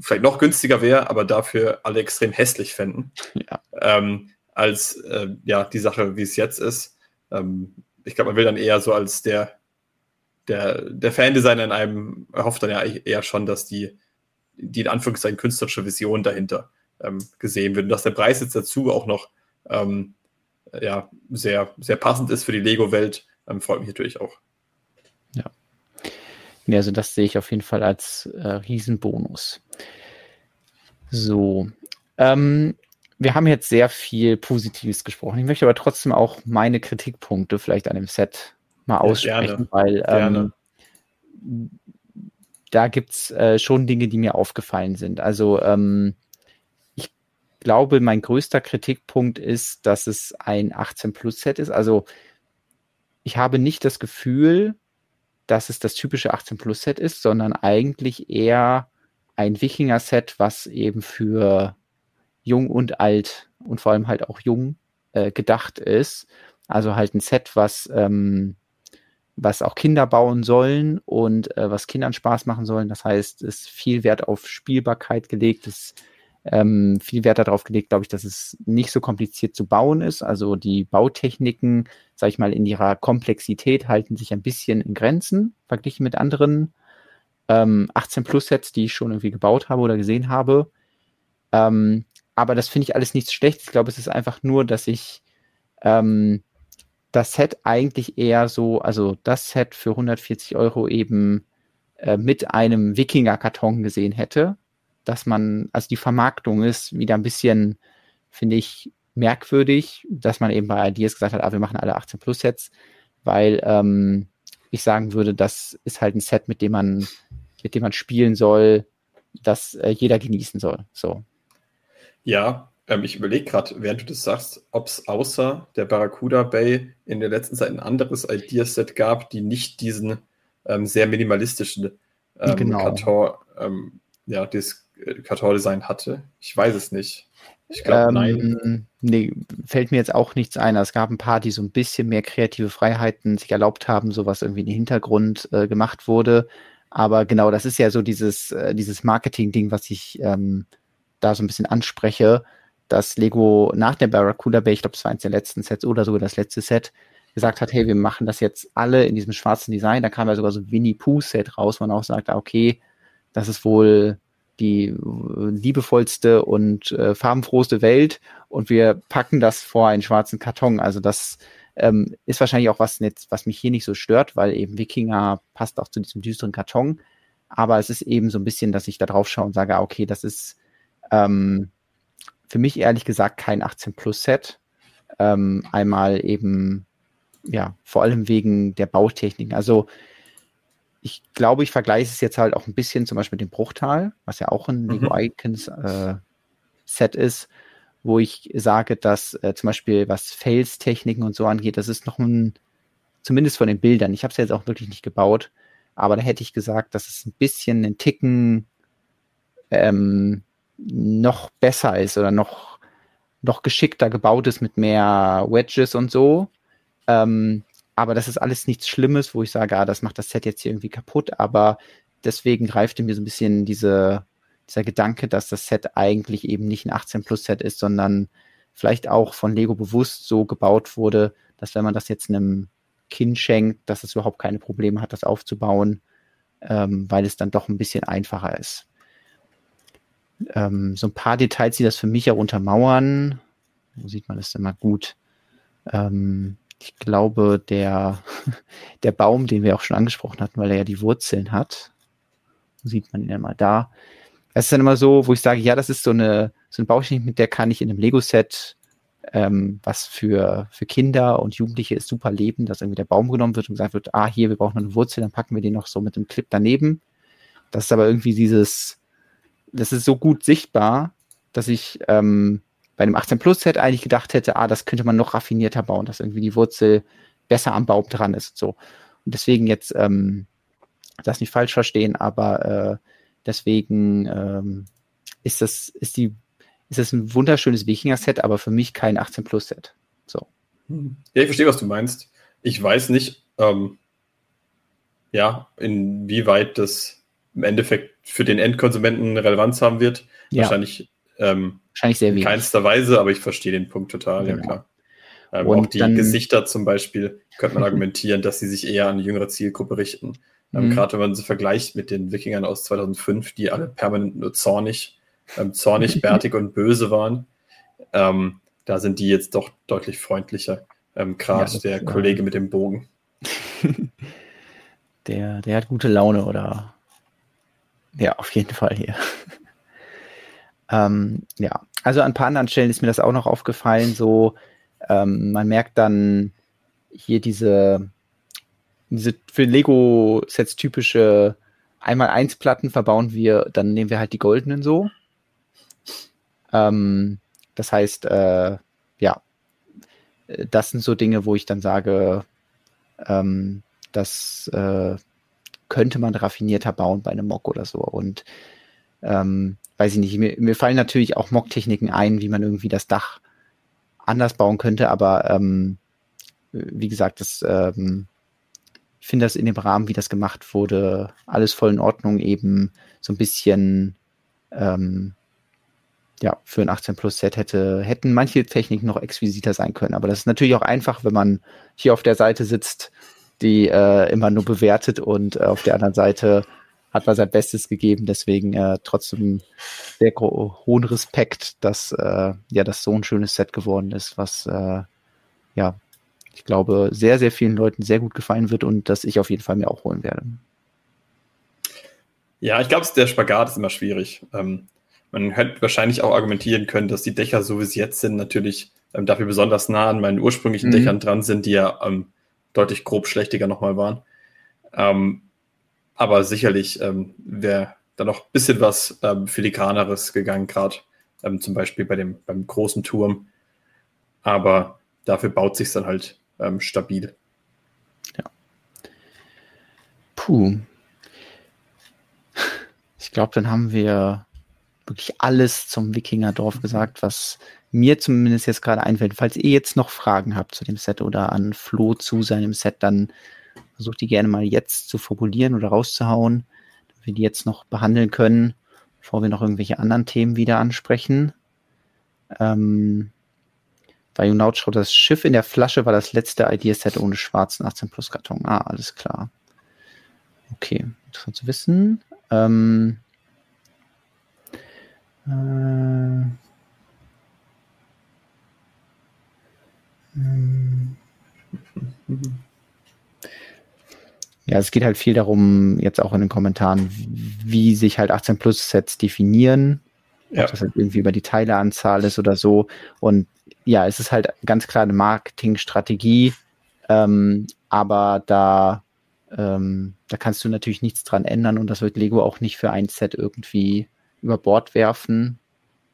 vielleicht noch günstiger wäre, aber dafür alle extrem hässlich fänden, ja. ähm, als äh, ja die Sache, wie es jetzt ist. Ähm, ich glaube, man will dann eher so als der der, der Fan-Designer in einem hofft dann ja eher schon, dass die die in Anführungszeichen künstlerische Vision dahinter ähm, gesehen wird. Und dass der Preis jetzt dazu auch noch ähm, ja, sehr, sehr passend ist für die Lego-Welt, ähm, freut mich natürlich auch. Ja. Ja. Also das sehe ich auf jeden Fall als äh, Riesenbonus. So. Ähm, wir haben jetzt sehr viel Positives gesprochen. Ich möchte aber trotzdem auch meine Kritikpunkte vielleicht an dem Set mal aussprechen, ja, weil ähm, da gibt's äh, schon Dinge, die mir aufgefallen sind. Also ähm, ich glaube, mein größter Kritikpunkt ist, dass es ein 18-Plus-Set ist. Also ich habe nicht das Gefühl, dass es das typische 18-Plus-Set ist, sondern eigentlich eher ein Wikinger-Set, was eben für jung und alt und vor allem halt auch jung äh, gedacht ist. Also halt ein Set, was ähm, was auch Kinder bauen sollen und äh, was Kindern Spaß machen sollen. Das heißt, es ist viel Wert auf Spielbarkeit gelegt, es ähm, viel Wert darauf gelegt, glaube ich, dass es nicht so kompliziert zu bauen ist. Also die Bautechniken, sage ich mal, in ihrer Komplexität halten sich ein bisschen in Grenzen verglichen mit anderen ähm, 18 Plus Sets, die ich schon irgendwie gebaut habe oder gesehen habe. Ähm, aber das finde ich alles nichts Schlechtes. Ich glaube, es ist einfach nur, dass ich ähm, das Set eigentlich eher so, also das Set für 140 Euro eben äh, mit einem Wikinger-Karton gesehen hätte, dass man, also die Vermarktung ist wieder ein bisschen, finde ich, merkwürdig, dass man eben bei Ideas gesagt hat, ah, wir machen alle 18 Plus Sets, weil ähm, ich sagen würde, das ist halt ein Set, mit dem man, mit dem man spielen soll, das äh, jeder genießen soll. So. Ja, ähm, ich überlege gerade, während du das sagst, ob es außer der Barracuda Bay in der letzten Zeit ein anderes Ideaset gab, die nicht diesen ähm, sehr minimalistischen ähm, genau. Karton, ähm, ja, das äh, Kartondesign hatte. Ich weiß es nicht. Ich glaube, ähm, nein. Nee, fällt mir jetzt auch nichts ein. Es gab ein paar, die so ein bisschen mehr kreative Freiheiten sich erlaubt haben, so was irgendwie in den Hintergrund äh, gemacht wurde. Aber genau, das ist ja so dieses, äh, dieses Marketing-Ding, was ich ähm, da so ein bisschen anspreche dass Lego nach der Barracuda Bay, ich glaube, das war eins der letzten Sets oder sogar das letzte Set, gesagt hat, hey, wir machen das jetzt alle in diesem schwarzen Design. Da kam ja sogar so ein Winnie Pooh Set raus, wo man auch sagt, ah, okay, das ist wohl die liebevollste und äh, farbenfrohste Welt und wir packen das vor einen schwarzen Karton. Also das ähm, ist wahrscheinlich auch was, was mich hier nicht so stört, weil eben Wikinger passt auch zu diesem düsteren Karton. Aber es ist eben so ein bisschen, dass ich da drauf schaue und sage, ah, okay, das ist ähm, für mich ehrlich gesagt kein 18 Plus Set. Ähm, einmal eben, ja, vor allem wegen der Bautechnik. Also ich glaube, ich vergleiche es jetzt halt auch ein bisschen zum Beispiel mit dem Bruchtal, was ja auch ein mhm. Lego Icons äh, Set ist, wo ich sage, dass äh, zum Beispiel was Fails-Techniken und so angeht, das ist noch ein, zumindest von den Bildern, ich habe es jetzt auch wirklich nicht gebaut, aber da hätte ich gesagt, dass es ein bisschen einen Ticken ähm, noch besser ist oder noch noch geschickter gebaut ist mit mehr Wedges und so. Ähm, aber das ist alles nichts Schlimmes, wo ich sage, ah, das macht das Set jetzt hier irgendwie kaputt. Aber deswegen greift mir so ein bisschen diese, dieser Gedanke, dass das Set eigentlich eben nicht ein 18 Plus Set ist, sondern vielleicht auch von Lego bewusst so gebaut wurde, dass wenn man das jetzt einem Kind schenkt, dass es überhaupt keine Probleme hat, das aufzubauen, ähm, weil es dann doch ein bisschen einfacher ist. Ähm, so ein paar Details, die das für mich auch untermauern. Wo sieht man das denn mal gut? Ähm, ich glaube, der, [laughs] der Baum, den wir auch schon angesprochen hatten, weil er ja die Wurzeln hat, sieht man ihn ja mal da. Das ist dann immer so, wo ich sage, ja, das ist so eine, so ein Baustein, mit der kann ich in einem Lego-Set, ähm, was für, für Kinder und Jugendliche ist, super leben, dass irgendwie der Baum genommen wird und gesagt wird, ah, hier, wir brauchen eine Wurzel, dann packen wir den noch so mit dem Clip daneben. Das ist aber irgendwie dieses, das ist so gut sichtbar, dass ich ähm, bei einem 18 Plus Set eigentlich gedacht hätte, ah, das könnte man noch raffinierter bauen, dass irgendwie die Wurzel besser am Baum dran ist. So. Und deswegen jetzt, ähm, das nicht falsch verstehen, aber äh, deswegen ähm, ist das, ist die, ist das ein wunderschönes Wikinger-Set, aber für mich kein 18 Plus Set. So. Ja, ich verstehe, was du meinst. Ich weiß nicht, ähm, ja, inwieweit das im Endeffekt für den Endkonsumenten Relevanz haben wird. Ja. Wahrscheinlich, ähm, Wahrscheinlich sehr wenig. In keinster Weise, aber ich verstehe den Punkt total, genau. ja klar. Ähm, auch die dann, Gesichter zum Beispiel könnte man [laughs] argumentieren, dass sie sich eher an eine jüngere Zielgruppe richten. Ähm, mhm. Gerade wenn man sie vergleicht mit den Wikingern aus 2005, die alle permanent nur zornig, ähm, zornig, [laughs] bärtig und böse waren. Ähm, da sind die jetzt doch deutlich freundlicher. Ähm, Gerade ja, der Kollege mit dem Bogen. [laughs] der, der hat gute Laune oder ja, auf jeden Fall hier. ähm, ja, also an ein paar anderen Stellen ist mir das auch noch aufgefallen. So, ähm, man merkt dann hier diese, diese für Lego-Sets typische einmal eins Platten verbauen wir, dann nehmen wir halt die goldenen so. Ähm, das heißt, äh, ja, das sind so Dinge, wo ich dann sage, ähm, dass äh, könnte man raffinierter bauen bei einem Mock oder so. Und ähm, weiß ich nicht, mir, mir fallen natürlich auch Mock-Techniken ein, wie man irgendwie das Dach anders bauen könnte, aber ähm, wie gesagt, das ähm, ich finde das in dem Rahmen, wie das gemacht wurde, alles voll in Ordnung, eben so ein bisschen ähm, ja, für ein 18 Plus Set hätte, hätten manche Techniken noch exquisiter sein können. Aber das ist natürlich auch einfach, wenn man hier auf der Seite sitzt die äh, immer nur bewertet und äh, auf der anderen Seite hat man sein Bestes gegeben. Deswegen äh, trotzdem sehr hohen Respekt, dass äh, ja das so ein schönes Set geworden ist, was äh, ja ich glaube sehr sehr vielen Leuten sehr gut gefallen wird und das ich auf jeden Fall mir auch holen werde. Ja, ich glaube, der Spagat ist immer schwierig. Ähm, man hätte wahrscheinlich auch argumentieren können, dass die Dächer, so wie sie jetzt sind, natürlich ähm, dafür besonders nah an meinen ursprünglichen mhm. Dächern dran sind, die ja ähm, deutlich grob schlechtiger nochmal waren. Ähm, aber sicherlich ähm, wäre da noch ein bisschen was ähm, filigraneres gegangen, gerade ähm, zum Beispiel bei dem, beim großen Turm. Aber dafür baut sich dann halt ähm, stabil. Ja. Puh. Ich glaube, dann haben wir wirklich alles zum Wikingerdorf gesagt, was mir zumindest jetzt gerade einfällt. Falls ihr jetzt noch Fragen habt zu dem Set oder an Flo zu seinem Set, dann versucht die gerne mal jetzt zu formulieren oder rauszuhauen, damit wir die jetzt noch behandeln können, bevor wir noch irgendwelche anderen Themen wieder ansprechen. Ähm, bei Junaut schaut das Schiff in der Flasche war das letzte Ideaset ohne schwarzen 18 Plus Karton. Ah, alles klar. Okay, interessant zu wissen. Ähm, äh, Ja, es geht halt viel darum, jetzt auch in den Kommentaren, wie sich halt 18 Plus Sets definieren. Ja. Ob das halt irgendwie über die Teileanzahl ist oder so. Und ja, es ist halt ganz klar eine Marketingstrategie, ähm, aber da, ähm, da kannst du natürlich nichts dran ändern und das wird Lego auch nicht für ein Set irgendwie über Bord werfen.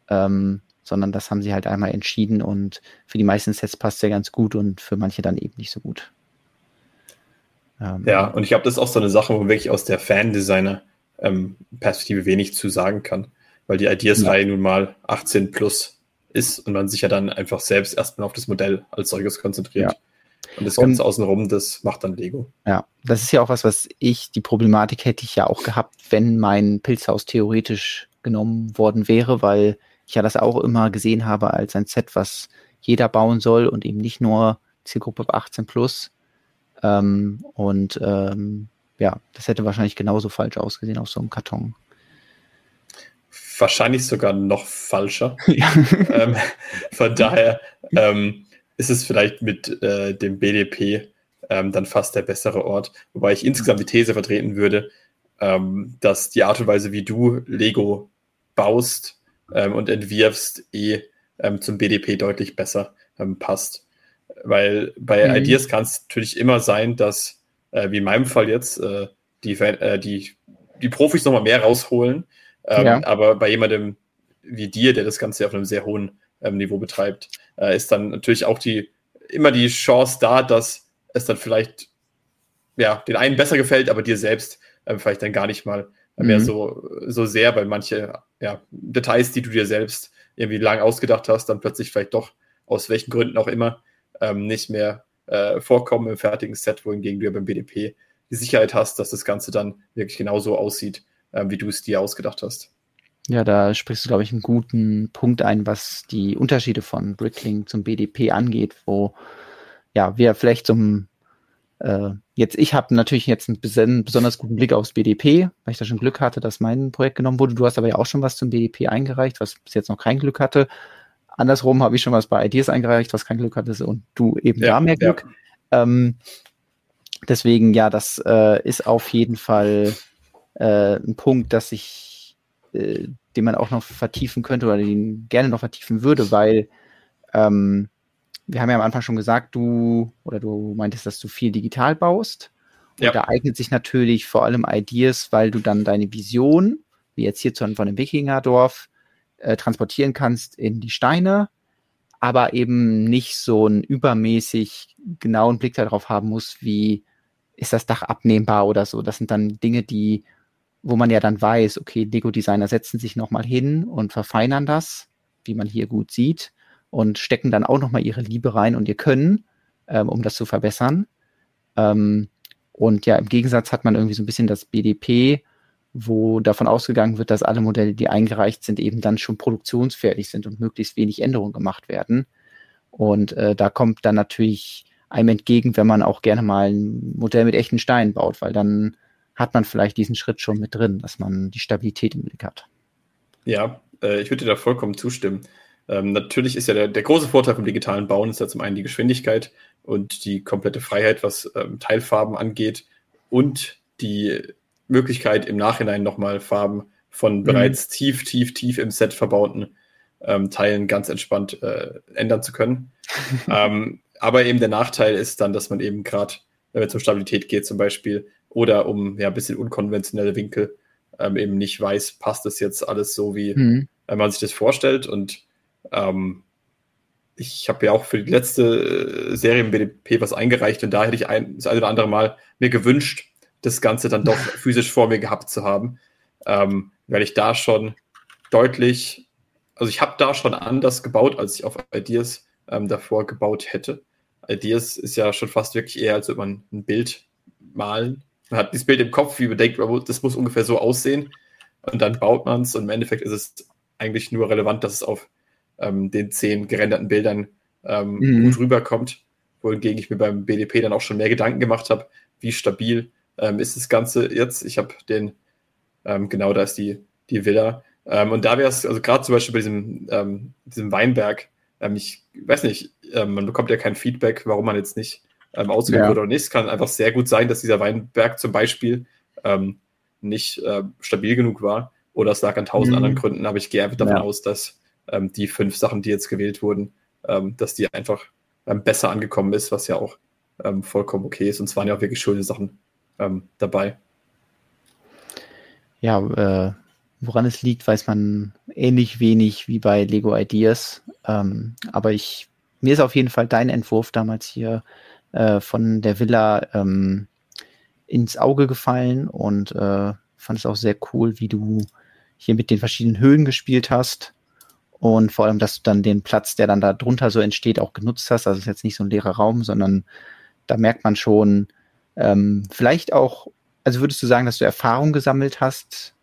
Ähm, sondern das haben sie halt einmal entschieden und für die meisten Sets passt es ja ganz gut und für manche dann eben nicht so gut. Ähm, ja, und ich glaube, das ist auch so eine Sache, wo wirklich aus der Fan-Designer-Perspektive ähm, wenig zu sagen kann, weil die Ideas-Reihe ja. nun mal 18 plus ist und man sich ja dann einfach selbst erstmal auf das Modell als solches konzentriert. Ja. Und das Ganze außenrum, das macht dann Lego. Ja, das ist ja auch was, was ich, die Problematik hätte ich ja auch gehabt, wenn mein Pilzhaus theoretisch genommen worden wäre, weil ich ja das auch immer gesehen habe als ein Set, was jeder bauen soll und eben nicht nur Zielgruppe 18 plus. Ähm, und ähm, ja, das hätte wahrscheinlich genauso falsch ausgesehen auf so einem Karton. Wahrscheinlich sogar noch falscher. [laughs] Ja. [laughs] ähm, von daher ähm, ist es vielleicht mit äh, dem BDP ähm, dann fast der bessere Ort. Wobei ich insgesamt die These vertreten würde, ähm, dass die Art und Weise, wie du Lego baust und entwirfst, eh zum BDP deutlich besser passt. Weil bei mhm. Ideas kann es natürlich immer sein, dass, äh, wie in meinem Fall jetzt, äh, die, äh, die, die Profis nochmal mehr rausholen. Ähm, ja. Aber bei jemandem wie dir, der das Ganze auf einem sehr hohen ähm, Niveau betreibt, äh, ist dann natürlich auch die immer die Chance da, dass es dann vielleicht ja, den einen besser gefällt, aber dir selbst ähm, vielleicht dann gar nicht mal mhm. mehr so, so sehr, weil manche ja, Details, die du dir selbst irgendwie lang ausgedacht hast, dann plötzlich vielleicht doch aus welchen Gründen auch immer ähm, nicht mehr äh, vorkommen im fertigen Set, wohingegen du ja beim BDP die Sicherheit hast, dass das Ganze dann wirklich genauso aussieht, äh, wie du es dir ausgedacht hast. Ja, da sprichst du, glaube ich, einen guten Punkt ein, was die Unterschiede von Brickling zum BDP angeht, wo ja wir vielleicht zum äh, jetzt, ich habe natürlich jetzt einen besonders guten Blick aufs BDP, weil ich da schon Glück hatte, dass mein Projekt genommen wurde. Du hast aber ja auch schon was zum BDP eingereicht, was bis jetzt noch kein Glück hatte. Andersrum habe ich schon was bei Ideas eingereicht, was kein Glück hatte und du eben ja, da mehr Glück. Ja. Ähm, deswegen, ja, das äh, ist auf jeden Fall äh, ein Punkt, dass ich, äh, den man auch noch vertiefen könnte oder den gerne noch vertiefen würde, weil ähm, wir haben ja am Anfang schon gesagt, du oder du meintest, dass du viel digital baust. Und ja. da eignet sich natürlich vor allem Ideas, weil du dann deine Vision, wie jetzt hier von einem Wikingerdorf, äh, transportieren kannst in die Steine, aber eben nicht so einen übermäßig genauen Blick darauf haben muss, wie ist das Dach abnehmbar oder so. Das sind dann Dinge, die, wo man ja dann weiß, okay, Lego-Designer setzen sich nochmal hin und verfeinern das, wie man hier gut sieht und stecken dann auch nochmal ihre Liebe rein und ihr Können, ähm, um das zu verbessern. Ähm, und ja, im Gegensatz hat man irgendwie so ein bisschen das BDP, wo davon ausgegangen wird, dass alle Modelle, die eingereicht sind, eben dann schon produktionsfertig sind und möglichst wenig Änderungen gemacht werden. Und äh, da kommt dann natürlich einem entgegen, wenn man auch gerne mal ein Modell mit echten Steinen baut, weil dann hat man vielleicht diesen Schritt schon mit drin, dass man die Stabilität im Blick hat. Ja, äh, ich würde dir da vollkommen zustimmen. Ähm, natürlich ist ja der, der, große Vorteil vom digitalen Bauen ist ja zum einen die Geschwindigkeit und die komplette Freiheit, was ähm, Teilfarben angeht und die Möglichkeit im Nachhinein nochmal Farben von mhm. bereits tief, tief, tief im Set verbauten ähm, Teilen ganz entspannt äh, ändern zu können. [laughs] ähm, aber eben der Nachteil ist dann, dass man eben gerade, wenn es um Stabilität geht zum Beispiel, oder um ja ein bisschen unkonventionelle Winkel, ähm, eben nicht weiß, passt das jetzt alles so, wie mhm. man sich das vorstellt. Und ähm, ich habe ja auch für die letzte äh, Serie im BDP was eingereicht und da hätte ich ein, das eine oder andere Mal mir gewünscht, das Ganze dann doch [laughs] physisch vor mir gehabt zu haben, ähm, weil ich da schon deutlich, also ich habe da schon anders gebaut, als ich auf Ideas ähm, davor gebaut hätte. Ideas ist ja schon fast wirklich eher, als würde man ein Bild malen. Man hat dieses Bild im Kopf, wie man denkt, das muss ungefähr so aussehen. Und dann baut man es und im Endeffekt ist es eigentlich nur relevant, dass es auf ähm, den zehn gerenderten Bildern ähm, mhm. gut rüberkommt. Wohingegen ich mir beim BDP dann auch schon mehr Gedanken gemacht habe, wie stabil ähm, ist das Ganze jetzt. Ich habe den, ähm, genau da ist die, die Villa. Ähm, und da wäre es, also gerade zum Beispiel bei diesem, ähm, diesem Weinberg, ich weiß nicht, man bekommt ja kein Feedback, warum man jetzt nicht ähm, ausgewählt ja. wurde oder nicht. Es kann einfach sehr gut sein, dass dieser Weinberg zum Beispiel nicht äh, stabil genug war oder es lag an tausend mhm. anderen Gründen, aber ich gehe einfach davon ja. aus, dass ähm, die fünf Sachen, die jetzt gewählt wurden, ähm, dass die einfach ähm, besser angekommen ist, was ja auch ähm, vollkommen okay ist. Und es waren ja auch wirklich schöne Sachen ähm, dabei. Ja, äh, woran es liegt, weiß man ähnlich wenig wie bei Lego Ideas. Ähm, aber ich, mir ist auf jeden Fall dein Entwurf damals hier äh, von der Villa ins Auge gefallen und äh, fand es auch sehr cool, wie du hier mit den verschiedenen Höhen gespielt hast und vor allem, dass du dann den Platz, der dann da drunter so entsteht, auch genutzt hast. Also es ist jetzt nicht so ein leerer Raum, sondern da merkt man schon, ähm, vielleicht auch, also würdest du sagen, dass du Erfahrung gesammelt hast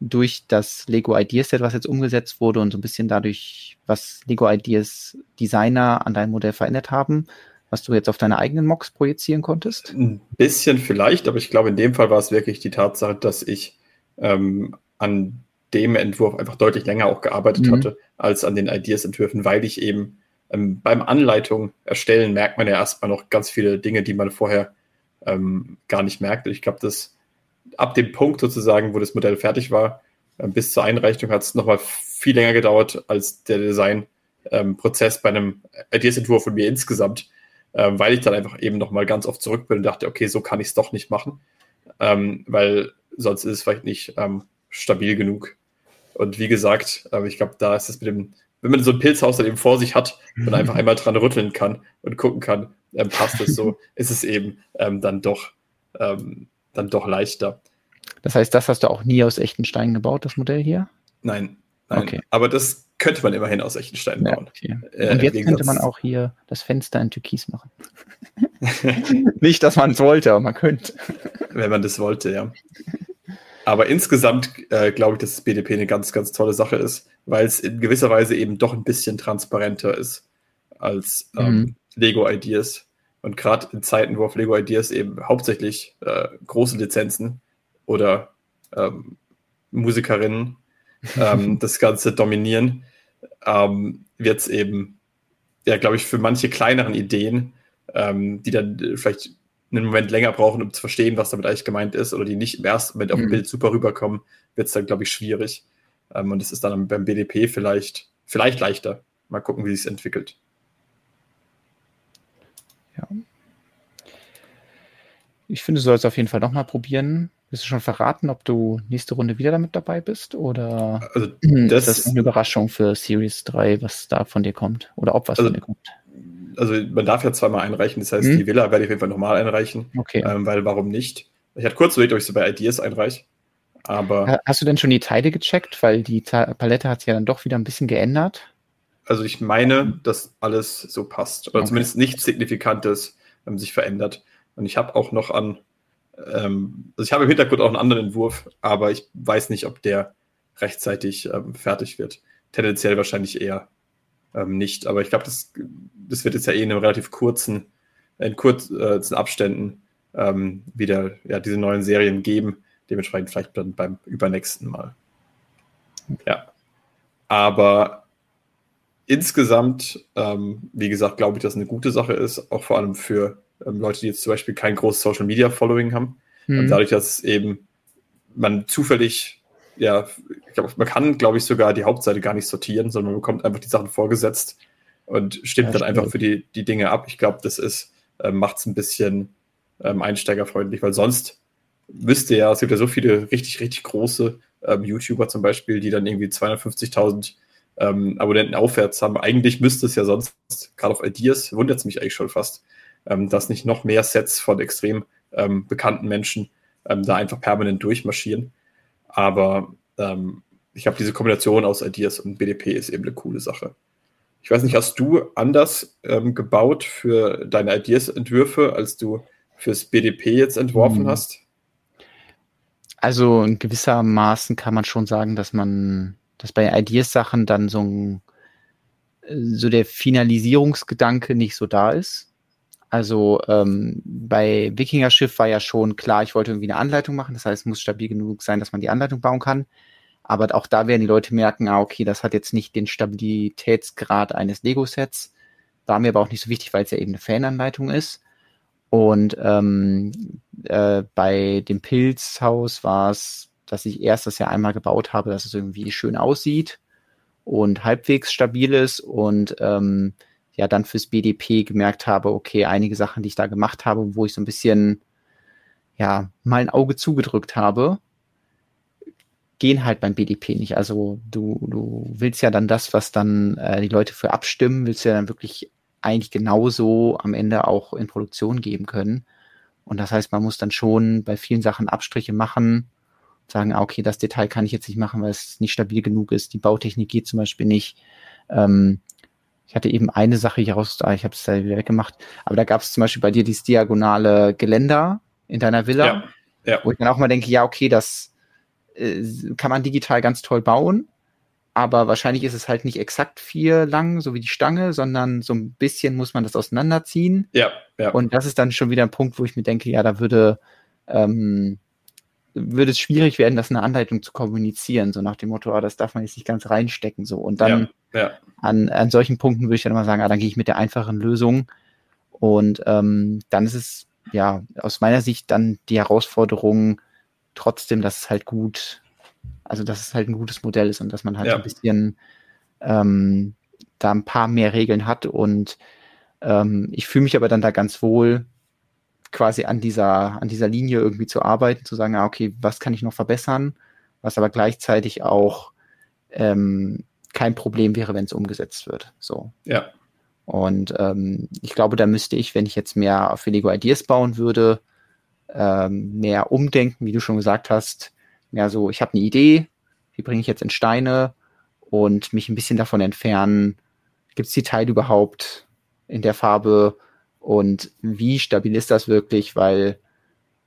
durch das Lego Ideas Set, was jetzt umgesetzt wurde und so ein bisschen dadurch, was Lego Ideas Designer an deinem Modell verändert haben, was du jetzt auf deine eigenen Mocks projizieren konntest? Ein bisschen vielleicht, aber ich glaube, in dem Fall war es wirklich die Tatsache, dass ich ähm, an dem Entwurf einfach deutlich länger auch gearbeitet mhm. hatte als an den Ideas-Entwürfen, weil ich eben ähm, beim Anleitung erstellen merkt man ja erstmal noch ganz viele Dinge, die man vorher ähm, gar nicht merkte. Ich glaube, dass ab dem Punkt sozusagen, wo das Modell fertig war, äh, bis zur Einreichung hat es nochmal viel länger gedauert als der Design-Prozess ähm, bei einem Ideas-Entwurf von mir insgesamt, ähm, weil ich dann einfach eben nochmal ganz oft zurück bin und dachte, okay, so kann ich es doch nicht machen, ähm, weil sonst ist es vielleicht nicht ähm, stabil genug. Und wie gesagt, äh, ich glaube, da ist es mit dem, wenn man so ein Pilzhaus dann eben vor sich hat und mhm. einfach einmal dran rütteln kann und gucken kann, ähm, passt es so, [laughs] ist es eben ähm, dann doch ähm, dann doch leichter. Das heißt, das hast du auch nie aus echten Steinen gebaut, das Modell hier? Nein, nein. Okay. Aber das könnte man immerhin aus echten Steinen bauen. Ja, okay. Äh, Und jetzt könnte man auch hier das Fenster in Türkis machen. [laughs] Nicht, dass man es wollte, aber man könnte. Wenn man das wollte, ja. Aber insgesamt äh, glaube ich, dass das BDP eine ganz, ganz tolle Sache ist, weil es in gewisser Weise eben doch ein bisschen transparenter ist als ähm, mhm. Lego Ideas. Und gerade in Zeiten, wo auf Lego Ideas eben hauptsächlich äh, große Lizenzen oder ähm, Musikerinnen ähm, [laughs] das Ganze dominieren, ähm, wird es eben, ja, glaube ich, für manche kleineren Ideen, ähm, die dann vielleicht einen Moment länger brauchen, um zu verstehen, was damit eigentlich gemeint ist, oder die nicht im ersten Moment auf dem mhm. Bild super rüberkommen, wird es dann, glaube ich, schwierig. Ähm, und es ist dann beim BDP vielleicht, vielleicht leichter. Mal gucken, wie es entwickelt. Ja. Ich finde, du sollst auf jeden Fall nochmal probieren. Willst du schon verraten, ob du nächste Runde wieder damit dabei bist? Oder also [clears throat] das, ist das eine Überraschung für Series 3, was da von dir kommt? Oder ob was also, von dir kommt? Also man darf ja zweimal einreichen, das heißt, hm? die Villa werde ich auf jeden Fall nochmal einreichen. Okay. Ähm, weil warum nicht? Ich hatte kurz überlegt, ob ich sie bei Ideas einreiche. Aber. Hast du denn schon die Teile gecheckt? Weil die Palette hat sich ja dann doch wieder ein bisschen geändert. Also ich meine, dass alles so passt. Oder okay. zumindest nichts Signifikantes ähm, sich verändert. Und ich habe auch noch an, ähm, also ich habe im Hintergrund auch einen anderen Entwurf, aber ich weiß nicht, ob der rechtzeitig ähm, fertig wird. Tendenziell wahrscheinlich eher ähm, nicht. Aber ich glaube, das, das wird jetzt ja eh in einem relativ kurzen, in kurzen äh, Abständen ähm, wieder ja, diese neuen Serien geben. Dementsprechend vielleicht dann beim übernächsten Mal. Ja. Aber insgesamt, ähm, wie gesagt, glaube ich, dass es eine gute Sache ist, auch vor allem für ähm, Leute, die jetzt zum Beispiel kein großes Social Media Following haben. Mhm. Und dadurch, dass eben man zufällig, ja, ich glaube, man kann, glaube ich, sogar die Hauptseite gar nicht sortieren, sondern man bekommt einfach die Sachen vorgesetzt und stimmt ja, dann stimmt. einfach für die, die Dinge ab. Ich glaube, das ist, äh, macht es ein bisschen ähm, einsteigerfreundlich, weil sonst müsste ja, es gibt ja so viele richtig, richtig große ähm, YouTuber zum Beispiel, die dann irgendwie 250.000 ähm, Abonnenten aufwärts haben. Eigentlich müsste es ja sonst, gerade auf Ideas, wundert es mich eigentlich schon fast, ähm, dass nicht noch mehr Sets von extrem ähm, bekannten Menschen ähm, da einfach permanent durchmarschieren. Aber ähm, ich habe diese Kombination aus Ideas und BDP ist eben eine coole Sache. Ich weiß nicht, hast du anders ähm, gebaut für deine Ideas-Entwürfe, als du fürs BDP jetzt entworfen hm. hast? Also in gewissermaßen kann man schon sagen, dass man, dass bei Ideas-Sachen dann so ein, so der Finalisierungsgedanke nicht so da ist. Also ähm, bei Wikinger-Schiff war ja schon klar, ich wollte irgendwie eine Anleitung machen. Das heißt, es muss stabil genug sein, dass man die Anleitung bauen kann. Aber auch da werden die Leute merken, ah, okay, das hat jetzt nicht den Stabilitätsgrad eines Lego-Sets. War mir aber auch nicht so wichtig, weil es ja eben eine Fananleitung ist. Und ähm, äh, bei dem Pilzhaus war es, dass ich erst das ja einmal gebaut habe, dass es irgendwie schön aussieht und halbwegs stabil ist und ähm, ja dann fürs BDP gemerkt habe, okay, einige Sachen, die ich da gemacht habe, wo ich so ein bisschen ja mal ein Auge zugedrückt habe, gehen halt beim BDP nicht. Also du, du willst ja dann das, was dann äh, die Leute für abstimmen, willst ja dann wirklich eigentlich genauso am Ende auch in Produktion geben können. Und das heißt, man muss dann schon bei vielen Sachen Abstriche machen sagen, ah, okay, das Detail kann ich jetzt nicht machen, weil es nicht stabil genug ist. Die Bautechnik geht zum Beispiel nicht. Ähm, ich hatte eben eine Sache hier raus, ah, ich habe es da wieder weggemacht, aber da gab es zum Beispiel bei dir dieses diagonale Geländer in deiner Villa, ja, ja. wo ich dann auch mal denke, ja, okay, das äh, kann man digital ganz toll bauen, aber wahrscheinlich ist es halt nicht exakt vier lang, so wie die Stange, sondern so ein bisschen muss man das auseinanderziehen. Ja, ja. Und das ist dann schon wieder ein Punkt, wo ich mir denke, ja, da würde, ähm, würde es schwierig werden, das in einer Anleitung zu kommunizieren, so nach dem Motto, ah, das darf man jetzt nicht ganz reinstecken, so. Und dann ja, ja. An, an solchen Punkten würde ich dann immer sagen, ah, dann gehe ich mit der einfachen Lösung. Und ähm, dann ist es, ja, aus meiner Sicht dann die Herausforderung trotzdem, dass es halt gut also, dass es halt ein gutes Modell ist und dass man halt ja. ein bisschen ähm, da ein paar mehr Regeln hat. Und ähm, ich fühle mich aber dann da ganz wohl, quasi an dieser, an dieser Linie irgendwie zu arbeiten, zu sagen, ah, okay, was kann ich noch verbessern, was aber gleichzeitig auch ähm, kein Problem wäre, wenn es umgesetzt wird. So. Ja. Und ähm, ich glaube, da müsste ich, wenn ich jetzt mehr auf Lego Ideas bauen würde, ähm, mehr umdenken, wie du schon gesagt hast, ja so, ich habe eine Idee, die bringe ich jetzt in Steine und mich ein bisschen davon entfernen, gibt es die Teile überhaupt in der Farbe? Und wie stabil ist das wirklich, weil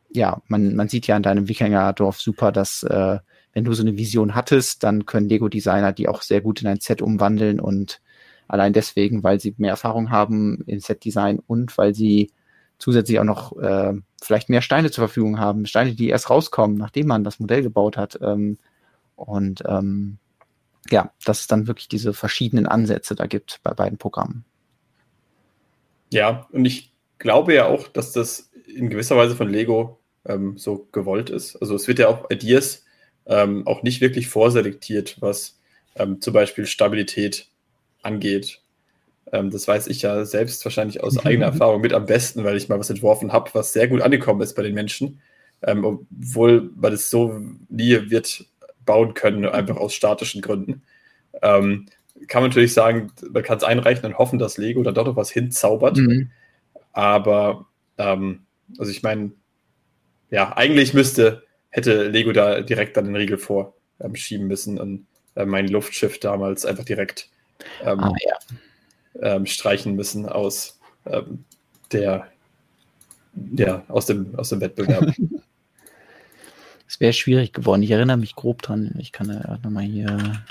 ja, man, man sieht ja in deinem Wikingerdorf super, dass äh, wenn du so eine Vision hattest, dann können Lego-Designer die auch sehr gut in ein Set umwandeln und allein deswegen, weil sie mehr Erfahrung haben im Set-Design und weil sie zusätzlich auch noch äh, vielleicht mehr Steine zur Verfügung haben, Steine, die erst rauskommen, nachdem man das Modell gebaut hat. Ähm, und ähm, ja, dass es dann wirklich diese verschiedenen Ansätze da gibt bei beiden Programmen. Ja, und ich glaube ja auch, dass das in gewisser Weise von Lego ähm, so gewollt ist. Also es wird ja auch Ideas ähm, auch nicht wirklich vorselektiert, was ähm, zum Beispiel Stabilität angeht. Ähm, das weiß ich ja selbst wahrscheinlich aus [laughs] eigener Erfahrung mit am besten, weil ich mal was entworfen habe, was sehr gut angekommen ist bei den Menschen. Ähm, obwohl man es so nie wird bauen können, einfach aus statischen Gründen. Ähm, kann man natürlich sagen, man kann es einreichen und hoffen, dass Lego dann doch noch was hinzaubert. Mhm. Aber, ähm, also ich meine, ja, eigentlich müsste, hätte Lego da direkt dann den Riegel vorschieben müssen und äh, mein Luftschiff damals einfach direkt ähm, ah, ja ähm, streichen müssen aus ähm, der ja, aus dem, aus dem Wettbewerb. [laughs] Es wäre schwierig geworden. Ich erinnere mich grob dran. Ich kann ja nochmal hier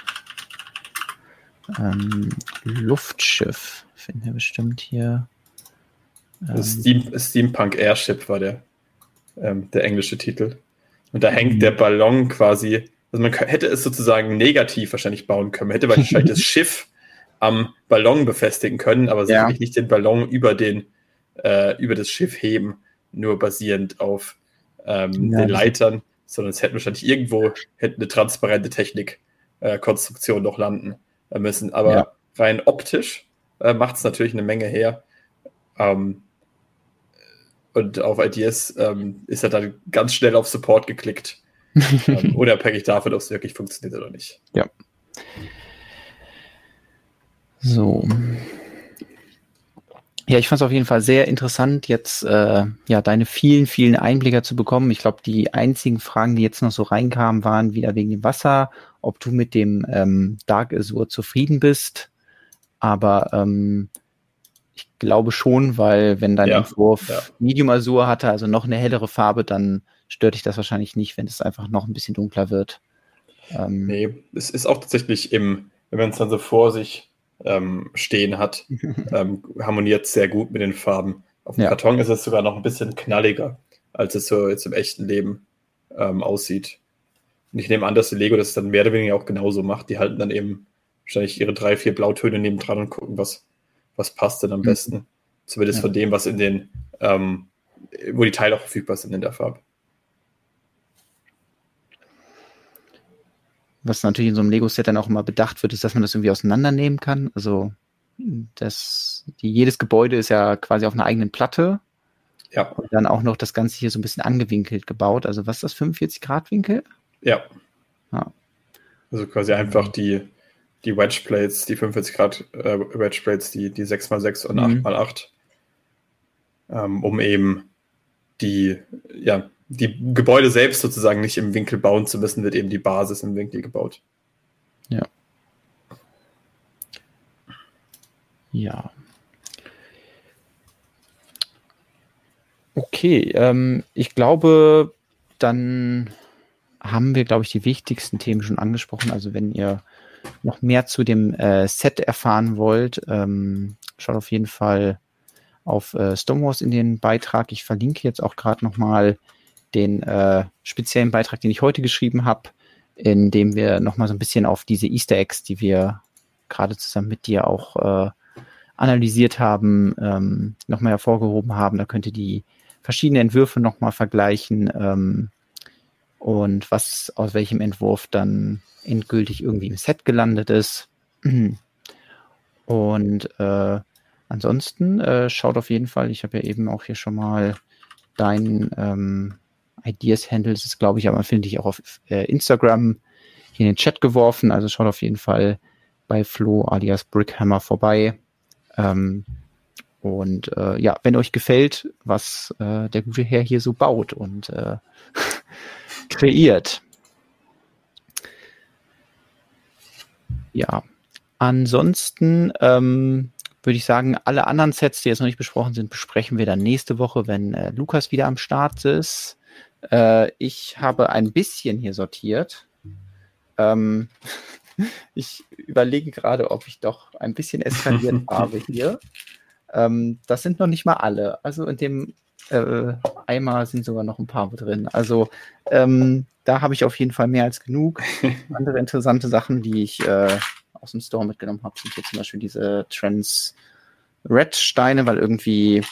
ähm, Luftschiff finden wir bestimmt hier. Ähm, Steam, Steampunk Airship war der, ähm, der englische Titel. Und da hängt der Ballon quasi, also man hätte es sozusagen negativ wahrscheinlich bauen können. Man hätte wahrscheinlich das [laughs] Schiff am Ballon befestigen können, aber sicherlich ja. nicht den Ballon über, den, äh, über das Schiff heben, nur basierend auf ähm, ja, den Leitern, sondern es hätte wahrscheinlich irgendwo hätte eine transparente Technikkonstruktion äh, noch landen äh, müssen. Aber ja. rein optisch äh, macht es natürlich eine Menge her. Ähm, und auf Ideas ähm, ist er dann ganz schnell auf Support geklickt, [laughs] ähm, unabhängig davon, ob es wirklich funktioniert oder nicht. Ja. So. Ja, ich fand es auf jeden Fall sehr interessant, jetzt äh, ja deine vielen, vielen Einblicke zu bekommen. Ich glaube, die einzigen Fragen, die jetzt noch so reinkamen, waren wieder wegen dem Wasser, ob du mit dem ähm, Dark Azure zufrieden bist. Aber ähm, ich glaube schon, weil wenn dein ja, Entwurf ja. Medium Azure hatte, also noch eine hellere Farbe, dann stört dich das wahrscheinlich nicht, wenn es einfach noch ein bisschen dunkler wird. Ähm, nee, es ist auch tatsächlich im, wenn man es dann so vor sich ähm, stehen hat, [laughs] ähm, harmoniert sehr gut mit den Farben. Auf dem ja. Karton ist es sogar noch ein bisschen knalliger, als es so jetzt im echten Leben ähm, aussieht. Und ich nehme an, dass die Lego das dann mehr oder weniger auch genauso macht. Die halten dann eben wahrscheinlich ihre drei, vier Blautöne neben dran und gucken, was, was passt denn am mhm. besten. Zumindest ja. von dem, was in den, ähm, wo die Teile auch verfügbar sind in der Farbe. Was natürlich in so einem Lego-Set dann auch immer bedacht wird, ist, dass man das irgendwie auseinandernehmen kann. Also das, die, jedes Gebäude ist ja quasi auf einer eigenen Platte. Ja. Und dann auch noch das Ganze hier so ein bisschen angewinkelt gebaut. Also was ist das, 45 Grad Winkel? Ja. ja. Also quasi einfach die, die Wedge Plates, die 45 Grad äh, Wedge Plates, die, die 6x6 und mhm. 8x8, ähm, um eben die, ja, die Gebäude selbst sozusagen nicht im Winkel bauen zu müssen, wird eben die Basis im Winkel gebaut. Ja. Ja. Okay, ähm, ich glaube, dann haben wir, glaube ich, die wichtigsten Themen schon angesprochen. Also wenn ihr noch mehr zu dem äh, Set erfahren wollt, ähm, schaut auf jeden Fall auf äh, Stonewalls in den Beitrag. Ich verlinke jetzt auch gerade nochmal den äh, speziellen Beitrag, den ich heute geschrieben habe, in dem wir nochmal so ein bisschen auf diese Easter Eggs, die wir gerade zusammen mit dir auch äh, analysiert haben, ähm, nochmal hervorgehoben haben. Da könnt ihr die verschiedenen Entwürfe nochmal vergleichen ähm, und was aus welchem Entwurf dann endgültig irgendwie im Set gelandet ist. Und äh, ansonsten äh, schaut auf jeden Fall, ich habe ja eben auch hier schon mal dein ähm, Ideas-Handle, ist glaube ich, aber finde ich auch auf äh, Instagram hier in den Chat geworfen. Also schaut auf jeden Fall bei Flo alias Brickhammer vorbei. Ähm, und äh, ja, wenn euch gefällt, was äh, der gute Herr hier so baut und äh, [laughs] kreiert. Ja, ansonsten ähm, würde ich sagen, alle anderen Sets, die jetzt noch nicht besprochen sind, besprechen wir dann nächste Woche, wenn äh, Lukas wieder am Start ist. Äh, ich habe ein bisschen hier sortiert. Ähm, [laughs] ich überlege gerade, ob ich doch ein bisschen eskaliert [laughs] habe hier. Ähm, das sind noch nicht mal alle. Also in dem äh, Eimer sind sogar noch ein paar drin. Also ähm, da habe ich auf jeden Fall mehr als genug. [laughs] Andere interessante Sachen, die ich äh, aus dem Store mitgenommen habe, sind hier zum Beispiel diese Trans Red Steine, weil irgendwie,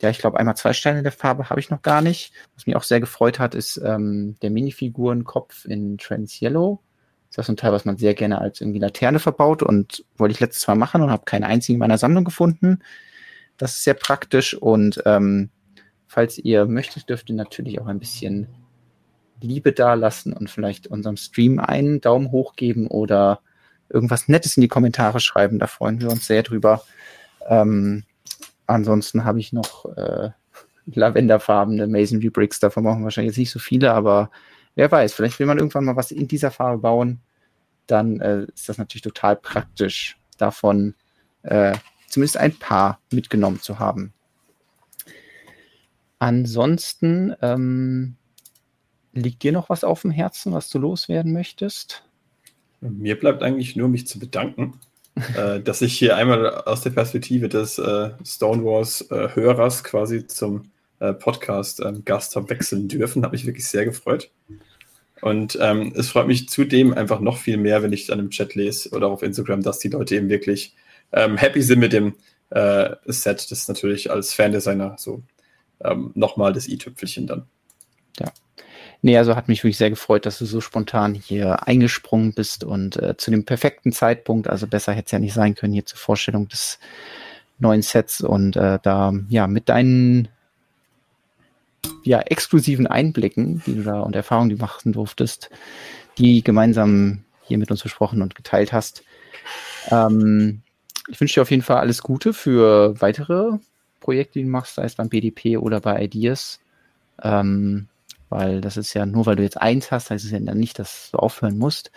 ja, ich glaube, einmal zwei Steine der Farbe habe ich noch gar nicht. Was mich auch sehr gefreut hat, ist ähm, der Minifigurenkopf in Trans Yellow. Das ist ein Teil, was man sehr gerne als irgendwie Laterne verbaut und wollte ich letztes Mal machen und habe keinen einzigen in meiner Sammlung gefunden. Das ist sehr praktisch und ähm, falls ihr möchtet, dürft ihr natürlich auch ein bisschen Liebe dalassen und vielleicht unserem Stream einen Daumen hoch geben oder irgendwas Nettes in die Kommentare schreiben. Da freuen wir uns sehr drüber. Ähm, ansonsten habe ich noch äh, lavenderfarbene Masonry Bricks. Davon brauchen wir wahrscheinlich jetzt nicht so viele, aber wer weiß, vielleicht will man irgendwann mal was in dieser Farbe bauen, dann äh, ist das natürlich total praktisch, davon äh, zumindest ein paar mitgenommen zu haben. Ansonsten ähm, liegt dir noch was auf dem Herzen, was du loswerden möchtest? Mir bleibt eigentlich nur, mich zu bedanken, äh, dass ich hier einmal aus der Perspektive des äh, Stonewalls-Hörers äh, quasi zum äh, Podcast-Gast ähm, habe wechseln dürfen. Habe mich wirklich sehr gefreut. Und ähm, es freut mich zudem einfach noch viel mehr, wenn ich dann im Chat lese oder auf Instagram, dass die Leute eben wirklich ähm, happy sind mit dem äh, Set. Das ist natürlich als Fan-Designer so ähm, nochmal das i-Tüpfelchen dann. Ja. Nee, also hat mich wirklich sehr gefreut, dass du so spontan hier eingesprungen bist und äh, zu dem perfekten Zeitpunkt, also besser hätte es ja nicht sein können, hier zur Vorstellung des neuen Sets und äh, da ja mit deinen ja, exklusiven Einblicken, die du da und Erfahrungen, die du machen durftest, die gemeinsam hier mit uns besprochen und geteilt hast. Ähm, ich wünsche dir auf jeden Fall alles Gute für weitere Projekte, die du machst, sei es beim BDP oder bei Ideas. Ähm, weil das ist ja nur, weil du jetzt eins hast, heißt es ja nicht, dass du aufhören musst.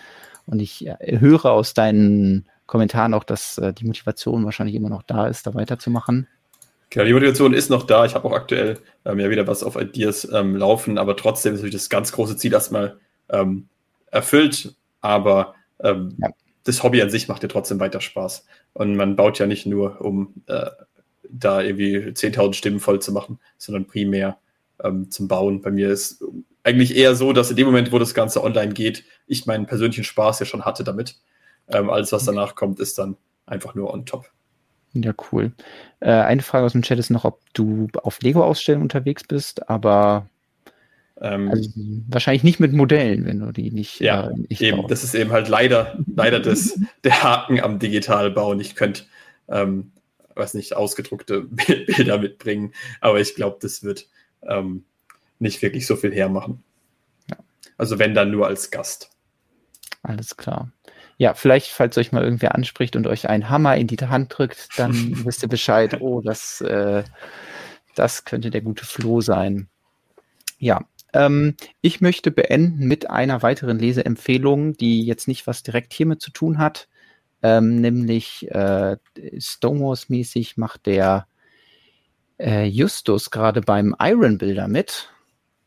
Und ich äh, höre aus deinen Kommentaren auch, dass äh, die Motivation wahrscheinlich immer noch da ist, da weiterzumachen. Genau, die Motivation ist noch da. Ich habe auch aktuell ähm, ja wieder was auf Ideas ähm, laufen, aber trotzdem ist natürlich das ganz große Ziel erstmal ähm, erfüllt. Aber ähm, ja. das Hobby an sich macht ja trotzdem weiter Spaß. Und man baut ja nicht nur, um äh, da irgendwie 10.000 Stimmen voll zu machen, sondern primär ähm, zum Bauen. Bei mir ist eigentlich eher so, dass in dem Moment, wo das Ganze online geht, ich meinen persönlichen Spaß ja schon hatte damit. Ähm, alles, was danach kommt, ist dann einfach nur on top. Ja, cool. Äh, eine Frage aus dem Chat ist noch, ob du auf Lego-Ausstellungen unterwegs bist, aber ähm, also, wahrscheinlich nicht mit Modellen, wenn du die nicht. Ja, äh, nicht eben. Baust. Das ist eben halt leider, leider das, [laughs] der Haken am Digitalbauen. Ich könnte, ähm, weiß nicht, ausgedruckte [laughs] Bilder mitbringen, aber ich glaube, das wird ähm, nicht wirklich so viel hermachen. Ja. Also wenn dann nur als Gast. Alles klar ja, vielleicht, falls euch mal irgendwer anspricht und euch einen Hammer in die Hand drückt, dann [laughs] wisst ihr Bescheid, oh, das, äh, das könnte der gute Flo sein. Ja, ähm, ich möchte beenden mit einer weiteren Leseempfehlung, die jetzt nicht was direkt hiermit zu tun hat, ähm, nämlich äh, Stonewalls-mäßig macht der äh, Justus gerade beim Iron Builder mit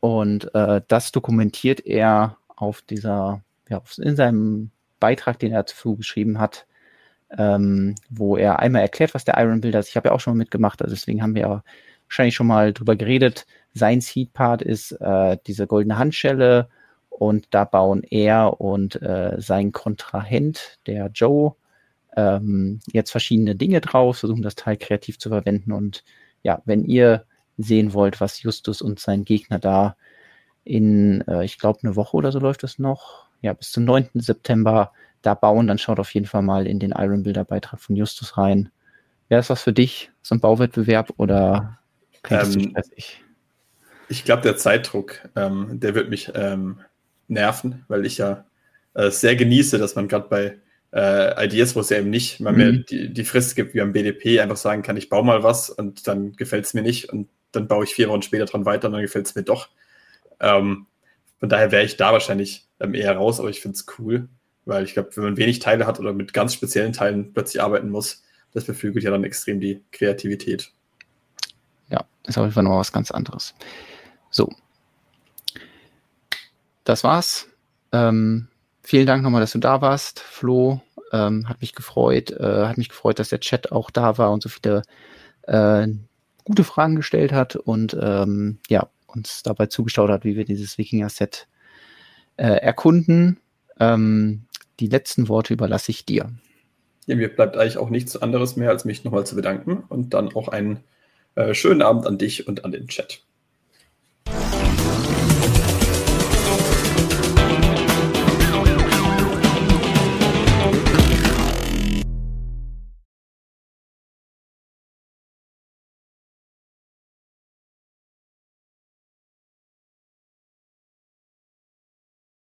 und äh, das dokumentiert er auf dieser, ja, in seinem Beitrag, den er dazu geschrieben hat, ähm, wo er einmal erklärt, was der Iron Builder ist. Ich habe ja auch schon mal mitgemacht, also deswegen haben wir ja wahrscheinlich schon mal drüber geredet. Sein Seed-Part ist äh, diese goldene Handschelle und da bauen er und äh, sein Kontrahent, der Joe, ähm, jetzt verschiedene Dinge drauf, versuchen das Teil kreativ zu verwenden und ja, wenn ihr sehen wollt, was Justus und sein Gegner da in, äh, ich glaube, eine Woche oder so läuft es noch, ja, bis zum 9. September da bauen, dann schaut auf jeden Fall mal in den Iron Builder Beitrag von Justus rein. Wäre das was für dich, so ein Bauwettbewerb oder ähm, stressig? Ich glaube, der Zeitdruck, ähm, der wird mich ähm, nerven, weil ich ja äh, sehr genieße, dass man gerade bei äh, Ideas, wo es ja eben nicht mal mehr mhm. die, die Frist gibt wie am BDP, einfach sagen kann, ich baue mal was und dann gefällt es mir nicht und dann baue ich vier Wochen später dran weiter und dann gefällt es mir doch. Ähm, von daher wäre ich da wahrscheinlich ähm, eher raus, aber ich finde es cool, weil ich glaube, wenn man wenig Teile hat oder mit ganz speziellen Teilen plötzlich arbeiten muss, das beflügelt ja dann extrem die Kreativität. Ja, ist auf jeden Fall noch was ganz anderes. So. Das war's. Ähm, vielen Dank nochmal, dass du da warst, Flo. Ähm, hat mich gefreut. Äh, hat mich gefreut, dass der Chat auch da war und so viele äh, gute Fragen gestellt hat und ähm, ja, uns dabei zugeschaut hat, wie wir dieses Wikinger-Set äh, erkunden. Ähm, die letzten Worte überlasse ich dir. Ja, mir bleibt eigentlich auch nichts anderes mehr, als mich nochmal zu bedanken und dann auch einen äh, schönen Abend an dich und an den Chat.